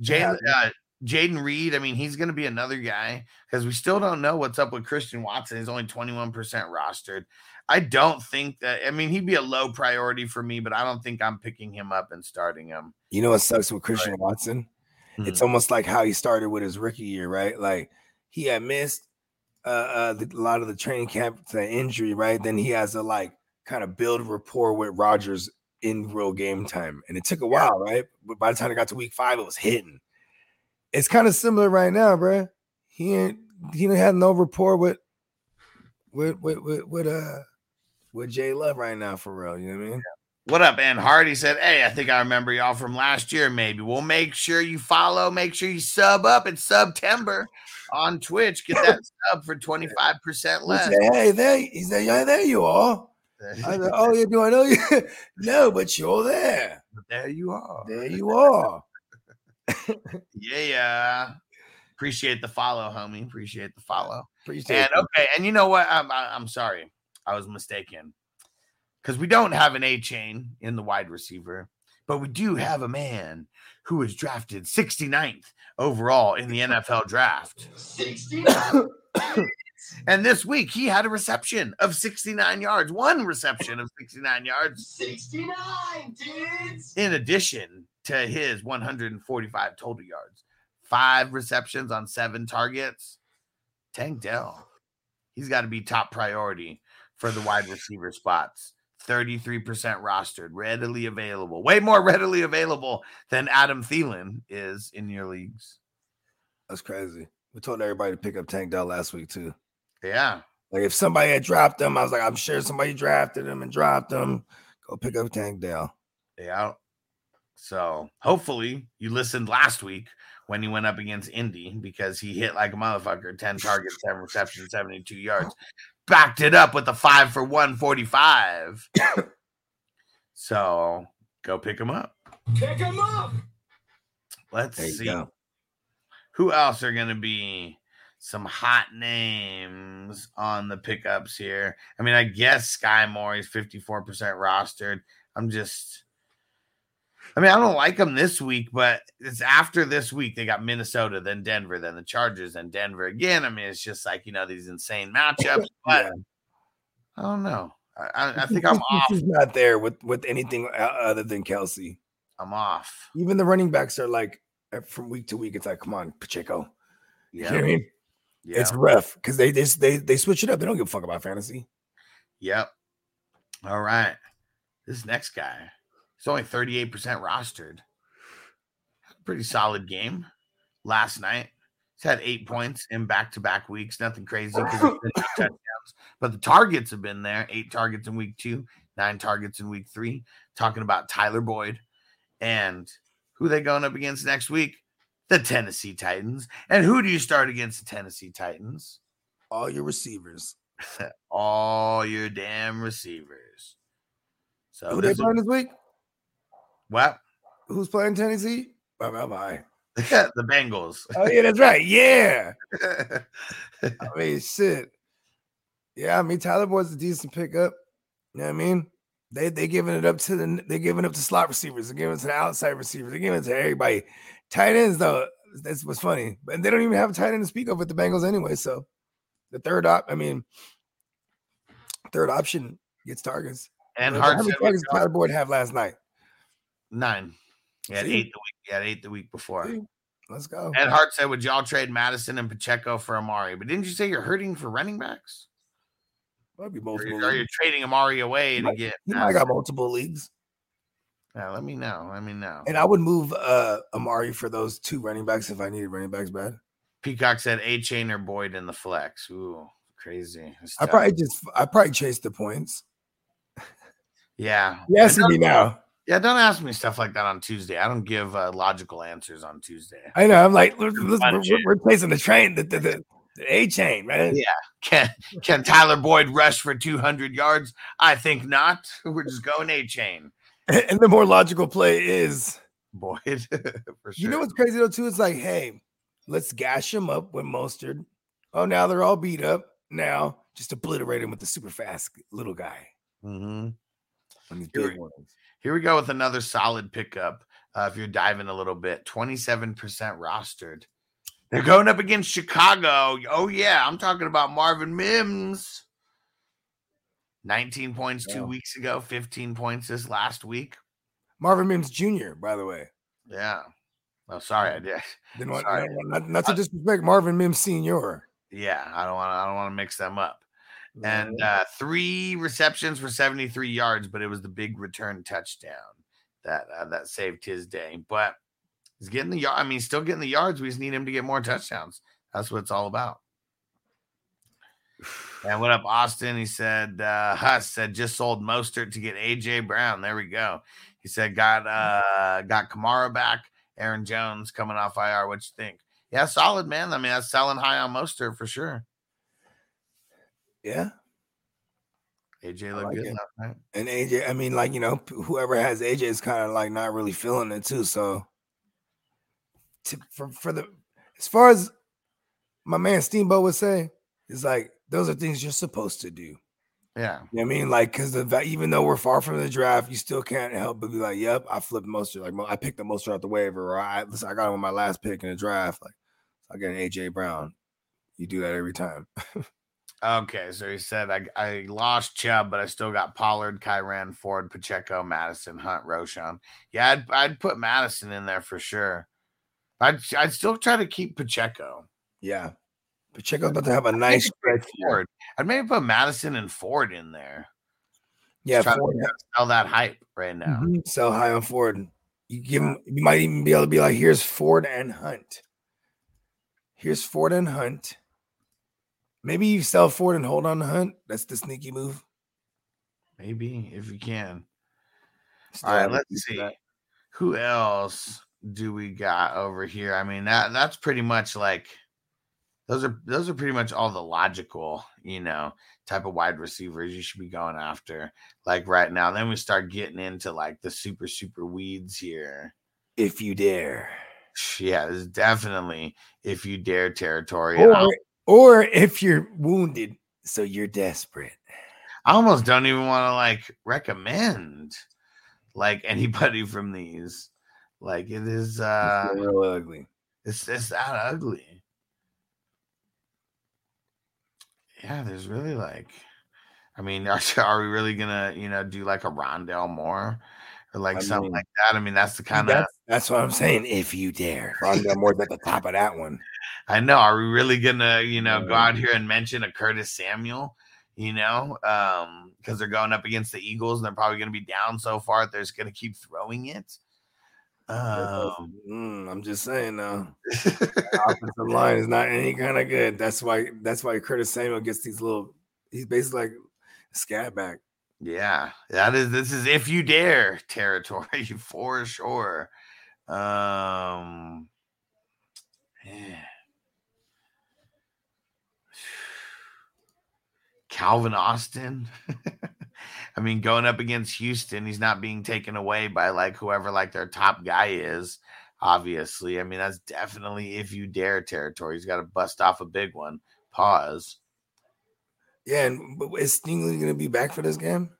Jalen, uh, Jayden Reed, I mean, he's going to be another guy because we still don't know what's up with Christian Watson. He's only 21% rostered. I don't think that, I mean, he'd be a low priority for me, but I don't think I'm picking him up and starting him. You know what sucks with Christian Watson? It's almost like how he started with his rookie year, right? Like he had missed uh, uh the, a lot of the training camp to injury, right? Then he has to like kind of build rapport with Rodgers in real game time, and it took a while, right? But by the time it got to week five, it was hitting. It's kind of similar right now, bro. He ain't he didn't have no rapport with with with with, with uh with Jay Love right now for real. You know what I mean? What up, Ann Hardy said, Hey, I think I remember y'all from last year, maybe. we'll make sure you follow, make sure you sub up. It's September on Twitch. Get that <laughs> sub for 25% He less. said, hey, there he said, yeah, there you are. <laughs> I said, oh, yeah, do I know you? <laughs> no, but you're there. there you are. There you are. Yeah, yeah. Appreciate the follow, homie. Appreciate the follow. Appreciate And it. okay, and you know what? I'm I- I'm sorry, I was mistaken because we don't have an Achane in the wide receiver, but we do have a man who was drafted 69th overall in the NFL draft. 69. and this week he had a reception of 69 yards, one reception of 69 yards. 69 dudes. In addition to his 145 total yards, five receptions on seven targets. Tank Dell, he's got to be top priority for the wide receiver spots. 33% rostered, readily available, way more <laughs> readily available than Adam Thielen is in your leagues. That's crazy. We told everybody to pick up Tank Dell last week, too. Yeah. Like if somebody had dropped him, I was like, I'm sure somebody drafted him and dropped him. Go pick up Tank Dell. Yeah. So hopefully you listened last week when he went up against Indy because he hit like a motherfucker 10 targets, 7 receptions, 72 yards. Backed it up with a five for 145. so go pick him up. Pick him up. Let's see. go. Who else are going to be some hot names on the pickups here? I mean, I guess Skyy Moore is 54% rostered. I'm just, I mean, I don't like them this week, but it's after this week. They got Minnesota, then Denver, then the Chargers, then Denver again. I mean, it's just like, you know, these insane matchups, <laughs> but Yeah. I don't know. I, I, think I'm off. He's not there with with anything other than Kelce. I'm off. Even the running backs are like uh, from week to week. It's like, come on, Pacheco. You know what I mean? Yeah. It's rough because they, they they they switch it up. They don't give a fuck about fantasy. Yep. All right. This next guy, he's only 38% rostered. Pretty solid game last night. He's had eight points in back to back weeks. Nothing crazy because it's been <laughs> no touchdowns. But the targets have been there eight targets in week two, nine targets in week three. Talking about Tyler Boyd and who they going up against next week? The Tennessee Titans. And who do you start against the Tennessee Titans? All your receivers. <laughs> all your damn receivers. So Who do they playing this week? What? Who's playing Tennessee? Bye bye bye. <laughs> the Bengals. <laughs> Oh yeah, that's right. Yeah. <laughs> I mean, shit. Yeah, I mean Tyler Boyd's a decent pickup. You know what I mean? They they giving it up to the they giving up to slot receivers. They're giving it to the outside receivers. They're giving it to everybody. Tight ends though, that's what's funny. But they don't even have a tight end to speak of with the Bengals anyway. So the third op, I mean, third option gets targets. And How Hart many targets Tyler Boyd have last night? Nine. He had See? eight the week. He had eight the week before. See? Let's go. Ed Hart said, "Would y'all trade Mattison and Pacheco for Amari?" But didn't you say you're hurting for running backs? Might be multiple. you- or you're trading Amari away to Might- get? He might got multiple leagues. Yeah, let me know. Let me know. And I would move uh Amari for those two running backs if I needed running backs bad. Peacock said Achane or Boyd in the flex. Ooh, crazy. I probably just I probably chased the points. yeah. Asking me now. Yeah, don't ask me stuff like that on Tuesday. I don't give uh, logical answers on Tuesday. I know. I'm like, we're, we're, chasing the train, the, the, the, the Achane, man. Yeah. Can can Tyler Boyd rush for 200 yards? I think not. We're just going Achane. <laughs> And the more logical play is, Boyd <laughs> for sure. you know what's crazy though too? It's like, hey, let's gash him up with Mostert. Oh, now they're all beat up. Now just obliterate him with the super fast little guy. Mm-hmm. And these big ones. Here we go with another solid pickup. Uh, if you're diving a little bit, 27% rostered. They're going up against Chicago. Oh, yeah. I'm talking about Marvin Mims. 19 points two weeks ago, 15 points this last week. Marvin Mims Jr., by the way. Yeah. Oh, sorry. I did. Didn't <laughs> want, Sorry. not, not to disrespect Marvin Mims Sr. Yeah. I don't want I don't want to mix them up. And uh, three receptions for 73 yards, but it was the big return touchdown that uh, that saved his day. But he's getting the yard. I mean, he's still getting the yards. We just need him to get more touchdowns. That's what it's all about. And what up, Austin? He said, uh, <laughs> Huss said just sold Mostert to get AJ Brown. There we go. He said got uh got Kamara back, Aaron Jones coming off IR. What you think? Yeah, solid man. I mean, that's selling high on Mostert for sure. Yeah. AJ looked like good it. last night. And AJ, I mean, like, you know, whoever has AJ is kind of like not really feeling it too. So to, for for the as far as my man Steamboat would say, it's like those are things you're supposed to do. Yeah. You know I mean? Like, because the even though we're far from the draft, you still can't help but be like, "Yep, I flipped most like I picked the most out the waiver, or I listen, I got him on my last pick in the draft. Like, I get an AJ Brown. You do that every time. <laughs> Okay. So he said, I, I lost Chubb, but I still got Pollard, Kyren, Ford, Pacheco, Mattison, Hunt, Roschon. Yeah, I'd, I'd put Mattison in there for sure. I'd, I'd still try to keep Pacheco. Yeah, Pacheco's about to have a nice stretch. Ford. I'd maybe put Mattison and Ford in there. Yeah, Try to Ford, Sell that hype right now. Mhm. Sell high on Ford. You give him. You might even be able to be like, "Here's Ford and Hunt. Here's Ford and Hunt." Maybe you sell Ford and hold on to Hunt. That's the sneaky move. Maybe if you can. Still All right, let's see. that. Who else do we got over here? I mean, that that's pretty much like those are those are pretty much all the logical, you know, type of wide receivers you should be going after. Like right now. Then we start getting into like the super, super weeds here. If you dare, Yeah, this is definitely if you dare territory. Or or if you're wounded, so you're desperate. I almost don't even want to like recommend like <laughs> anybody from these. Like it is uh It's real ugly. It's it's that ugly. Yeah, there's really like, I mean, <laughs> are, are we really gonna you know do like a Rondale Moore or like I something mean, like that? I mean, that's the kind of That's, that's what I'm saying. If you dare, Rondale Moore's at the top of that one. I know. Are we really gonna you know go out here and mention a Curtis Samuel? You know, um, because they're going up against the Eagles and they're probably gonna be down so far. They're just gonna keep throwing it. Um, Mm, I'm just saying now. <laughs> offensive line is not any kind of good. That's why that's why Curtis Samuel gets these little he's basically like scat back. Yeah, that is this is if you dare territory <laughs> for sure. Um yeah. Calvin Austin. <laughs> I mean, going up against Houston, he's not being taken away by like whoever like their top guy is. Obviously, I mean that's definitely if you dare territory. He's got to bust off a big one. Pause. Yeah, and but is Stingley gonna be back for this game?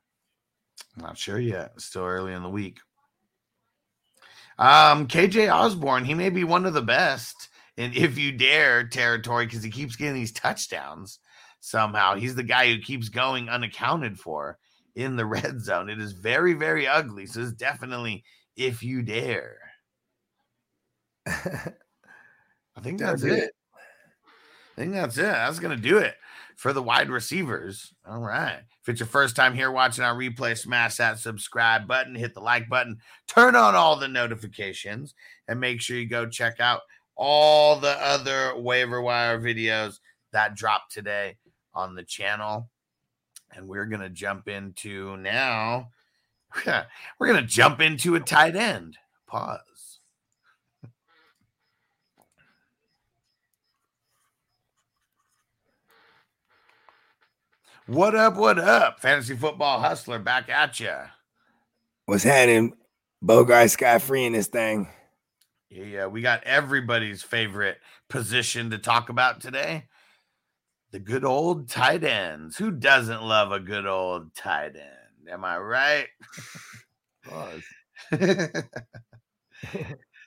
Not sure yet. Still early in the week. Um, KJ Osborn, he may be one of the best in <laughs> if you dare territory because he keeps getting these touchdowns somehow. He's the guy who keeps going unaccounted for in the <laughs> red zone. It is very, very ugly. So it's definitely if you dare. <laughs> I think that's it. I think that's it. That's gonna do it for the wide receivers. All right. If it's your first time here watching our replay, smash that subscribe button, hit the like button, turn on all the notifications, and make sure you go check out all the other waiver wire videos that dropped today on the channel. And we're gonna jump into now. <laughs> We're gonna jump into a tight end. Pause. What up? What up? Fantasy football hustler back at you. What's happening? Bogard Sky free in this thing. Yeah, we got everybody's favorite position to talk about today. The good old tight ends. Who doesn't love a good old tight end? Am I right? <laughs>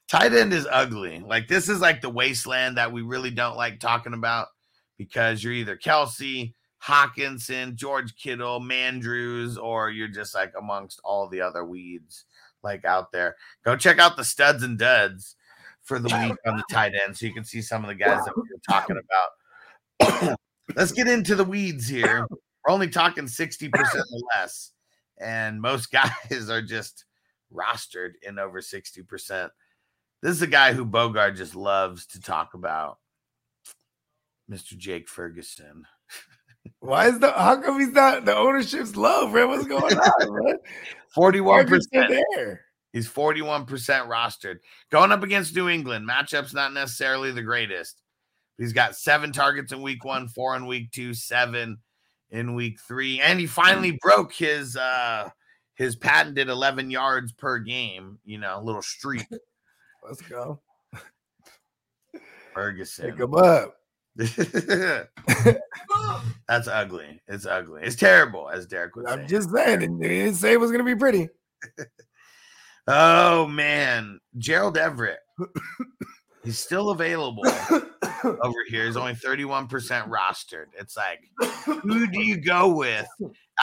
tight end is ugly. Like this is like the wasteland that we really don't like talking about because you're either Kelce, Hockenson, George Kittle, Mandrews, or you're just like amongst all the other weeds like out there. Go check out the studs and duds for the week on the tight end so you can see some of the guys that we were talking about. <coughs> Let's get into the weeds here. We're only talking 60% or less, and most <laughs> guys are just rostered in over 60%. This is a guy who Bogard just loves to talk about. Mr. Jake Ferguson. Why is the how come he's not the ownership's low, bro? What's going on, <laughs> man? 41%. There. He's 41% rostered. Going up against New England, matchup's not necessarily the greatest. He's got seven targets in week one, four in week two, seven in week three, and he finally broke his uh his patented 11 yards per game, you know, little streak. <laughs> Let's go. Ferguson. Pick him up. <laughs> That's ugly. It's ugly. It's terrible, as Derek was. I'm just saying, it didn't say it was gonna be pretty. <laughs> Oh man, Gerald Everett. <coughs> He's still available <coughs> over here. He's only 31% rostered. It's like, <coughs> who do you go with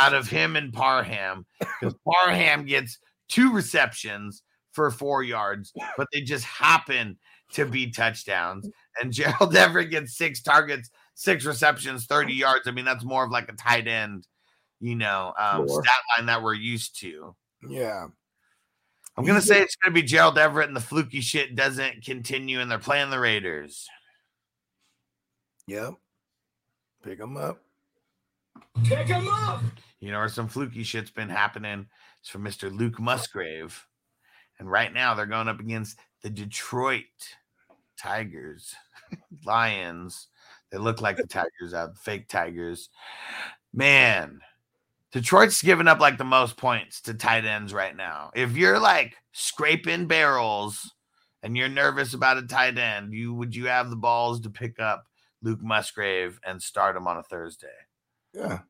out of him and Parham? Because Parham gets two receptions for four yards, but they just happen to be touchdowns. And Gerald <laughs> Everett gets six targets, six receptions, 30 yards. I mean, that's more of like a tight end, you know, um, Sure. stat line that we're used to. Yeah. I'm gonna say it's gonna be Gerald Everett, and the fluky shit doesn't continue, and they're playing the Raiders. Yep. Pick them up. Pick them up. You know, where some fluky shit's been happening. It's from Mr. Luke Musgrave, and right now they're going up against the Detroit Tigers, <laughs> Lions. They look like the Tigers out, fake Tigers. Man, Detroit's giving up like the most points to tight ends right now. If you're like scraping barrels and you're nervous about a tight end, you would you have the balls to pick up Luke Musgrave and start him on a Thursday? Yeah.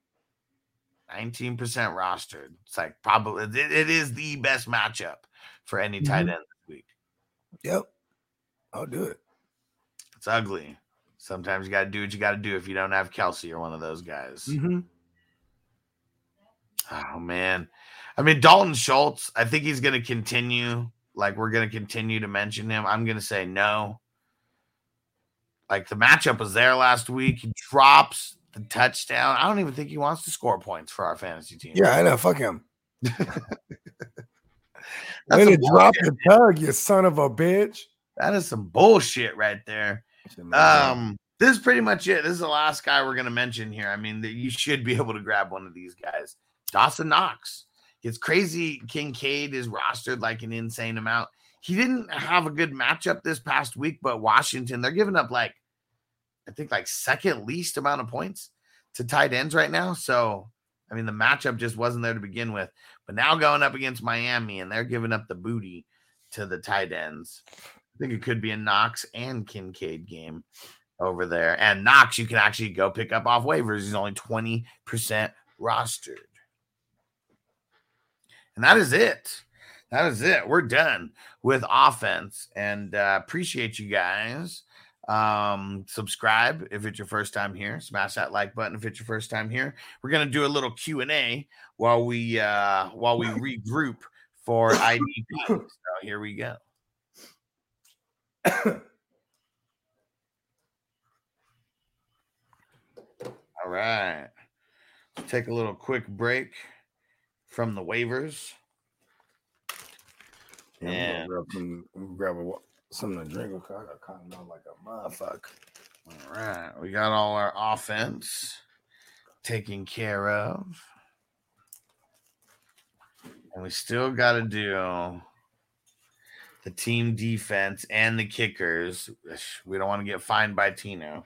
19% rostered. It's like probably it, it is the best matchup for any tight Mhm. end this week. Yep. I'll do it. It's ugly. Sometimes you got to do what you got to do if you don't have Kelce or one of those guys. Mm-hmm. Oh man. I mean Dalton Schultz, I think he's going to continue like we're going to continue to mention him. I'm going to say no. Like the matchup was there last week. He drops the touchdown. I don't even think he wants to score points for our fantasy team. Yeah, I know. Fuck him. <laughs> Way to drop the tug, you son of a bitch. That is some bullshit right there. Um, this is pretty much it. This is the last guy we're gonna mention here. I mean, that you should be <laughs> able to grab one of these guys. Dawson Knox. It's crazy. Kincaid is rostered like an insane amount. He didn't have a good matchup this past week, but Washington, they're giving up like, I think like second least amount of points to tight ends right now. So, I mean, the matchup just wasn't there to begin with. But now going up against Miami and they're giving up the booty to the tight ends. I think it could be a Knox and Kincaid game over there. And Knox, you can actually go pick up off waivers. He's only 20% rostered. And that is it. That is it. We're done with offense and uh, appreciate you guys. Um, subscribe if it's your first time here. Smash that like button if it's your first time here. We're gonna do a little Q and A while we uh, while we regroup for IDP. <coughs> so here we go. <coughs> All right. Let's take a little quick break from the waivers. Yeah, And grab, a, something to drink. I got cotton on like a motherfucker. all right, we got all our offense taken care of. And we still got to do the team defense and the kickers. We don't want to get fined by Tino.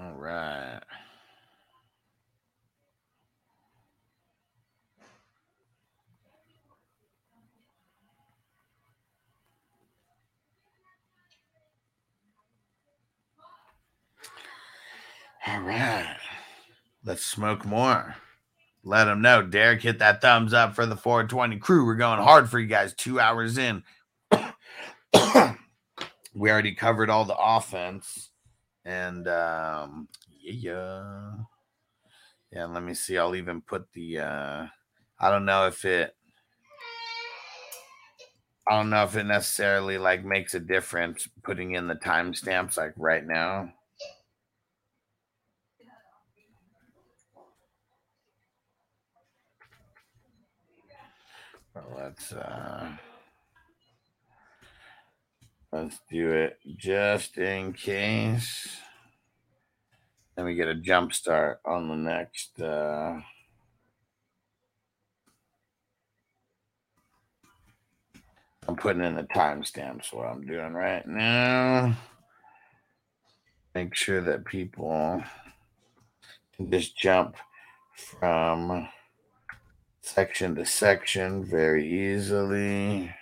All right. All right. Let's smoke more. Let them know. Derek hit that thumbs up for the 420 crew. We're going hard for you guys. Two hours in. <coughs> we already covered all the offense. And um, yeah. Yeah, let me see. I'll even put the uh I don't know if it I don't know if it necessarily like makes a difference putting in the timestamps like right now. Let's uh let's do it just in case. Then we get a jump start on the next uh I'm putting in the timestamps what I'm doing right now. Make sure that people can just jump from section to section very easily.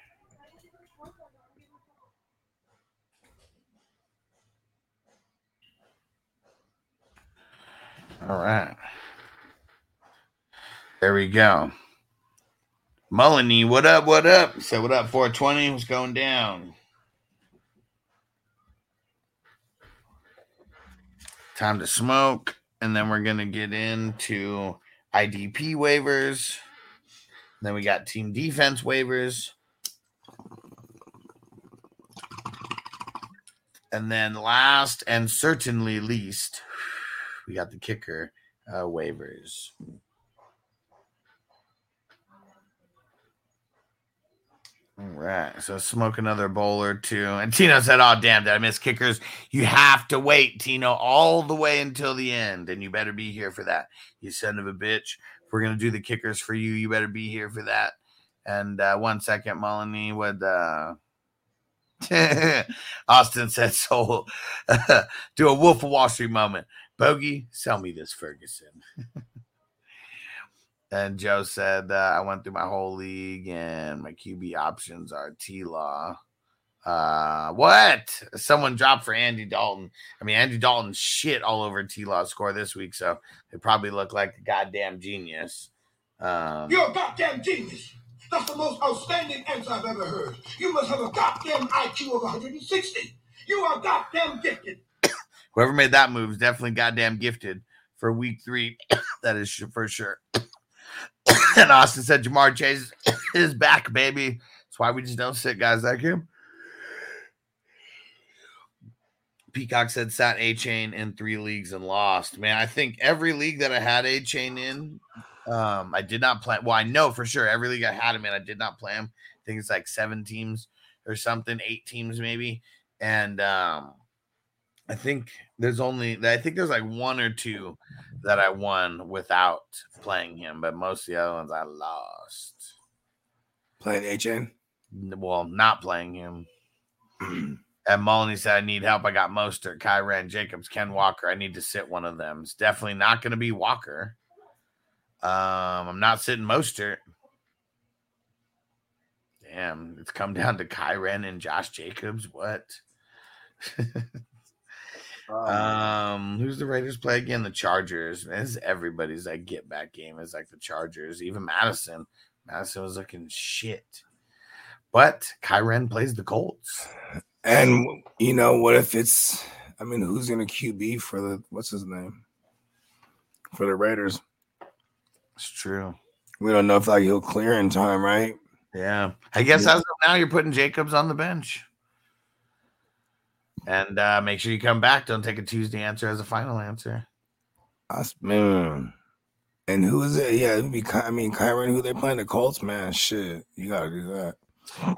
All right. There we go. Mullany, what up? What up? Said what up? 420 was going down. Time to smoke, and then we're gonna get into IDP waivers. Then we got team defense waivers. And then last and certainly least, we got the kicker uh, waivers. All right, so smoke another bowl or two. And Tino said, "Oh damn, did I miss kickers? You have to wait, Tino, all the way until the end, and you better be here for that. You son of a bitch. If we're gonna do the kickers for you, you better be here for that." And uh, one second, Molyneux would. Uh, <laughs> Austin said, "So, <laughs> do a Wolf of Wall Street moment." Bogey, sell me this Ferguson. <laughs> and Joe said, uh, I went through my whole league and my QB options are T Law. Uh, what? Someone dropped for Andy Dalton. I mean, Andy Dalton shit all over T Law's score this week, so it probably looked like a goddamn genius. Um, You're a goddamn genius. That's the most outstanding answer I've ever heard. You must have a goddamn IQ of 160. You are goddamn gifted. <coughs> whoever made that move is definitely goddamn gifted for week three. <coughs> that is for sure. <coughs> and Austin said Ja'Marr Chase is back, baby. That's why we just don't sit guys like him. Peacock said sat Achane in three leagues and lost. Man, I think every league that I had Achane in, um, I did not play. Well, I know for sure every league I had him in, I did not play him. I think it's like seven teams or something, eight teams maybe. And um, I think there's only I think there's like one or two that I won without playing him, but most of the other ones I lost. Playing Achane? Well, not playing him. <clears throat> and Molyneux said, I need help. I got Mostert, Kyren, Jacobs, Ken Walker. I need to sit one of them. It's definitely not going to be Walker. Um, I'm not sitting Mostert. Damn, it's come down to Kyren and Josh Jacobs. What? <laughs> um, who's the Raiders play again? The Chargers. This is everybody's like get back game It's like the Chargers. Even Mattison. Mattison was looking shit. But Kyren plays the Colts. And you know what if it's? I mean, who's gonna QB for the what's his name for the Raiders? It's true. We don't know if like he'll clear in time, right? Yeah. I guess as of now you're putting Jacobs on the bench. And uh, make sure you come back. Don't take a Tuesday answer as a final answer. Us, man. And who is it? Yeah, it'd be. I mean, Kyren. Who they playing? The Colts, man. Shit, you gotta do that.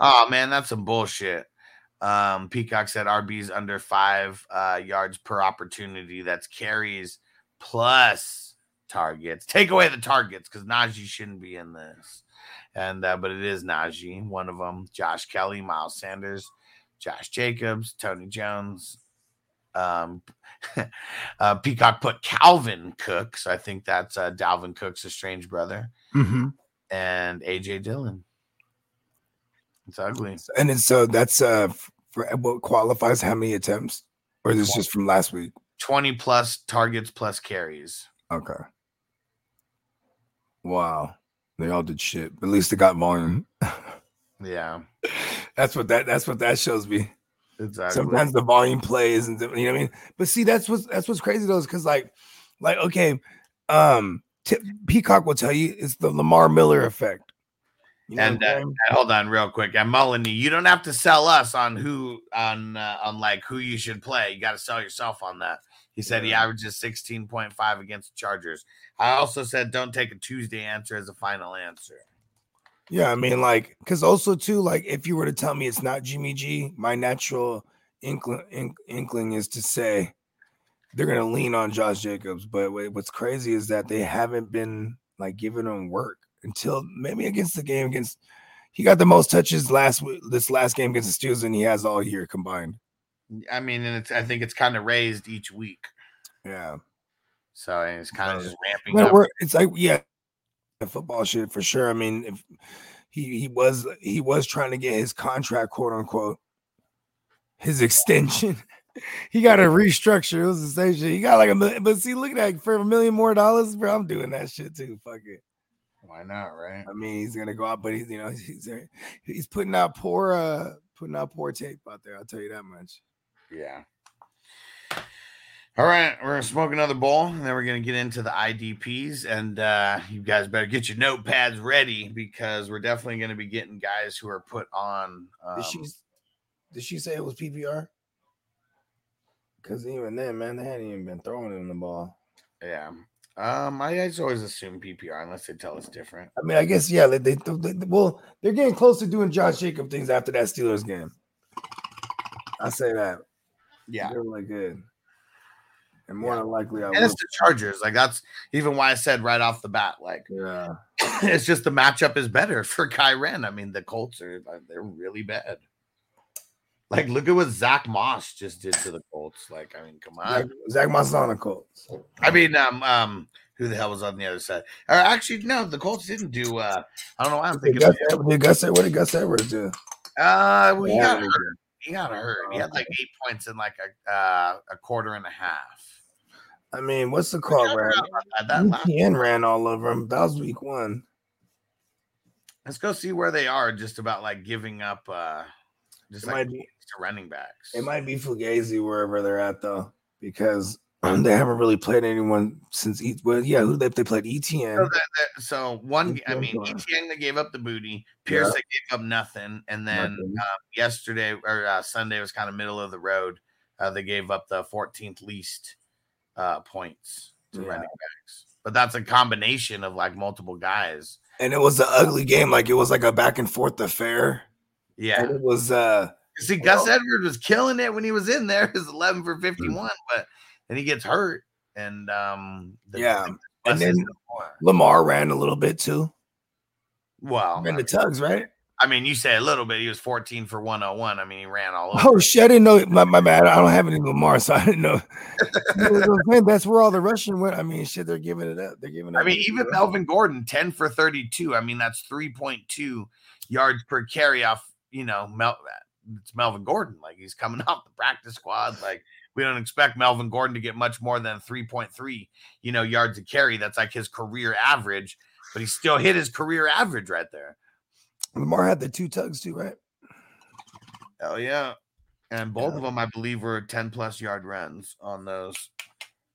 Oh man, that's some bullshit. Um, Peacock said RB's under five uh, yards per opportunity. That's carries plus targets. Take away the targets because Najee shouldn't be in this. And uh, but it is Najee, one of them. Josh Kelley, Miles Sanders, Josh Jacobs, Tony Jones. Um, <laughs> uh, Peacock put Calvin Cook, so I think that's uh, Dalvin Cook's estranged brother, Mm-hmm. and AJ Dillon. It's ugly. And it's so that's uh for what qualifies how many attempts, or is this just from last week? 20 plus targets plus carries. Okay. Wow, they all did shit. But at least they got volume. Yeah, <laughs> that's what that. That's what that shows me. exactly. Sometimes the volume plays, and you know what I mean. But see, that's what's that's what's crazy though, is because like, like okay, um, T- Peacock will tell you it's the Lamar Miller effect. You know and uh, hold on real quick. And Mullany, you don't have to sell us on who on uh, on like who you should play. You got to sell yourself on that. He said he averages 16.5 against the Chargers. I also said don't take a Tuesday answer as a final answer. Yeah, I mean, like, because also too, like, if you were to tell me it's not Jimmy G, my natural inkling, ink, inkling is to say they're gonna lean on Josh Jacobs. But what's crazy is that they haven't been like giving him work until maybe against the game against. He got the most touches last this last game against the Steelers, and he has all year combined. I mean, and it's I think it's kind of raised each week. Yeah, So it's kind of just ramping But up. it's like yeah, football shit for sure. I mean, if he he was he was trying to get his contract, quote unquote, his extension. <laughs> he got to restructure. It was the same shit. He got like a million, but see, look at that for a million more dollars, bro. I'm doing that shit too. Fuck it. Why not, right? I mean, he's gonna go out, but he's you know <laughs> he's he's putting out poor uh putting out poor tape out there. I'll tell you that much. Yeah. All right, we're gonna smoke another bowl, and then we're gonna get into the IDPs. And uh, you guys better get your notepads ready because we're definitely gonna be getting guys who are put on. Um, Did she did she say it was PPR? Because even then, man, they hadn't even been throwing him the ball. yeah. Um, I, I just always assume PPR unless they tell us different. I mean, I guess yeah. They, they, they well, they're getting close to doing Josh Jacob things after that Steelers game. I say that. Yeah, they're really good, and more Yeah. than likely, I and it's the Chargers. Like that's even why I said right off the bat, like Yeah, <laughs> it's just the matchup is better <laughs> for Kyren. I mean, the Colts are they're really bad. Like, look at what Zack Moss just did to the Colts. Like, I mean, come on. Zack, Moss is on the Colts. I mean, um, um, who the hell was on the other side? Or actually, no, the Colts didn't do. Uh, I don't know why I'm thinking. Gus, did Gus, what did Gus Edwards do? Uh, well, he Yeah, got hurt. He got hurt. He had like eight points in like a uh, a quarter and a half. I mean, what's the call, Brad? that. That ran all over him. That was week one. Let's go see where they are. Just about like giving up. uh Just It like might be to running backs. it might be Fugazi wherever they're at though, because they haven't really played anyone since. E- well, yeah, who they, they played ETN. So, that, that- so one, I mean, go on. ETN they gave up the booty. Pierce Yeah. they gave up nothing, and then Nothing. um, yesterday or uh, Sunday was kind of middle of the road. Uh, they gave up the 14th least uh, points to Yeah. running backs, but that's a combination of like multiple guys. and it was an ugly game. Like it was like a back and forth affair. Yeah, And it was uh see, Gus Edwards was killing it when he was in there. <laughs> It was 11 for 51, Mm. but then he gets hurt, and um, the- Yeah. the And then- Lamar ran a little bit too. well, Ran I the tugs, right? I mean, you say a little bit. He was 14 for 101. I mean, he ran all over. Oh shit! I didn't know. My, my bad. I don't have any Lamar, so I didn't know. <laughs> You know what I'm saying? That's where all the rushing went. I mean, shit, they're giving it up. They're giving. I up I mean, even Melvin Gordon, 10 for 32. I mean, that's 3.2 yards per carry off, you know, Mel- it's Melvin Gordon. Like he's coming <laughs> off the practice squad. Like we don't expect Melvin Gordon to get much more than 3.3, you know, yards a carry. That's like his career average, but he still hit his career average right there. Lamar had the two tugs too, right? Hell yeah. And both of them, I believe, were 10 plus yard runs on those.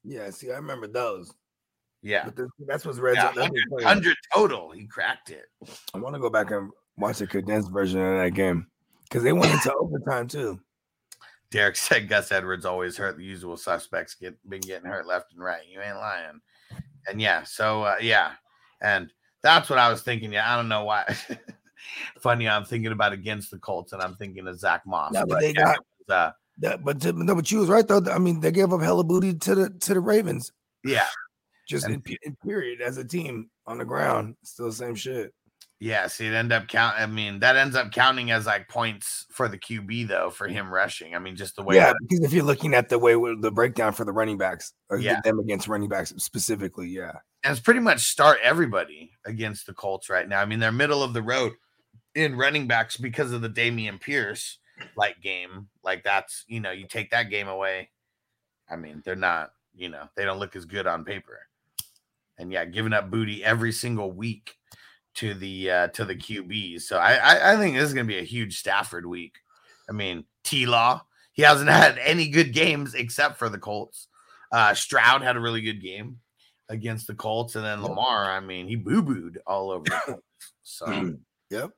Yeah. See, I remember those. Yeah. But that's what's red Yeah, 100, 100 total. He cracked it. I want to go back and watch the condensed version of that game because they went into overtime too. Derek said Gus Edwards always hurt. The usual suspects get been getting hurt left and right. You ain't lying. And yeah, so uh, yeah, and that's what I was thinking. Yeah, I don't know why. <laughs> Funny, I'm thinking about against the Colts, and I'm thinking of Zack Moss. Yeah, but they yeah, got- was, uh, That, but to, no, but you was right though. I mean, they gave up hella booty to the to the Ravens. yeah, Just And- in, in period as a team on the ground, still the same shit. Yeah. See, it end up count. I mean, that ends up counting as like points for the QB though for him rushing. I mean, just the way. yeah, that- because if you're looking at the way the breakdown for the running backs, or Yeah. them against running backs specifically, yeah, and it's pretty much start everybody against the Colts right now. I mean, they're middle of the road in running backs because of the Dameon Pierce like game. Like that's you know, you take that game away. I mean, they're not, you know, they don't look as good on paper. And yeah, giving up booty every single week to the uh to the QBs. So I I, I think this is gonna be a huge Stafford week. I mean, T Law, he hasn't <laughs> had any good games except for the Colts. Uh Stroud had a really good game against the Colts, and then Lamar, I mean, he boo booed all over. <coughs> So yep,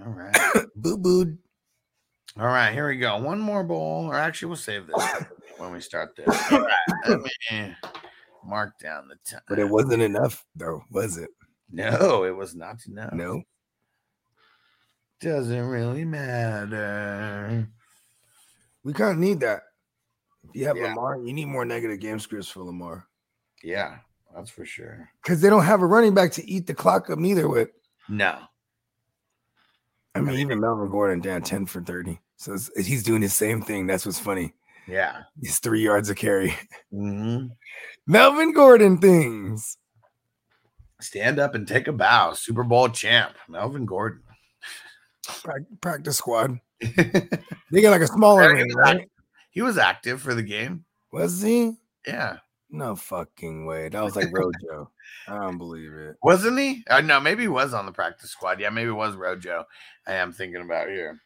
all right. <coughs> boo booed. All right, here we go. One more bowl, or actually, we'll save this <coughs> when we start this. All right, let me mark down the time. But it wasn't enough though, was it? No, it was not enough. No. doesn't really matter. We kind of need that. If you have Yeah. Lamar, you need more negative game scripts for Lamar Yeah, that's for sure. because they don't have a running back to eat the clock up neither. With No, I mean, even Melvin Gordon down ten for thirty, so it's, he's doing the same thing. That's what's funny. yeah. He's three yards of carry. hmm <laughs> Melvin Gordon things. Stand up and take a bow. Super Bowl champ, Melvin Gordon. Practice squad. <laughs> They got like a smaller ring, was right? active. He was active for the game. Was he? Yeah, No fucking way. That was like <laughs> Rojo. I don't believe it. wasn't he? Uh, no, maybe he was on the practice squad. Yeah, maybe it was Rojo. I am thinking about here.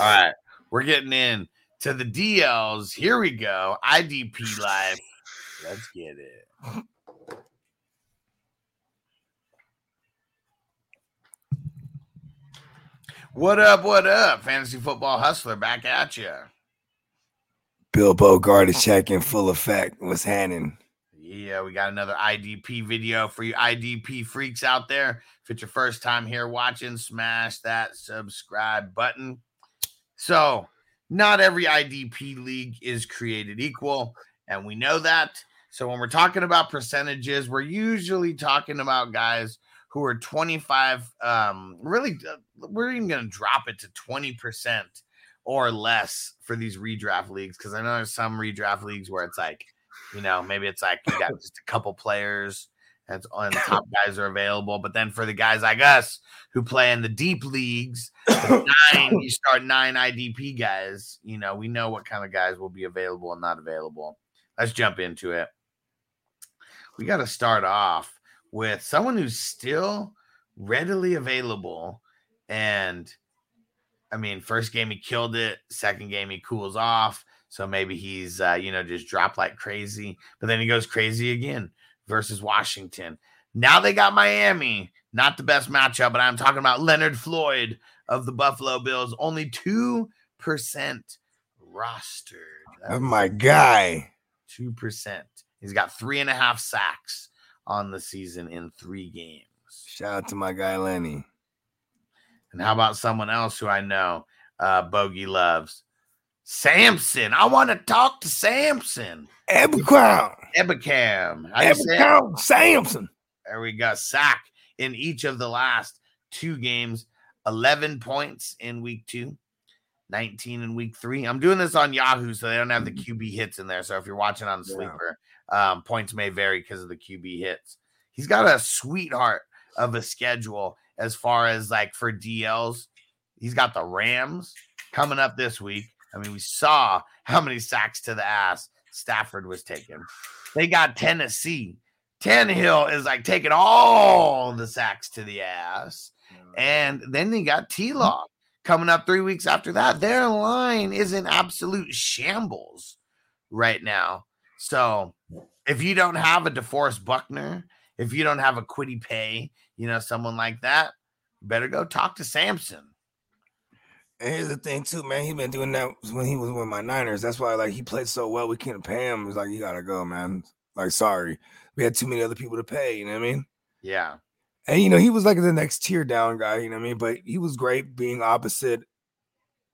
All right, we're getting in to the DLs. Here we go. IDP Live. <laughs> Let's get it. What up? What up? Fantasy football hustler back at you. Bill Bogard is checking full effect. What's happening? Yeah, we got another IDP video for you IDP freaks out there. If it's your first time here watching, smash that subscribe button. So, not every IDP league is created equal, and we know that. So, when we're talking about percentages, we're usually talking about guys who are 25 um really uh, we're even going to drop it to 20% or less for these redraft leagues because I know there's some redraft leagues where it's like you know, maybe it's like you got just a couple players that's the top guys are available. But then for the guys like us who play in the deep leagues, nine, you start nine IDP guys, you know, we know what kind of guys will be available and not available. Let's jump into it. We got to start off with someone who's still readily available. And I mean, first game he killed it, second game he cools off. So maybe he's, uh, you know, just dropped like crazy, but then he goes crazy again versus Washington. Now they got Miami, not the best matchup, but I'm talking about Leonard Floyd of the Buffalo Bills, only 2% rostered. Oh my guy. 2%. He's got three and a half sacks on the season in three games. Shout out to my guy Lenny. And how about someone else who I know uh, Bogey loves? Samson. I want to talk to Samson. Ebukam. How you say it? Ebcrown Samson. There we go. Sack in each of the last two games, 11 points in week two, 19 in week three. I'm doing this on Yahoo, so they don't have the QB hits in there. So if you're watching on. Sleeper, um, points may vary because of the QB hits. He's got a sweetheart of a schedule as far as like for DLs. He's got the Rams coming up this week. I mean, we saw how many sacks to the ass Stafford was taking. They got Tennessee. Tannehill is like taking all the sacks to the ass. And then they got T Law coming up three weeks after that. Their line is in absolute shambles right now. So if you don't have a DeForest Buckner, if you don't have a Kwity Paye, you know, someone like that, better go talk to Samson. And here's the thing too, man. He been doing that when he was with my Niners. That's why like he played so well. We couldn't pay him. It's like you gotta go, man. Like sorry, we had too many other people to pay. You know what I mean? Yeah. And you know he was like the next tier down guy. You know what I mean? But he was great being opposite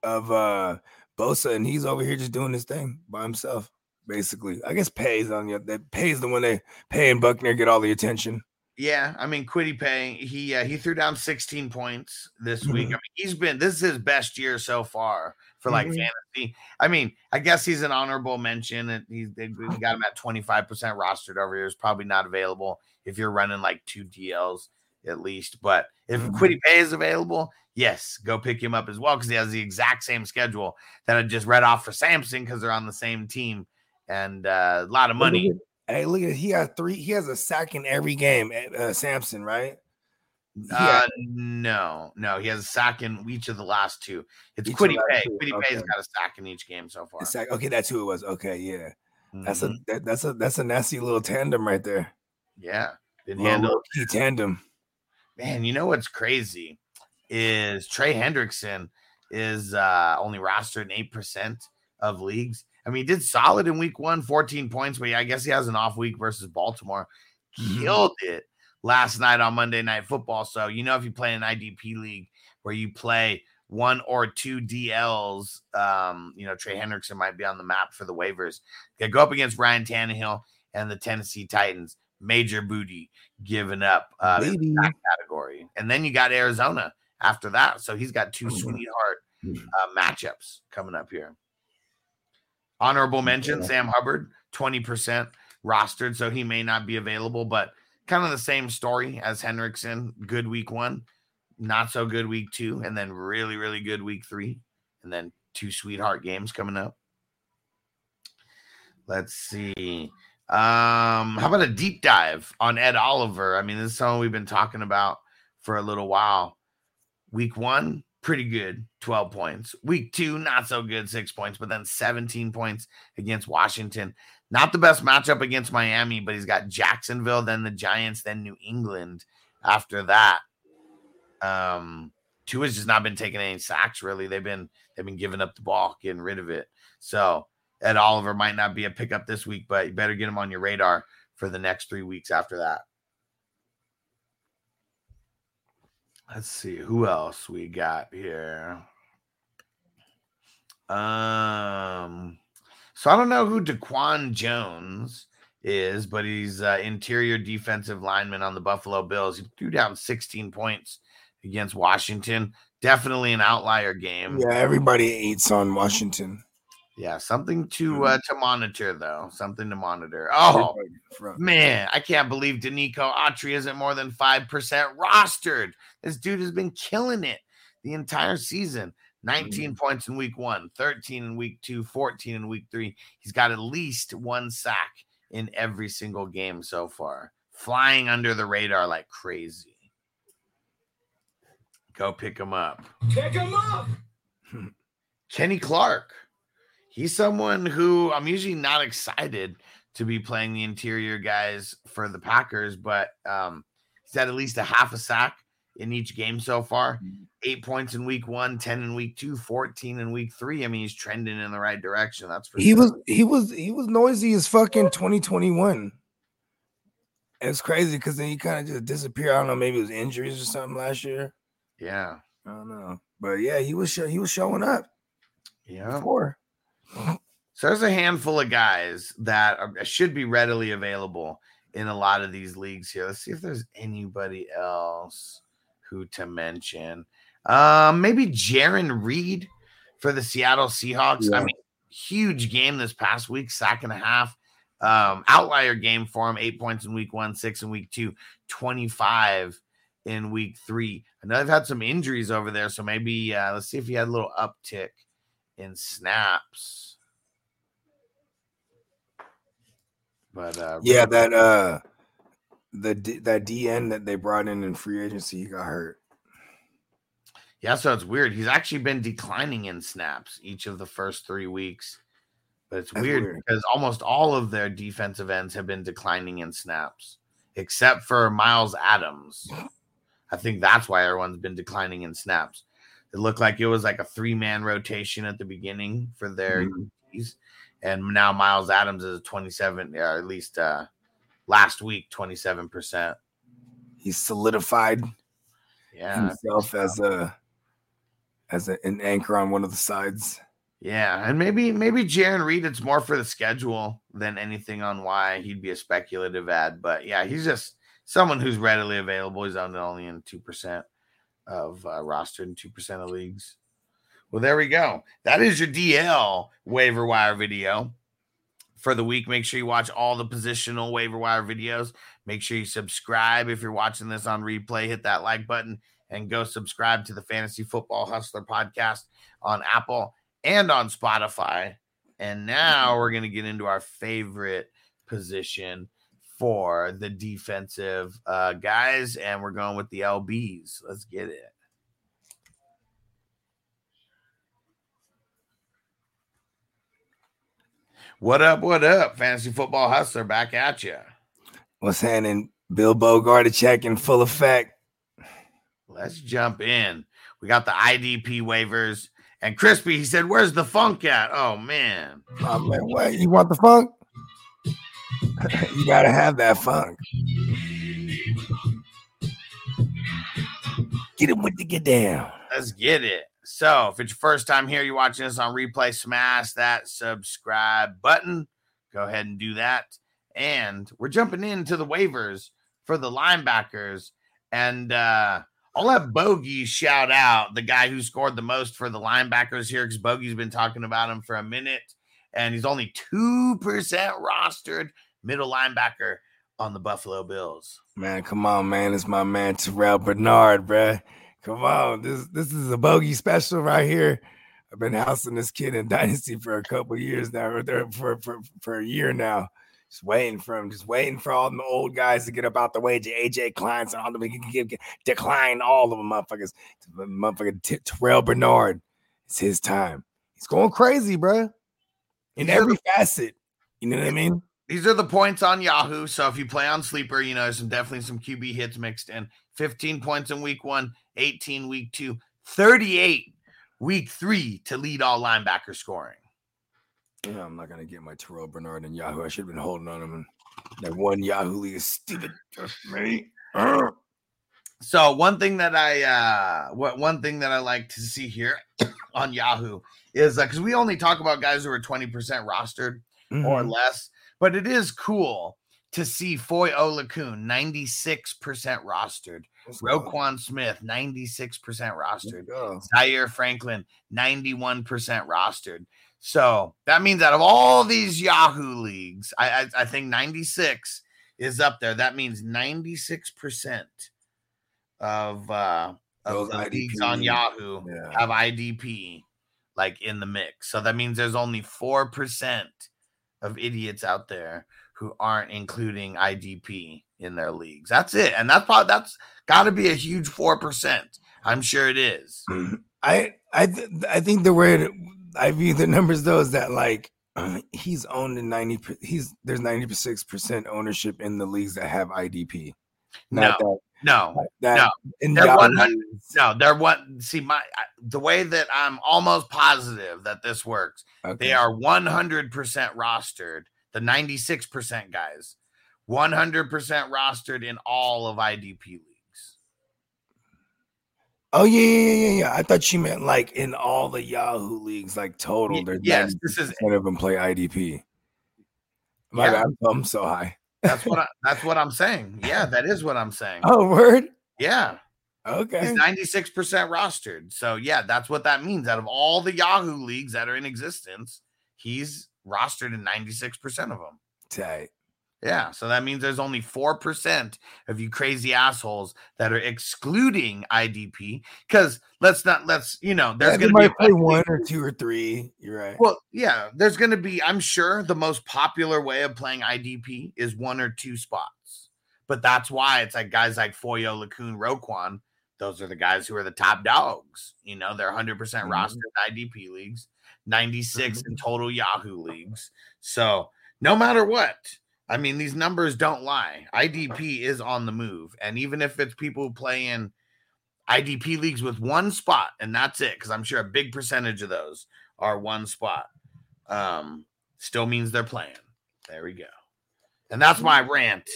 of uh Bosa, and he's over here just doing his thing by himself. Basically, I guess pays on you. That pays the one they pay and Buckner get all the attention. Yeah, I mean Kwity Paye, he uh, he threw down 16 points this Mm-hmm. week. I mean, he's been this is his best year so far for like Mhm. fantasy. I mean, I guess he's an honorable mention. And he's they we got him at 25% rostered over here. Is probably not available if you're running like two DLs at least. But if Mhm. Kwity Paye is available, yes, go pick him up as well because he has the exact same schedule that I just read off for Samson because they're on the same team and uh, a lot of money. Hey, look at he has three. He has a sack in every game. Uh, Samson, right? Uh, no, no, he has a sack in each of the last two. It's Each Kwity Paye. two, Kwity Paye's okay. got a sack in each game so far. Sack. Okay, that's who it was. Okay, yeah. That's a Mhm. that, that's a that's a nasty little tandem right there. yeah. Been Little handled. low-key tandem. Man, you know what's crazy is Trey Hendrickson is uh only rostered in eight percent of leagues. I mean, he did solid in week one, 14 points, but I guess he has an off week versus Baltimore. Mhm. Killed it last night on Monday Night Football. So, you know, if you play in an IDP league where you play one or two DLs, um, you know, Trey Hendrickson might be on the map for the waivers. They go up against Ryan Tannehill and the Tennessee Titans. Major booty given up uh, in that category. And then you got Arizona after that. So he's got two Mhm. sweetheart uh, matchups coming up here. Honorable mention Sam Hubbard, 20% rostered, so he may not be available, but kind of the same story as Hendrickson. Good week one, not so good week two, and then really, really good week three, and then two sweetheart games coming up. Let's see. Um, how about a deep dive on Ed Oliver? I mean, this is someone we've been talking about for a little while. Week one, pretty good, 12 points. Week two, not so good, six points, but then 17 points against Washington. Not the best matchup against Miami, but he's got Jacksonville, then the Giants, then New England after that. Um, two has just not been taking any sacks, really. They've been they've been giving up the ball, getting rid of it. So Ed Oliver might not be a pickup this week, but you better get him on your radar for the next three weeks after that. Let's see who else we got here. Um, so I don't know who DaQuan Jones is, but he's uh, interior defensive lineman on the Buffalo Bills. He threw down 16 points against Washington. Definitely an outlier game. Yeah, everybody eats on Washington. Yeah, something to uh, mm-hmm. to monitor though. Something to monitor. Oh man, I can't believe Denico Autry isn't more than five percent rostered. This dude has been killing it the entire season. 19 mm-hmm. points in week one, 13 in week two, 14 in week three. He's got at least one sack in every single game so far, flying under the radar like crazy. Go pick him up. Pick him up. Hmm. Kenny Clark. He's someone who I'm usually not excited to be playing the interior guys for the Packers, but um, he's had at least a half a sack in each game so far. Eight points in week one, 10 in week two, 14 in week three. I mean, he's trending in the right direction. That's for He sure. was he was he was noisy as fucking 2021. It's crazy because then he kind of just disappeared. I don't know, maybe it was injuries or something last year. yeah. I don't know, but yeah, he was sho- he was showing up Yeah. before. So there's a handful of guys that are, should be readily available in a lot of these leagues here. Let's see if there's anybody else who to mention. Um, maybe Jarran Reed for the Seattle Seahawks. I mean, huge game this past week, sack and a half. Um, outlier game for him, eight points in week one, six in week two, 25 in week three. I know they've had some injuries over there, so maybe uh, let's see if he had a little uptick in snaps. But uh, Yeah, that uh, the D, that DN that they brought in in free agency, he got hurt. Yeah, so it's weird. He's actually been declining in snaps each of the first three weeks. But it's weird, weird. because almost all of their defensive ends have been declining in snaps, except for Myles Adams. <laughs> I think that's why everyone's been declining in snaps. It looked like it was like a three man rotation at the beginning for their Mhm. And now Myles Adams is 27, or at least uh, last week, 27%. He's solidified Yeah. himself as a as a, an anchor on one of the sides. Yeah, and maybe maybe Jarran Reed, it's more for the schedule than anything on why he'd be a speculative ad. But yeah, he's just someone who's readily available. He's only in two percent of uh, rostered in two percent of leagues. Well, there we go. That is your DL waiver wire video for the week. Make sure you watch all the positional waiver wire videos. Make sure you subscribe if you're watching this on replay. Hit that like button and go subscribe to the Fantasy Football Hustler podcast on Apple and on Spotify. And now we're going to get into our favorite position for the defensive uh, guys, and we're going with the LBs. Let's get it. What up? What up? Fantasy Football Hustler back at you. What's happening? Bill Bogard check in full effect. Let's jump in. We got the IDP waivers. And Crispy, he said, Where's the funk at? Oh, man. Oh man, what you want the funk? You gotta have that funk. Get it with the get down. Let's get it. So, if it's your first time here, you're watching us on replay, smash that subscribe button. Go ahead and do that. And we're jumping into the waivers for the linebackers. And uh, I'll let Bogey shout out the guy who scored the most for the linebackers here because Bogey's been talking about him for a minute. And he's only 2% rostered middle linebacker on the Buffalo Bills. Man, come on, man. It's my man Terrell Bernard, bruh. Come on. This this is a bogey special right here. I've been housing this kid in Dynasty for a couple years now, or for, for, for a year now. Just waiting for him, just waiting for all the old guys to get up out the way. to AJ Kleins and all them can give, give- decline all of them motherfuckers. Motherfucker Terrell Bernard. It's his time. He's going crazy, bruh. In These are every facet. You know what I mean? These are the points on Yahoo. So if you play on Sleeper, you know, some definitely some QB hits mixed in. 15 points in week one, 18 week two, 38 week three to lead all linebacker scoring. Yeah, I'm not gonna get my Terrell Bernard in Yahoo. I should have been holding on him. And that one Yahoo league is stupid. Trust me. So one thing that I uh what one thing that I like to see here <coughs> on Yahoo is that because we only talk about guys who are 20% rostered or Mhm. less, but it is cool to see Foye Oluokun 96% rostered, Let's go. Roquan Smith 96% rostered. Zaire Franklin, 91% rostered. So that means out of all these Yahoo leagues, I, I, I think 96 is up there. That means 96% of uh of Those the leagues on Yahoo Yeah. have IDP like in the mix. So that means there's only 4% of idiots out there who aren't including IDP in their leagues. That's it. And that's probably that's got to be a huge 4%. I'm sure it is. <clears throat> I I th- I think the way I view the numbers though is that like <clears throat> he's owned in 90 per- he's there's 96% ownership in the leagues that have IDP. Not No, no, that, that no. They're 100 leagues- no. They're what? See, my the way that I'm almost positive that this works. okay. They are 100% rostered. The 96% guys, 100% rostered in all of IDP leagues. Oh yeah, yeah, yeah, yeah. I thought you meant like in all the Yahoo leagues, like total. There's yes, this is- ten of them play IDP. My Yeah. I'm, I'm so high. That's what I, <laughs> that's what I'm saying. Yeah, that is what I'm saying. Oh, word. Yeah, Okay. He's 96% rostered. So, yeah, that's what that means. Out of all the Yahoo leagues that are in existence, he's rostered in 96% of them. Tight. Yeah. So that means there's only 4% of you crazy assholes that are excluding IDP. Because let's not, let's, you know, there's Yeah, going to be play one or two or three. You're right. Well, yeah, there's going to be, I'm sure the most popular way of playing IDP is one or two spots. But that's why it's like guys like Foyo, Lacoon, Roquan. Those are the guys who are the top dogs. You know, they're 100% mm-hmm. rostered in IDP leagues, 96 mm-hmm. in total Yahoo leagues. So no matter what, I mean, these numbers don't lie. IDP is on the move. And even if it's people who play in IDP leagues with one spot, and that's it, because I'm sure a big percentage of those are one spot, um, still means they're playing. There we go. And that's my rant.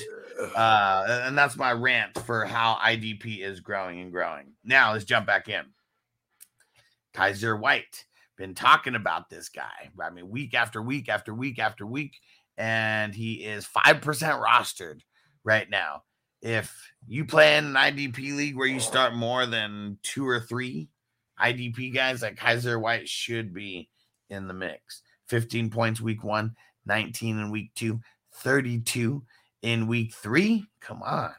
Uh, and that's my rant for how IDP is growing and growing. Now let's jump back in. Kyzir White, been talking about this guy. I mean, week after week after week after week, and he is 5% rostered right now. If you play in an IDP league where you start more than two or three IDP guys, like Kyzir White should be in the mix. 15 points week one, 19 in week two, 32 in week three. Come on.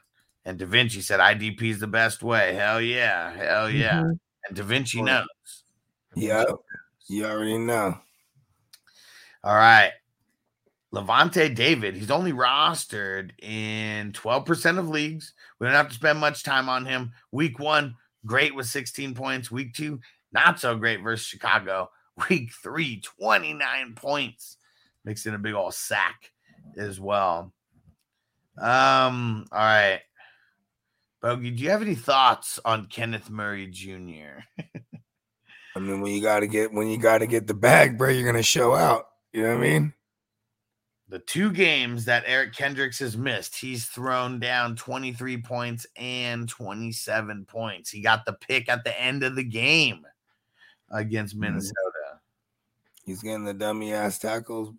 And Da Vinci said IDP is the best way. Hell yeah. Hell yeah. Mhm. And Da Vinci knows. Yeah. You already know. All right. Lavonte David, he's only rostered in 12% of leagues. We don't have to spend much time on him. Week one, great with 16 points. Week two, not so great versus Chicago. <laughs> Week three, 29 points. Mixed in a big old sack as well. Um, all right. Bogey, do you have any thoughts on Kenneth Murray Jr.? <laughs> I mean, when you gotta get when you gotta get the bag, bro, you're gonna show out. You know what I mean? The two games that Eric Kendricks has missed, he's thrown down 23 points and 27 points. He got the pick at the end of the game against mm-hmm. Minnesota. He's getting the dummy ass tackles,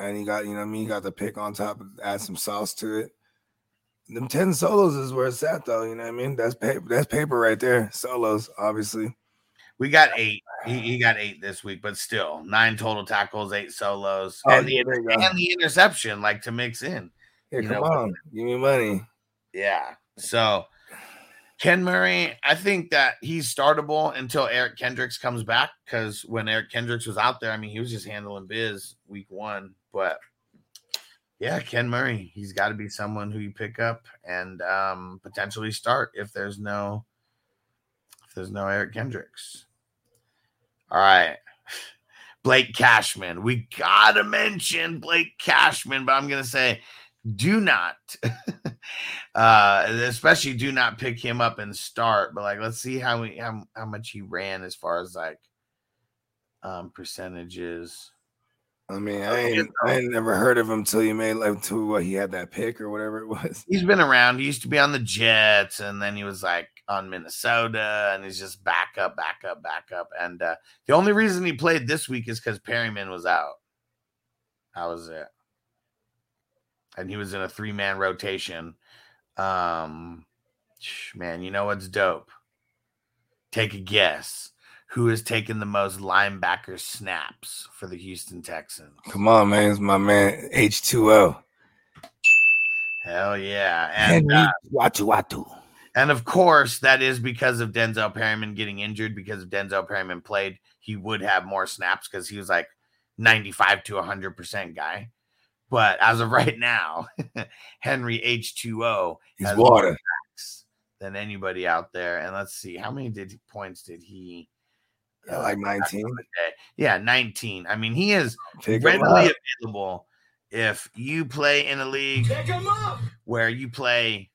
and he got you know what I mean. He got the pick on top, add some sauce to it. Them ten solos is where it's at, though. You know what I mean? That's paper. That's paper right there. Solos, obviously. We got eight. He, he got eight this week, but still nine total tackles, eight solos, Oh, and, the, yeah, go. and the interception, like to mix in. Yeah, come know, on, give me money. Yeah. So Ken Murray, I think that he's startable until Eric Kendricks comes back. Because when Eric Kendricks was out there, I mean, he was just handling biz week one. But yeah, Ken Murray, he's got to be someone who you pick up and um, potentially start if there's no there's no Eric Kendricks. All right. <laughs> Blake Cashman. We gotta mention Blake Cashman, but I'm gonna say do not <laughs> uh especially do not pick him up and start but like let's see how we how, how much he ran as far as like um percentages I mean, I ain't, I ain't never heard of him till you made like to what he had that pick or whatever it was. he's been around. He used to be on the jets and then he was like on minnesota and he's just back up back up back up and uh the only reason he played this week is because perryman was out. That was it. And he was in a three-man rotation. Um man you know what's dope? Take a guess who has taken the most linebacker snaps for the houston texans Come on, man, it's my man H two O. hell yeah and Henry uh, Watu Watu. And of course, that is because of Denzel Perryman getting injured. Because if Denzel Perryman played, he would have more snaps because he was like 95 to 100% guy. But as of right now, <laughs> Henry H2O He's has more water. than anybody out there. And let's see, how many did points did he? Yeah, like 19. Yeah, 19. I mean, he is Pick readily available if you play in a league Pick him up. where you play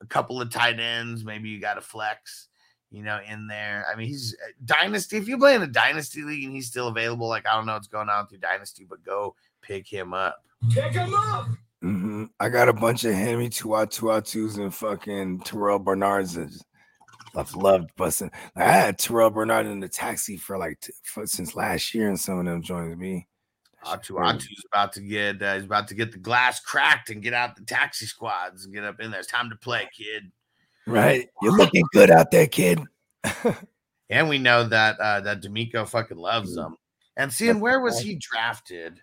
a couple of tight ends, maybe you got a flex, you know, in there. I mean, he's uh, dynasty. If you play in a dynasty league and he's still available, like I don't know what's going on with your dynasty, but go pick him up. Pick him up. hmm I got a bunch of Henry Tua Tua Twos and fucking Terrell Bernards. I've loved busting. I had Terrell Bernard in the taxi for like t- for, since last year, and some of them joined me. Atu Atu's about to get uh, he's about to get the glass cracked and get out the taxi squads and get up in there. It's time to play, kid. Right. You're looking good out there, kid. <laughs> And we know that uh that DeMeco fucking loves them. And seeing where was he drafted?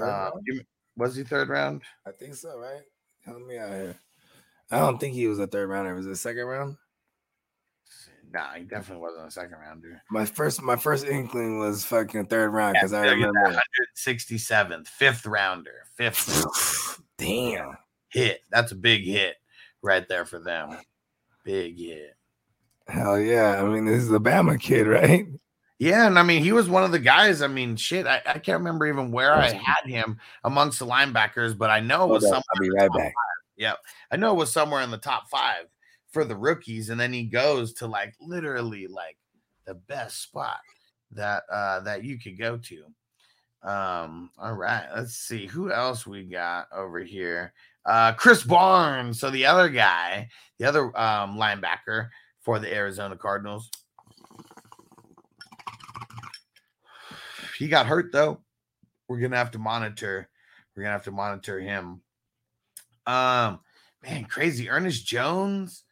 Uh, was he third round? I think so, right? Help me out here. I don't think he was a third rounder. Was it second round? Nah, he definitely wasn't a second rounder. My first my first inkling was fucking third round because I at that, remember 167th, fifth rounder, fifth <sighs> damn. hit. That's a big hit right there for them. Big hit. Hell yeah. I mean, this is the Bama kid, right? Yeah, and I mean, he was one of the guys. I mean, shit, I, I can't remember even where I had him amongst the linebackers, but I know it was Hold up, somewhere. I'll be in the right back. five. Yeah, I know it was somewhere in the top five for the rookies, and then he goes to like literally like the best spot that uh that you could go to. Um, all right, let's see who else we got over here. Uh Krys Barnes, so the other guy, the other um linebacker for the Arizona Cardinals. He got hurt though. We're gonna have to monitor. We're gonna have to monitor him. Um, man, crazy. Ernest Jones,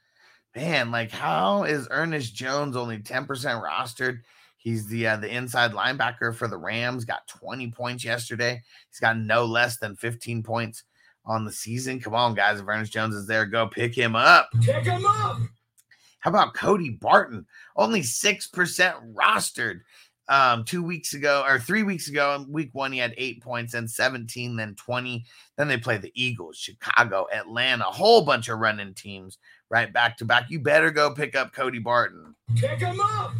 man, like how is Ernest Jones only 10% rostered? He's the uh, the inside linebacker for the Rams. Got 20 points yesterday. He's got no less than 15 points on the season. Come on, guys. If Ernest Jones is there, go pick him up. Pick him up. How about Cody Barton? Only 6% rostered. Um, two weeks ago or three weeks ago, in week one, he had eight points, and 17, then 20. Then they play the Eagles, Chicago, Atlanta, a whole bunch of running teams right back to back. You better go pick up Cody Barton. Pick him up.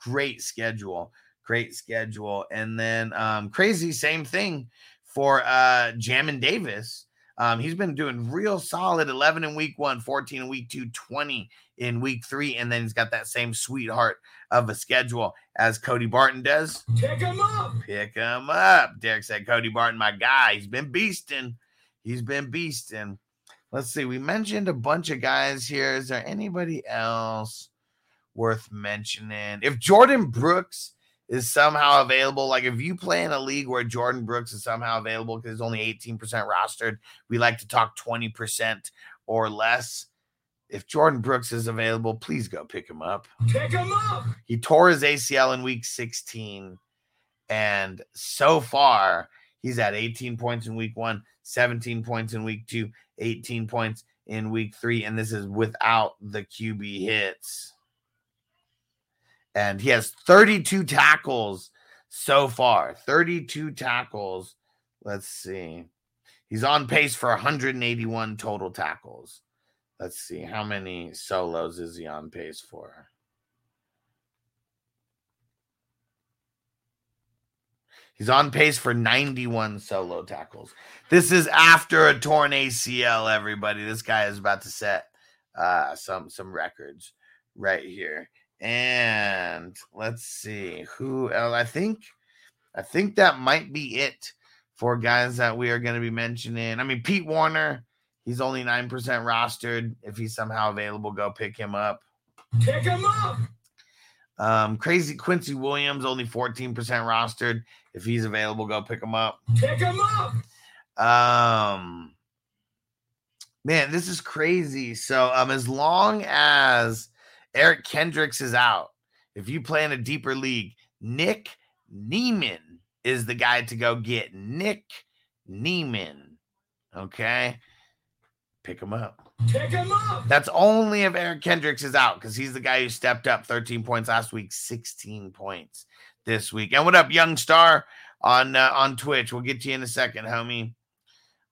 Great schedule. Great schedule. And then um, crazy, same thing for uh Jamin Davis. Um, he's been doing real solid 11 in week one, 14 in week two, 20 in week three. And then he's got that same sweetheart of a schedule as Cody Barton does. Pick him up. Pick him up. Derek said, Cody Barton, my guy. He's been beasting. He's been beasting. Let's see. We mentioned a bunch of guys here. Is there anybody else worth mentioning? If Jordyn Brooks is somehow available, like if you play in a league where Jordyn Brooks is somehow available because he's only 18% rostered, we like to talk 20% or less. If Jordyn Brooks is available, please go pick him up. Pick him up. He tore his ACL in week 16. And so far, he's at 18 points in week one, 17 points in week two, 18 points in week three. And this is without the QB hits. And he has 32 tackles so far. 32 tackles. Let's see. He's on pace for 181 total tackles. Let's see. How many solos is he on pace for? He's on pace for 91 solo tackles. This is after a torn ACL, everybody. This guy is about to set uh some some records right here. And let's see who else. I think I think that might be it for guys that we are going to be mentioning. I mean, Pete Werner, he's only 9% rostered. If he's somehow available, go pick him up. Pick him up. Um, crazy Quincy Williams, only 14% rostered. If he's available, go pick him up. Pick him up. Um, man, this is crazy. So, um, as long as Eric Kendricks is out, if you play in a deeper league, Nick Niemann is the guy to go get. Nick Niemann. Okay. Pick him up. Pick him up. That's only if Eric Kendricks is out because he's the guy who stepped up 13 points last week, 16 points this week. And what up, Young Star on uh, on Twitch? We'll get to you in a second, homie.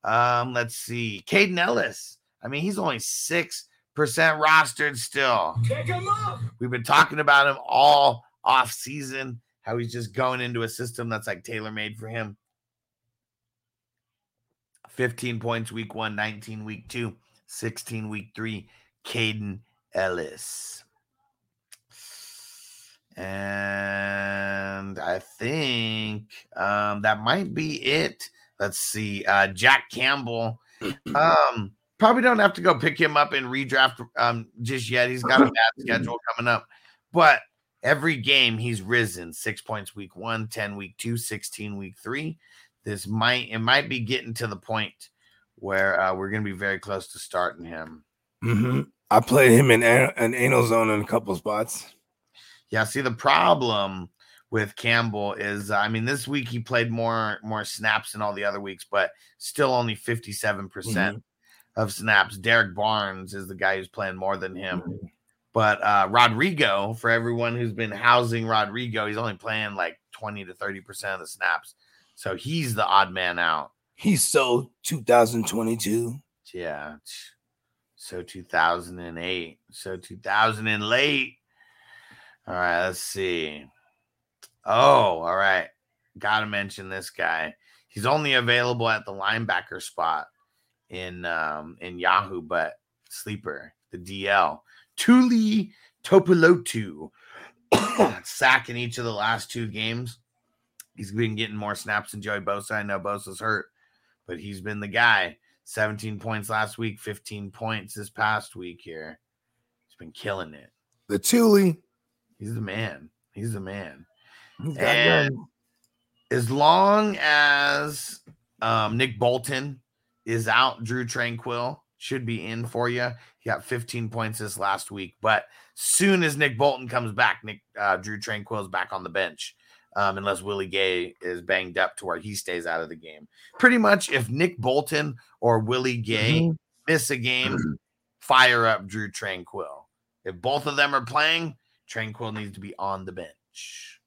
Um, let's see. Kaden Elliss. I mean, he's only six percent rostered still. Pick him up. We've been talking about him all off season, how he's just going into a system that's like tailor made for him. 15 points week one, 19 week two, 16 week three. Kaden Elliss. And I think um, that might be it. Let's see. Uh, Jack Campbell. <clears throat> Um, probably don't have to go pick him up in redraft um, just yet. He's got a bad <clears throat> schedule coming up. But every game he's risen six points week one, 10 week two, 16 week three. This might it might be getting to the point where uh, we're going to be very close to starting him. Mm-hmm. I played him in an, an anal zone in a couple spots. Yeah, see the problem with Campbell is I mean this week he played more more snaps than all the other weeks, but still only 57% of snaps. Derek Barnes is the guy who's playing more than him. But uh Rodrigo, for everyone who's been housing Rodrigo, he's only playing like 20 to 30% of the snaps. So he's the odd man out. He's so 2022. Yeah. So 2008. So 2000 and late. All right, let's see. Oh, all right. Got to mention this guy. He's only available at the linebacker spot in um in Yahoo, but sleeper, the DL. Tuli Tuipulotu <coughs> sack in each of the last two games. He's been getting more snaps than Joey Bosa. I know Bosa's hurt, but he's been the guy. 17 points last week, 15 points this past week here. He's been killing it. The Thule. He's the man. He's the man. He's And as long as um, Nick Bolton is out, Drue Tranquill should be in for you. He got 15 points this last week, but soon as Nick Bolton comes back, Nick uh, Drue Tranquill is back on the bench. Um, unless Willie Gay is banged up to where he stays out of the game. Pretty much, if Nick Bolton or Willie Gay Mhm. miss a game, fire up Drue Tranquill. If both of them are playing, Tranquill needs to be on the bench.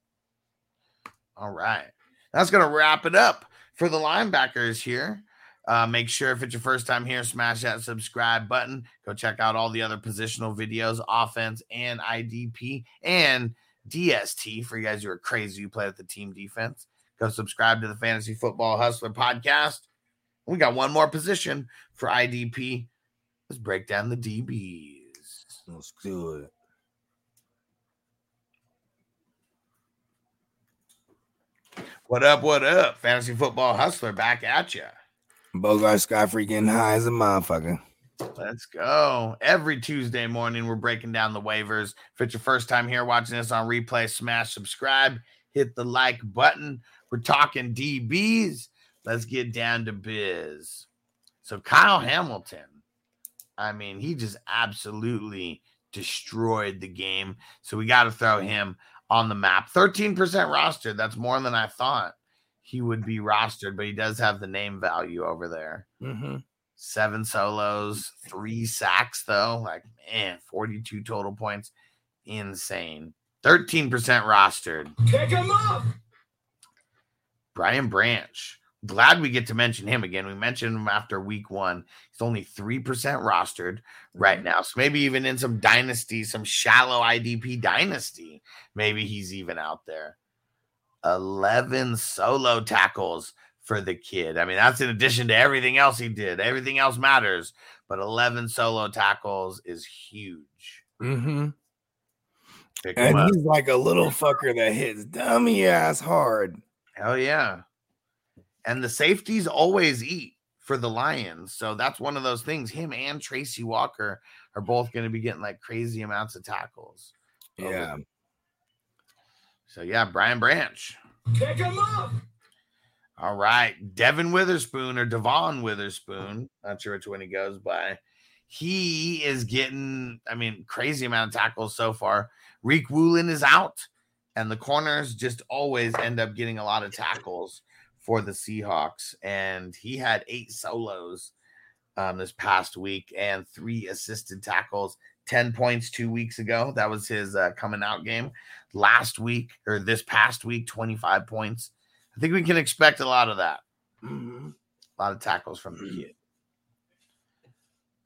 All right. That's going to wrap it up for the linebackers here. Uh, make sure if it's your first time here, smash that subscribe button. Go check out all the other positional videos, offense and IDP and DST for you guys who are crazy who play with the team defense. Go subscribe to the Fantasy Football Hustler podcast. We got one more position for IDP. Let's break down the DBs. Let's do it. What up? What up? Fantasy Football Hustler back at you. Bogard Sky freaking high as a motherfucker. Let's go. Every Tuesday morning, we're breaking down the waivers. If it's your first time here watching this on replay, smash subscribe, hit the like button. We're talking DBs. Let's get down to biz. So, Kyle Hamilton, I mean, he just absolutely destroyed the game. So, we got to throw him on the map. 13% rostered. That's more than I thought he would be rostered, but he does have the name value over there Mm-hmm. Seven solos, three sacks, though. Like, man, 42 total points. Insane. 13% rostered. Pick him up. Brian Branch. Glad we get to mention him again. We mentioned him after week one. He's only 3% rostered right mm-hmm. now. So maybe even in some dynasty, some shallow IDP dynasty, maybe he's even out there. 11 solo tackles for the kid. I mean, that's in addition to everything else he did. Everything else matters, but 11 solo tackles is huge. Mm-hmm. And he's like a little fucker that hits dummy ass hard. Hell yeah. And the safeties always eat for the Lions. So that's one of those things. Him and Tracy Walker are both going to be getting like crazy amounts of tackles. Yeah. So yeah, Brian Branch. Pick him up. All right. Devin Witherspoon or Devon Witherspoon. Not sure which one he goes by. He is getting, I mean, crazy amount of tackles so far. Riq Woolen is out, and the corners just always end up getting a lot of tackles for the Seahawks. And he had eight solos um, this past week and three assisted tackles. 10 points two weeks ago. That was his uh, coming out game. Last week or this past week, 25 points. I think we can expect a lot of that. A lot of tackles from the kid.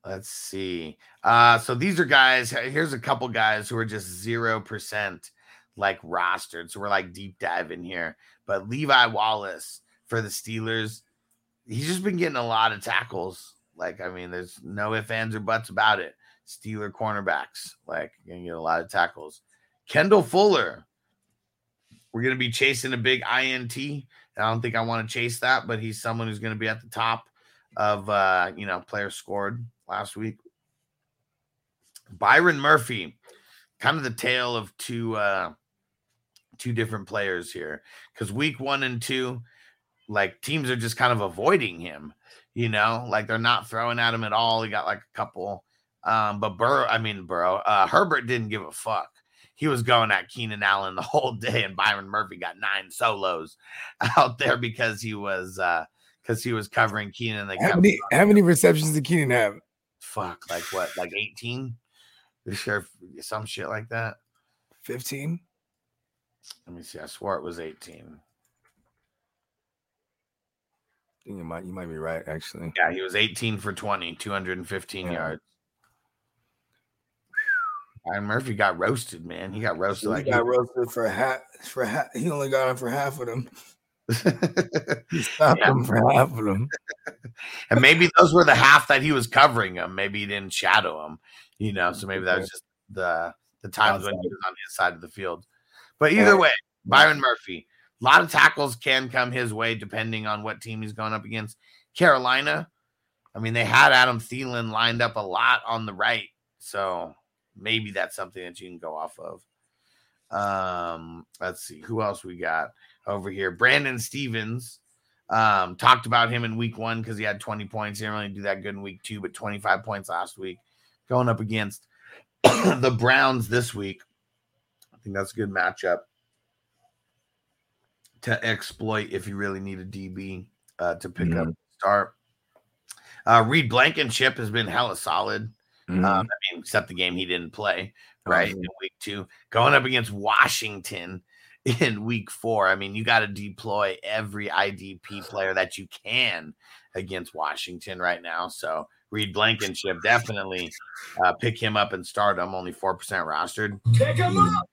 Let's see. Uh, so these are guys. Here's a couple guys who are just zero percent like rostered. So we're like deep diving here. But Levi Wallace for the Steelers, he's just been getting a lot of tackles. Like, I mean, there's no ifs, ands, or buts about it. Steeler cornerbacks, like, gonna get a lot of tackles. Kendall Fuller, we're gonna be chasing a big INT. I don't think I want to chase that, but he's someone who's going to be at the top of uh, you know, players scored last week. Byron Murphy, kind of the tale of two uh two different players here. Because week one and two, like teams are just kind of avoiding him, you know, like they're not throwing at him at all. He got like a couple Um, but Burrow, I mean Burrow, uh, Herbert didn't give a fuck. He was going at Keenan Allen the <laughs> whole day, and Byron Murphy got nine solos <laughs> out there because he was uh because he was covering Keenan. They How many how many receptions did Keenan have? fuck like what like 18 sure some shit like that 15? let me see i swore it was 18 I think you might you might be right actually. yeah he was 18 for 20 215 Yeah. yards Byron Murphy got roasted, man. He got roasted He like got roasted for half for half. He only got him for half of them. <laughs> He stopped Yeah. him for half of them. and maybe those were the half that he was covering him. Maybe he didn't shadow him, you know. So maybe that was just the the times when he was on his side of the field. But either way, Byron Murphy, a lot of tackles can come his way depending on what team he's going up against. Carolina, I mean, they had Adam Thielen lined up a lot on the right, so maybe that's something that you can go off of. Um, let's see who else we got over here. Brandon Stephens. Um, talked about him in week one because he had 20 points. He didn't really do that good in week two, but 25 points last week. Going up against <clears throat> the Browns this week. I think that's a good matchup to exploit if you really need a DB uh, to pick up start. Uh, Reed Blankenship has been hella solid. Mhm. Um, I mean, except the game he didn't play, right? Mhm. In week two, going up against Washington <laughs> in week four. I mean, you got to deploy every IDP player that you can against Washington right now. So Reed Blankenship definitely uh, pick him up and start him. Only four percent rostered. Pick him up.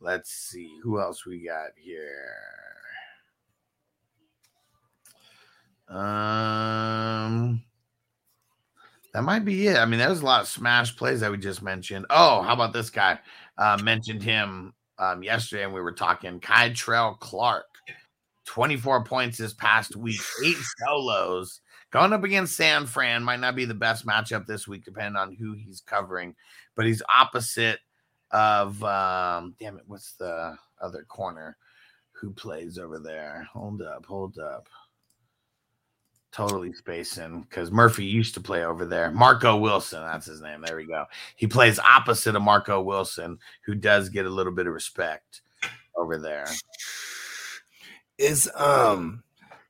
Let's see who else we got here. Um, that might be it. I mean, there's a lot of smash plays that we just mentioned. Oh, how about this guy? Uh, mentioned him um, yesterday, and we were talking. Kei'Trel Clark, 24 points this past week, eight solos. Going up against San Fran might not be the best matchup this week, depending on who he's covering, but he's opposite of um damn it, what's the other corner who plays over there? Hold up, hold up. Totally spacing because Murphy used to play over there. Marco Wilson, that's his name. There we go. He plays opposite of Marco Wilson, who does get a little bit of respect over there. Is um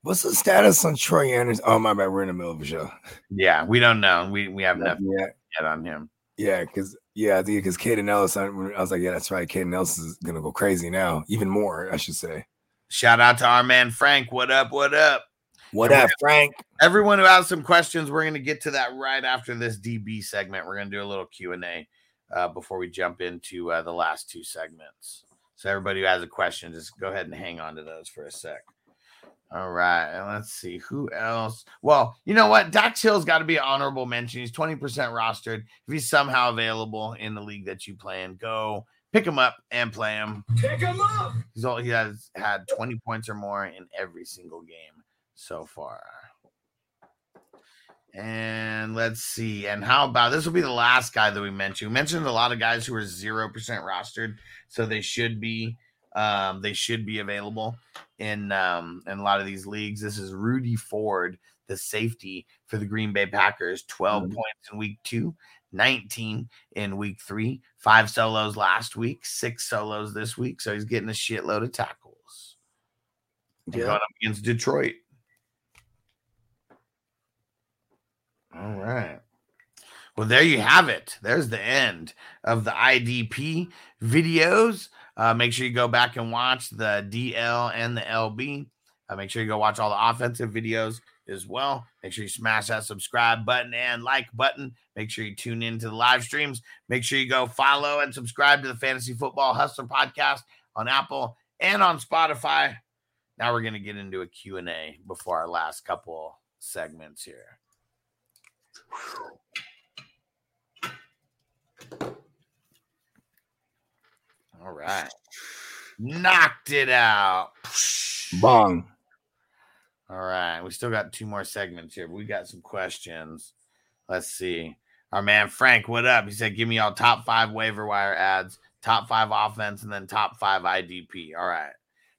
what's the status on Troy Andersen? Oh my bad, we're in the middle of a show. Yeah, we don't know. We we have nothing Yeah, yet on him. yeah, because yeah, I think because Kaden Elliss, I, I was like, yeah, that's right. Kaden Elliss is gonna go crazy now, even more, I should say. Shout out to our man Frank. What up? What up? What up, Frank? everyone who has some questions we're going to get to that right after this db segment. We're going to do a little q&a uh, before we jump into uh, the last two segments. So everybody who has a question just go ahead and hang on to those for a sec. All right and let's see who else? Well you know what? Dax hill's got to be an honorable mention. He's 20% rostered. If he's somehow available in the league that you play in go pick him up and play him. Pick him up. He's all he has had 20 points or more in every single game so far. And let's see. And how about this will be the last guy that we mentioned. We mentioned a lot of guys who are zero percent rostered, so they should be um they should be available in um in a lot of these leagues. This is Rudy Ford, the safety for the Green Bay Packers, 12 points in week two, 19 in week three, five solos last week, six solos this week. So he's getting a shitload of tackles. And Going up against Detroit. All right. Well, there you have it. There's the end of the IDP videos. Uh, make sure you go back and watch the DL and the LB. Uh, make sure you go watch all the offensive videos as well. Make sure you smash that subscribe button and like button. Make sure you tune into the live streams. Make sure you go follow and subscribe to the Fantasy Football Hustler podcast on Apple and on Spotify. Now we're going to get into a Q&A before our last couple segments here. All right. Knocked it out. Bong. All right. We still got two more segments here, but we got some questions. Let's see. Our man Frank, what up? He said, Give me all top five waiver wire ads, top five offense, and then top five IDP. All right.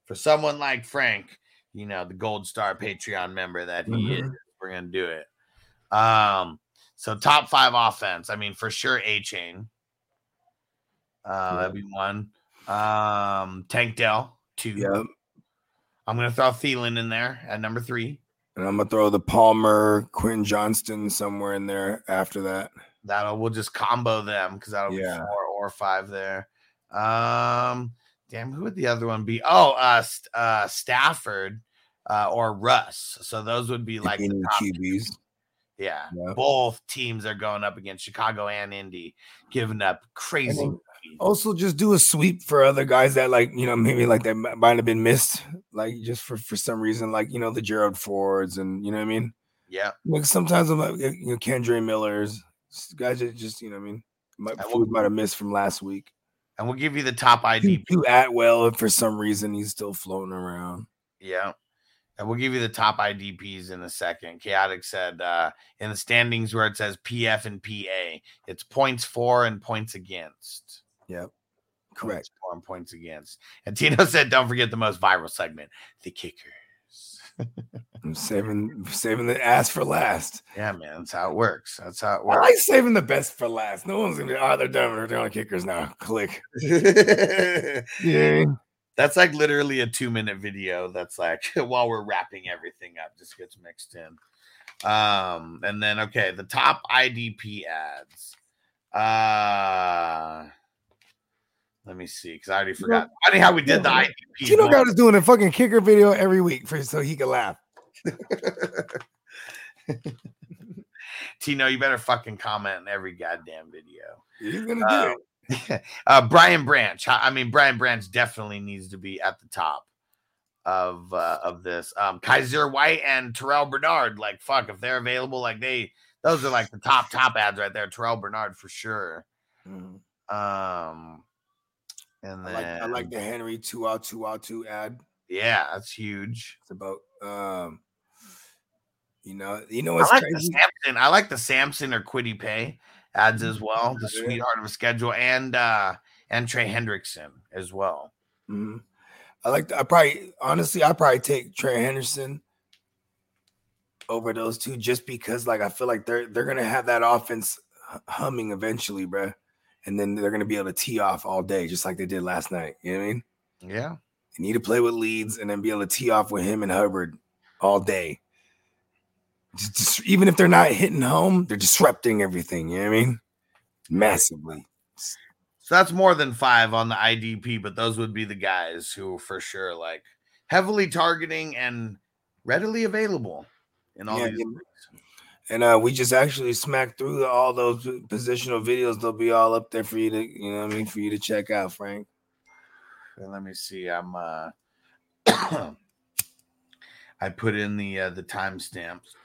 For someone like Frank, you know, the gold star Patreon member that he mm-hmm. is, we're going to do it. Um, So top five offense. I mean, for sure, Achane. Uh, that'd be one. Um, Tank Dell, two. Yep. I'm gonna throw Thielen in there at number three. And I'm gonna throw the Palmer, Quinn Johnston somewhere in there after that. That'll we'll just combo them because that'll Yeah. be four or five there. Um, damn, who would the other one be? Oh, uh, uh Stafford, uh, or Russ. So those would be like the top QBs. Yeah. Yeah. Both teams are going up against Chicago and Indy, giving up crazy. Also, just do a sweep for other guys that like you know maybe like that might have been missed, like just for for some reason, like you know the Gerald Fords and you know what I mean. yeah. Like sometimes I'm like you know Kendre Miller's guys that just you know what I mean. Will- food might have missed from last week. And we'll give you the top ID. do Atwell if for some reason he's still floating around. Yeah. And we'll give you the top IDPs in a second. Chaotic said uh, in the standings where it says PF and PA, it's points for and points against. Yep, Correct. Points for and points against. And Tino said, don't forget the most viral segment, the kickers. I'm saving saving the ass for last. Yeah, man. That's how it works. That's how it works. I like saving the best for last. No one's gonna be oh they're done. They're on kickers now. Click. <laughs> Yeah. That's like literally a two minute video. That's like <laughs> while we're wrapping everything up, just gets mixed in. Um, and then okay, the top IDP ads. Uh let me see because I already forgot. Funny how we did the IDP. Tino one. God is doing a fucking kicker video every week for so he can laugh. <laughs> Tino, you better fucking comment in every goddamn video. He's gonna do Uh, it. <laughs> uh Brian Branch. I I mean, Brian Branch definitely needs to be at the top of uh, of this. Um Kyzir White and Terrel Bernard. Like fuck, if they're available, like they those are like the top top ads right there. Terrel Bernard for sure. Mhm. Um and I then like I like the Henry two out two out two ad. yeah, that's huge. It's about um you know you know I what's like the. Samson. I like the Samson or Quiddy Pay ads as well. The sweetheart of a schedule and uh and Trey Hendrickson as well. Mhm. I like I probably honestly I probably take Trey Henderson over those two just because like I feel like they're they're gonna have that offense humming eventually, bro. And then they're gonna be able to tee off all day, just like they did last night. You know what I mean? Yeah. They need to play with leads and then be able to tee off with him and Hubbard all day. Just, just- even if they're not hitting home, they're disrupting everything. You know what I mean? Massively. So that's more than five on the IDP, but those would be the guys who for sure like heavily targeting and readily available in all Yeah, these. yeah. And uh, we just actually smacked through all those positional videos. They'll be all up there for you to, you know I mean, for you to check out, Frank. And let me see. I'm uh <clears throat> I put in the uh the timestamps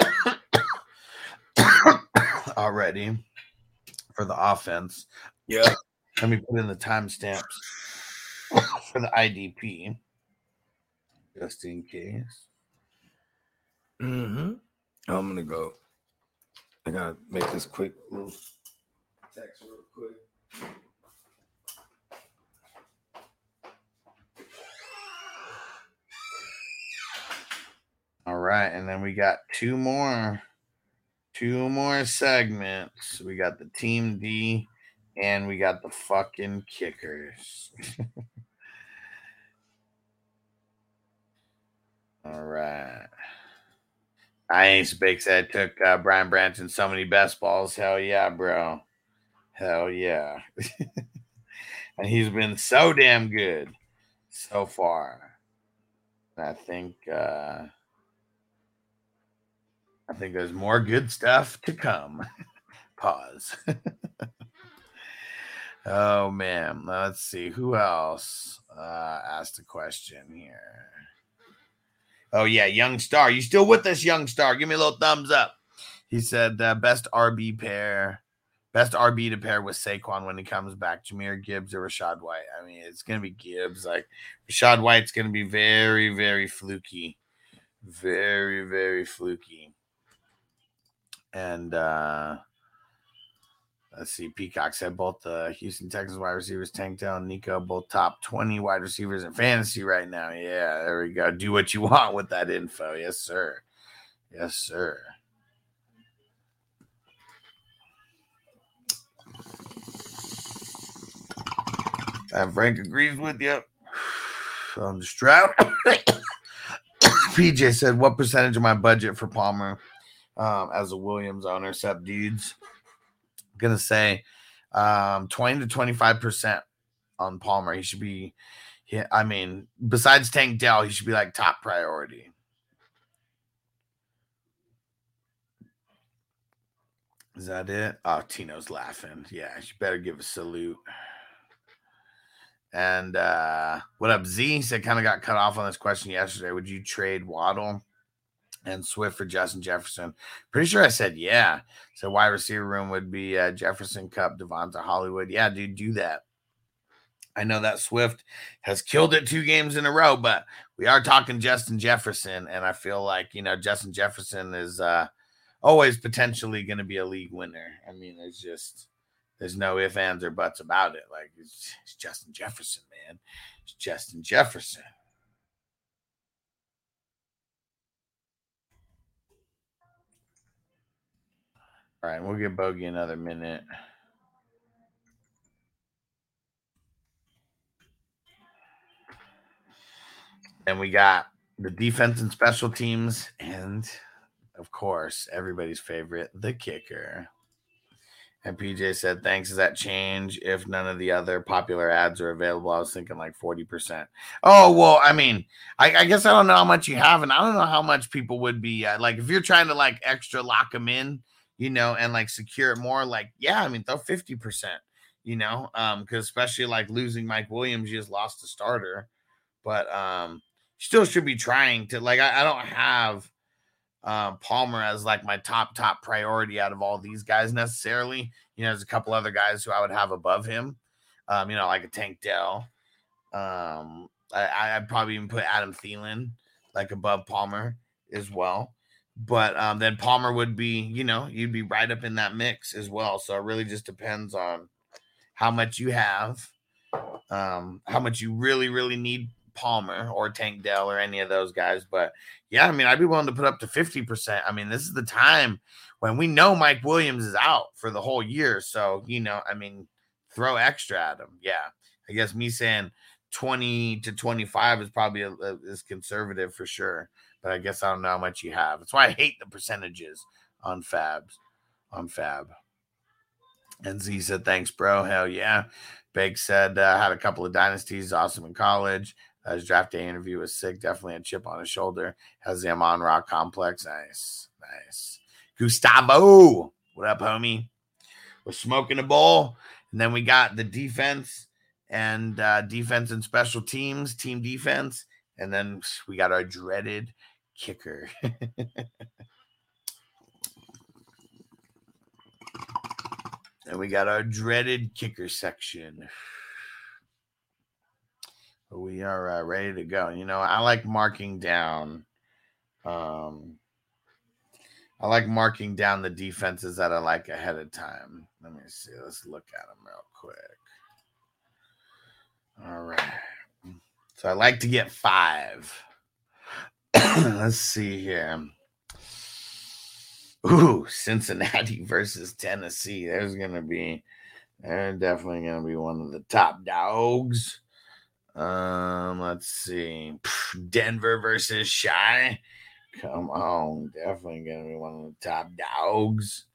already for the offense. Yeah. Let me put in the timestamps for the IDP just in case. Mm-hmm. I'm gonna go. I gotta make this quick little text real quick. All right, and then we got two more, two more segments. We got the team D, and we got the fucking kickers. <laughs> All right. I ain't big said took uh, Brian Branch and so many best balls. Hell yeah, bro. Hell yeah. <laughs> and he's been so damn good so far. I think uh I think there's more good stuff to come. <laughs> Pause. <laughs> oh man, let's see who else uh, asked a question here. Oh yeah, young star, you still with us, young star? Give me a little thumbs up. He said uh, best RB pair, best RB to pair with Saquon when he comes back. Jahmyr Gibbs or Rachaad White. I mean, it's gonna be Gibbs. Like Rachaad White's gonna be very, very fluky, very, very fluky and uh, let's see, Peacock said both the Houston Texans wide receivers, Tank down Nico, both top 20 wide receivers in fantasy right now. Yeah, there we go. Do what you <laughs> want with that info. Yes, sir. Yes, sir. And Frank agrees with you. On the Stroud. <coughs> PJ said, What percentage of my budget for Palmer? Um, as a Williams owner, sub dudes? I'm to say um, 20 to 25% on Palmer. He should be, yeah, I mean, besides Tank Dell, he should be like top priority. Is that it? Oh, Tino's laughing. Yeah, you better give a salute. And uh what up, Z? He said kind of got cut off on this question yesterday. Would you trade Waddle and Swift for Justin Jefferson? Pretty sure I said yeah. So wide receiver room would be uh, Jefferson Cup, Devonta Hollywood. Yeah, dude, do that. I know that Swift has killed it two games in a row, but we are talking Justin Jefferson, and I feel like you know Justin Jefferson is uh always potentially going to be a league winner. I mean, there's just there's no ifs, ands, or buts about it. Like it's, it's Justin Jefferson, man. It's Justin Jefferson. All right, we'll give Bogey another minute. And we got the defense and special teams, and of course, everybody's favorite, the kicker. And PJ said, thanks. Does that change if none of the other popular ads are available? I was thinking like 40%. Oh, well, I mean, I, I guess I don't know how much you have, and I don't know how much people would be uh, like if you're trying to like extra lock them in, you know, and like secure it more, like, yeah, I mean, throw 50%, you know, um, because especially like losing Mike Williams, you just lost a starter, but um, still should be trying to like, I, I don't have uh, Palmer as like my top top priority out of all these guys necessarily. You know, there's a couple other guys who I would have above him. Um, you know, like a Tank Dell. Um, I, I'd probably even put Adam Thielen like above Palmer as well. But um, then Palmer would be, you know, you'd be right up in that mix as well. So it really just depends on how much you have, um, how much you really, really need Palmer or Tank Dell or any of those guys. But yeah, I mean, I'd be willing to put up to 50%. I mean, this is the time when we know Mike Williams is out for the whole year. So, you know, I mean, throw extra at him. Yeah. I guess me saying 20 to 25 is probably a, a, is conservative for sure. But I guess I don't know how much you have. That's why I hate the percentages on FAABs. On FAAB. And Z said, thanks, bro. Hell yeah. Big said, uh, had a couple of dynasties, awesome in college. Uh, his draft day interview was sick. Definitely a chip on his shoulder. Has the Amon Rock complex. Nice. Nice. Gustavo. What up, homie? We're smoking a bowl. And then we got the defense and uh, defense and special teams, team defense. And then we got our dreaded kicker. <laughs> and we got our dreaded kicker section <sighs> we are uh, ready to go. You know, I like marking down. Um, I like marking down the defenses that I like ahead of time. Let me see. Let's look at them real quick. All right. So I like to get five. <coughs> Let's see here. Ooh, Cincinnati <laughs> versus Tennessee. There's gonna be, they're definitely gonna be one of the top dogs. Um, let's see. Denver versus Shy. Come on, definitely gonna be one of the top dogs.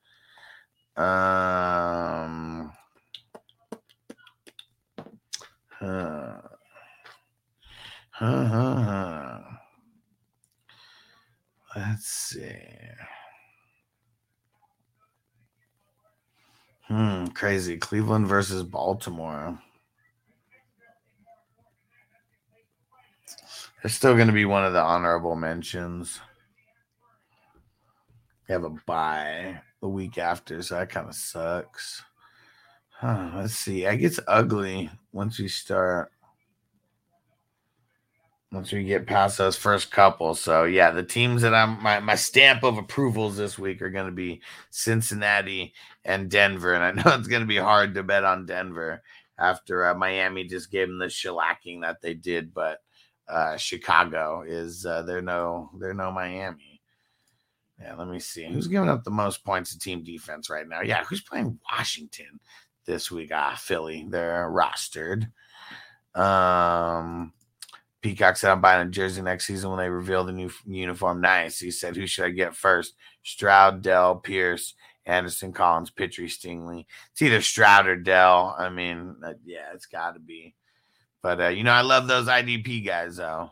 Um, huh. Huh, huh, huh. Let's see. Hmm, crazy. Cleveland versus Baltimore. It's still going to be one of the honorable mentions. We have a bye the week after, so that kind of sucks. Huh, let's see. It gets ugly once we start. Once we get past those first couple. So yeah, the teams that I'm my, my stamp of approvals this week are gonna be Cincinnati and Denver. And I know <laughs> it's gonna be hard to bet on Denver after uh, Miami just gave them the shellacking that they did, but uh, Chicago is uh, they're no they're no Miami. Yeah, let me see who's giving up the most points to team defense right now. Yeah, who's playing Washington this week? Ah, Philly. They're rostered. Um, Peacock said, I'm buying a jersey next season when they reveal the new uniform. Nice. He said, Who should I get first? Stroud, Dell, Pierce, Anderson, Collins, Pitre, Stingley. It's either Stroud or Dell. I mean, uh, yeah, it's got to be. But, uh, you know, I love those IDP guys, though.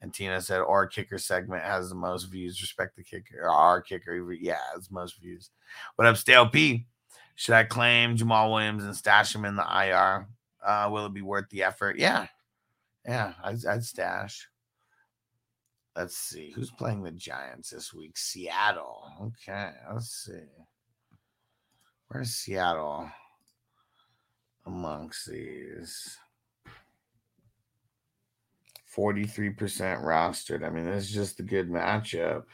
And Tina said, Our kicker segment has the most views. Respect the kicker. Our kicker, yeah, has most views. What up, Stale P? Should I claim Jamaal Williams and stash him in the IR? Uh, will it be worth the effort? Yeah. Yeah, I'd, I'd stash. Let's see. Who's playing the Giants this week? Seattle. Okay, let's see. Where's Seattle amongst these? 43% rostered. I mean, this is just a good matchup.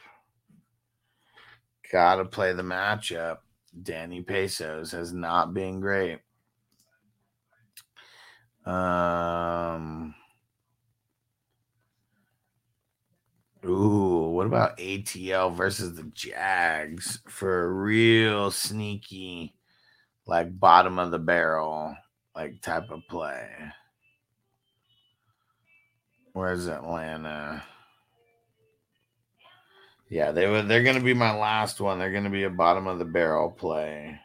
Gotta play the matchup. Danny Pesos has not been great. Um. Ooh, what about ATL versus the Jags for a real sneaky, like bottom of the barrel, like type of play? Where's Atlanta? Yeah, they were. They're to be my last one. They're to be a bottom of the barrel play.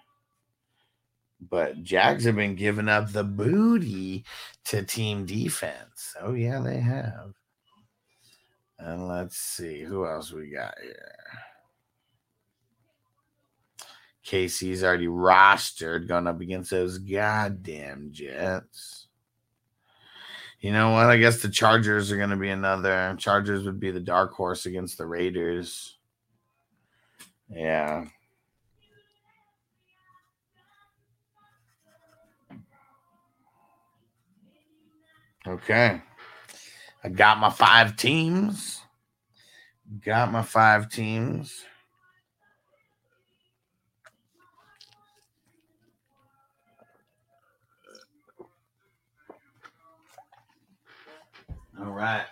But Jags have been giving up the booty to team defense. Oh yeah, they have. And let's see who else we got here. Casey's already rostered, going up against those goddamn Jets. You know what? I guess the Chargers are going to be another. Chargers would be the dark horse against the Raiders. Yeah. Okay. I got my five teams. Got my five teams. All right.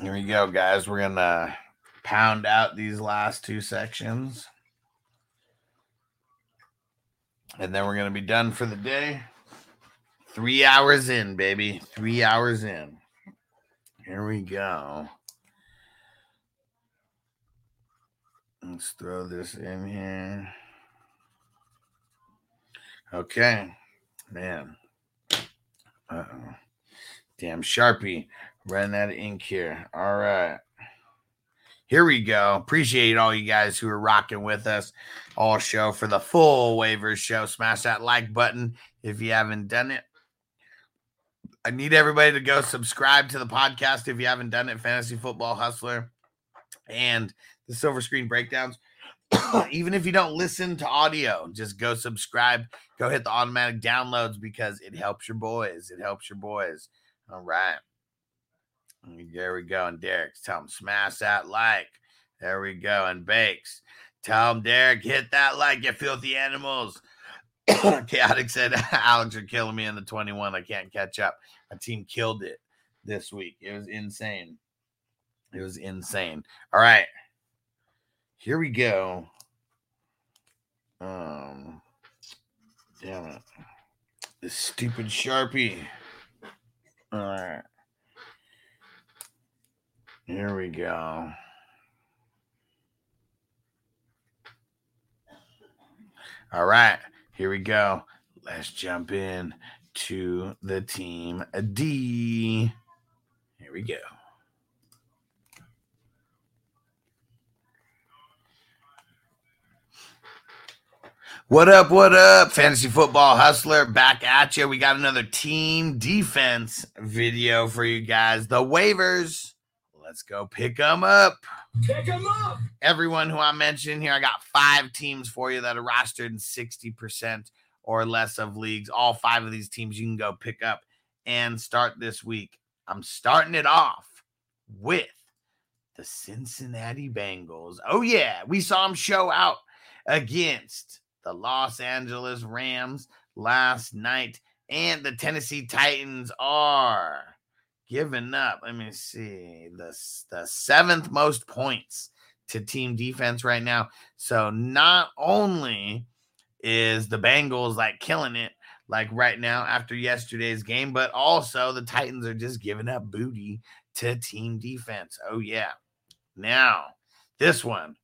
Here we go, guys. We're going to pound out these last two sections. And then we're going to be done for the day. Three hours in, baby. Three hours in. Here we go. Let's throw this in here. Okay. Man. Uh-oh. Damn Sharpie. Out of ink here. All right. Here we go. Appreciate all you guys who are rocking with us all show for the full waivers show. Smash that like button if you haven't done it. I need everybody to go subscribe to the podcast if you haven't done it. Fantasy Football Hustler and the Silver Screen Breakdowns. <coughs> Even if you don't listen to audio, just go subscribe. Go hit the automatic downloads because it helps your boys. It helps your boys. All right. There we go. And Derek's tell him smash that like. There we go. And Bakes. Tell him, Derek, hit that like, you filthy animals. <coughs> Chaotic said, <laughs> Alex are killing me in the 21. I can't catch up. Team killed it this week. It was insane. It was insane. All right. Here we go. Um damn it. This stupid Sharpie. All right. Here we go. All right. Here we go. Let's jump in to the team D. Here we go. What up? What up? Fantasy football hustler back at you. We got another team defense video for you guys. The waivers. Let's go pick them up. Pick him up. Everyone who I mentioned here, I got five teams for you that are rostered in 60% or less of leagues. All five of these teams you can go pick up and start this week. I'm starting it off with the Cincinnati Bengals. Oh, yeah, we saw them show out against the Los Angeles Rams last night, and the Tennessee Titans are giving up. Let me see the, the seventh most points to team defense right now. So not only is the Bengals like killing it, like right now after yesterday's game, but also the Titans are just giving up booty to team defense. Oh, yeah. Now, this one.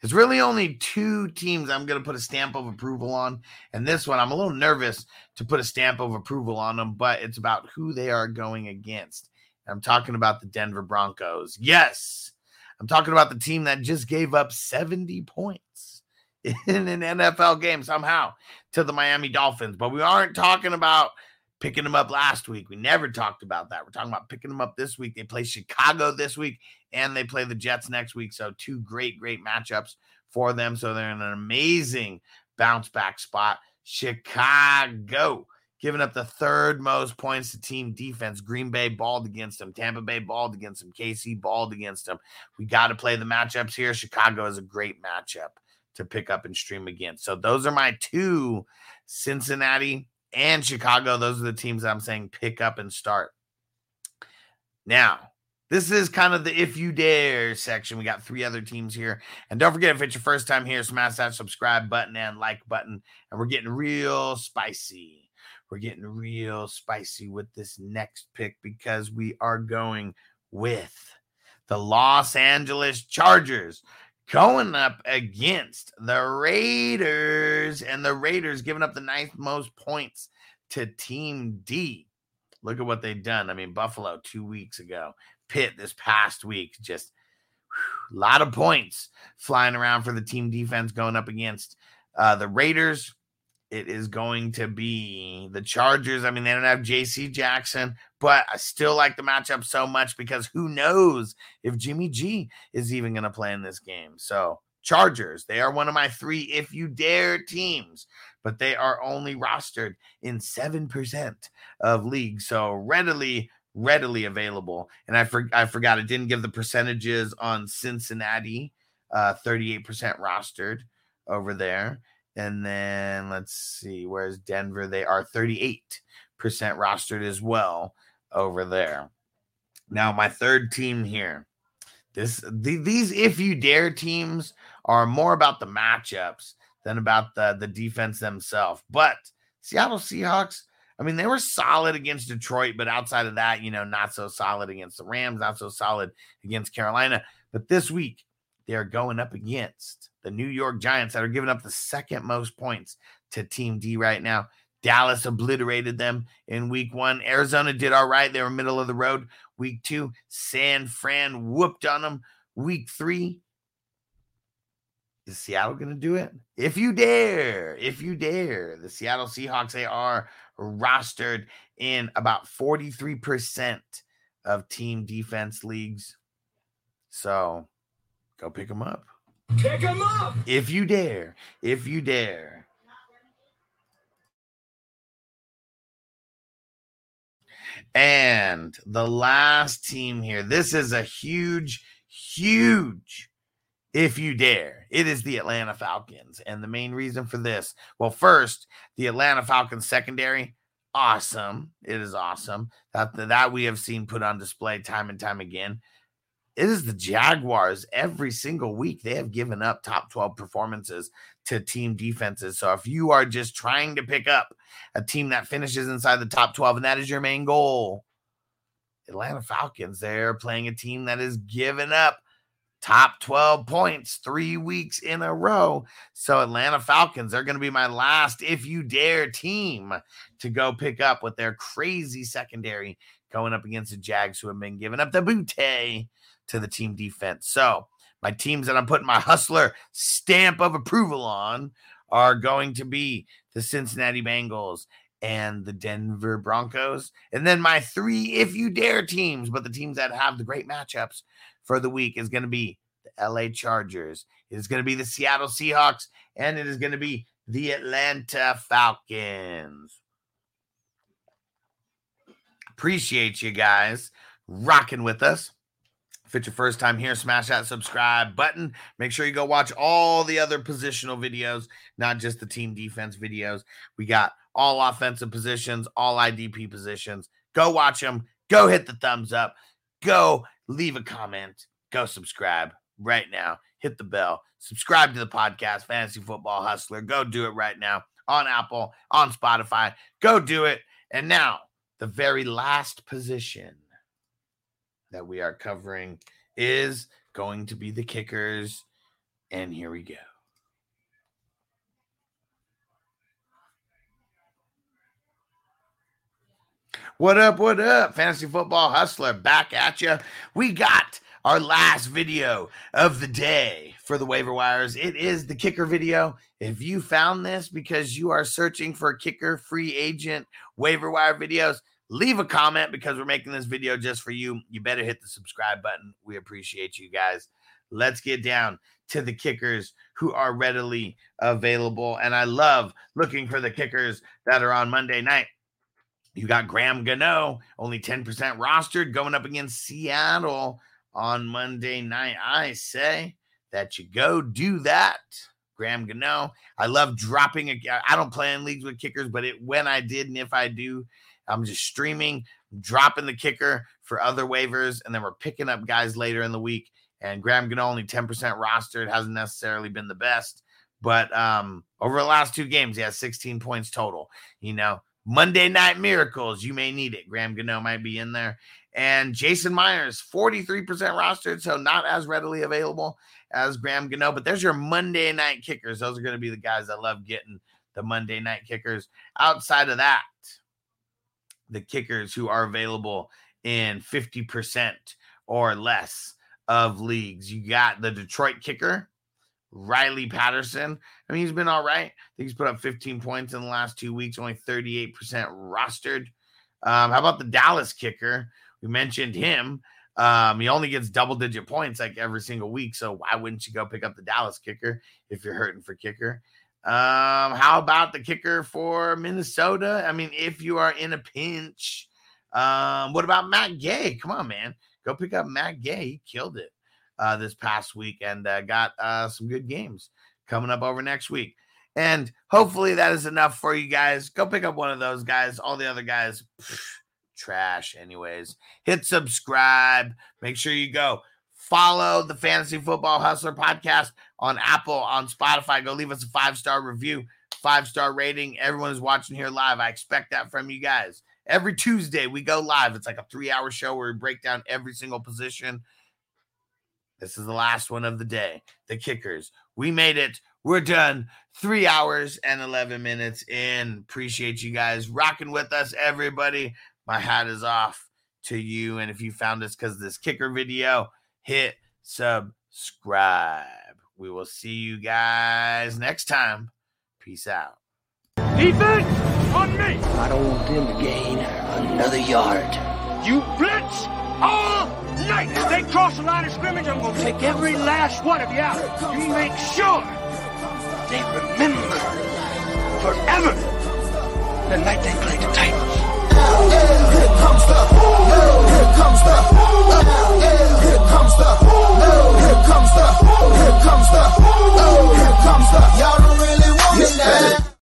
There's really only two teams I'm going to put a stamp of approval on. And this one, I'm a little nervous to put a stamp of approval on them, but it's about who they are going against. I'm talking about the Denver Broncos. Yes, I'm talking about the team that just gave up 70 points <laughs> in an NFL game somehow to the Miami Dolphins. But we aren't talking about picking them up last week. We never talked about that. We're talking about picking them up this week. They play Chicago this week and they play the Jets next week. So, two great, great matchups for them. So, they're in an amazing bounce back spot. Chicago giving up the third most points to team defense. Green Bay balled against them. Tampa Bay balled against them. KC balled against them. We got to play the matchups here. Chicago is a great matchup to pick up and stream again. So those are my two Cincinnati and Chicago. Those are the teams I'm saying pick up and start. Now, this is kind of the if you dare section. We got three other teams here. And don't forget, if it's your first time here, smash that subscribe button and like button. And we're getting real spicy. We're getting real spicy with this next pick because we are going with the Los Angeles Chargers going up against the Raiders, and the Raiders giving up the ninth most points to Team D. Look at what they've done. I mean, Buffalo two weeks ago, Pitt this past week, just a lot of points flying around for the team defense going up against uh, the Raiders. It is going to be the Chargers. I mean, they don't have JC Jackson, but I still like the matchup so much because who knows if Jimmy G is even going to play in this game. So, Chargers, they are one of my three if you dare teams, but they are only rostered in 7% of leagues. So, readily readily available. And I, for, I forgot, I didn't give the percentages on Cincinnati, uh, 38% rostered over there. And then let's see, where's Denver? They are 38% rostered as well over there. Now, my third team here. This the, these if you dare teams are more about the matchups than about the, the defense themselves. But Seattle Seahawks, I mean, they were solid against Detroit, but outside of that, you know, not so solid against the Rams, not so solid against Carolina. But this week, they are going up against the New York Giants that are giving up the second most points to Team D right now. Dallas obliterated them in week one. Arizona did all right. They were middle of the road. Week two, San Fran whooped on them. Week three, is Seattle going to do it? If you dare, if you dare, the Seattle Seahawks, they are rostered in about 43% of team defense leagues. So go pick them up. Pick them up. If you dare, if you dare. And the last team here, this is a huge, huge if you dare. It is the Atlanta Falcons. And the main reason for this, well, first, the Atlanta Falcons secondary, awesome. It is awesome. That that we have seen put on display time and time again. It is the Jaguars every single week. They have given up top 12 performances to team defenses. So if you are just trying to pick up a team that finishes inside the top 12 and that is your main goal, Atlanta Falcons, they're playing a team that has given up top 12 points three weeks in a row. So, Atlanta Falcons, they're going to be my last, if you dare, team to go pick up with their crazy secondary going up against the Jags, who have been giving up the bootay to the team defense. So, my teams that I'm putting my hustler stamp of approval on are going to be the Cincinnati Bengals and the Denver Broncos. And then my three, if you dare, teams, but the teams that have the great matchups for the week is going to be the LA Chargers, it is going to be the Seattle Seahawks, and it is going to be the Atlanta Falcons. Appreciate you guys rocking with us. If it's your first time here, smash that subscribe button. Make sure you go watch all the other positional videos, not just the team defense videos. We got all offensive positions, all IDP positions. Go watch them. Go hit the thumbs up. Go leave a comment. Go subscribe right now. Hit the bell. Subscribe to the podcast, Fantasy Football Hustler. Go do it right now. on Apple, on Spotify. Go do it. And now, the very last position that we are covering is going to be the kickers. And here we go. What up? What up? Fantasy Football Hustler back at you. We got our last video of the day for the waiver wires. It is the kicker video. If you found this because you are searching for kicker free agent waiver wire videos, leave a comment because we're making this video just for you. You better hit the subscribe button. We appreciate you guys. Let's get down to the kickers who are readily available. And I love looking for the kickers that are on Monday night. You got Graham Gano, only 10% rostered, going up against Seattle on Monday night. I say that you go do that. Graham Gano. I love dropping I don't play in leagues with kickers, but it when I did and if I do, I'm just streaming, dropping the kicker for other waivers, and then we're picking up guys later in the week. And Graham Gano only 10% rostered, hasn't necessarily been the best. But um, over the last two games, he has 16 points total. You know, Monday Night Miracles, you may need it. Graham Gano might be in there. And Jason Myers, 43% rostered, so not as readily available as Graham Gano. But there's your Monday night kickers. Those are going to be the guys that love getting the Monday night kickers. Outside of that, the kickers who are available in 50% or less of leagues. You got the Detroit kicker, Riley Patterson. I mean, he's been all right. I think he's put up 15 points in the last two weeks, only 38% rostered. Um, how about the Dallas kicker? We mentioned him. Um, he only gets double digit points like every single week. So why wouldn't you go pick up the Dallas kicker if you're hurting for kicker? Um, how about the kicker for Minnesota? I mean, if you are in a pinch, um, what about Matt Gay? Come on, man. Go pick up Matt Gay. He killed it uh, this past week and uh, got uh, some good games coming up over next week. And hopefully that is enough for you guys. Go pick up one of those guys. All the other guys, pff, trash, anyways. Hit subscribe. Make sure you go follow the Fantasy Football Hustler podcast on Apple, on Spotify. Go leave us a five star review, five star rating. Everyone is watching here live. I expect that from you guys. Every Tuesday, we go live. It's like a three hour show where we break down every single position. This is the last one of the day. The kickers. We made it. We're done. Three hours and 11 minutes in. Appreciate you guys rocking with us, everybody. My hat is off to you. And if you found us because this kicker video, hit subscribe. We will see you guys next time. Peace out. Defense on me. I don't want them to gain another yard. You blitz all night. If they cross the line of scrimmage, I'm going to take every last one of you out. You make sure they remember forever the night they played the Titans. Here comes the, comes the, oh, yeah. here comes the, oh, here comes the, oh, here comes the, oh, here comes the, y'all don't really want it now.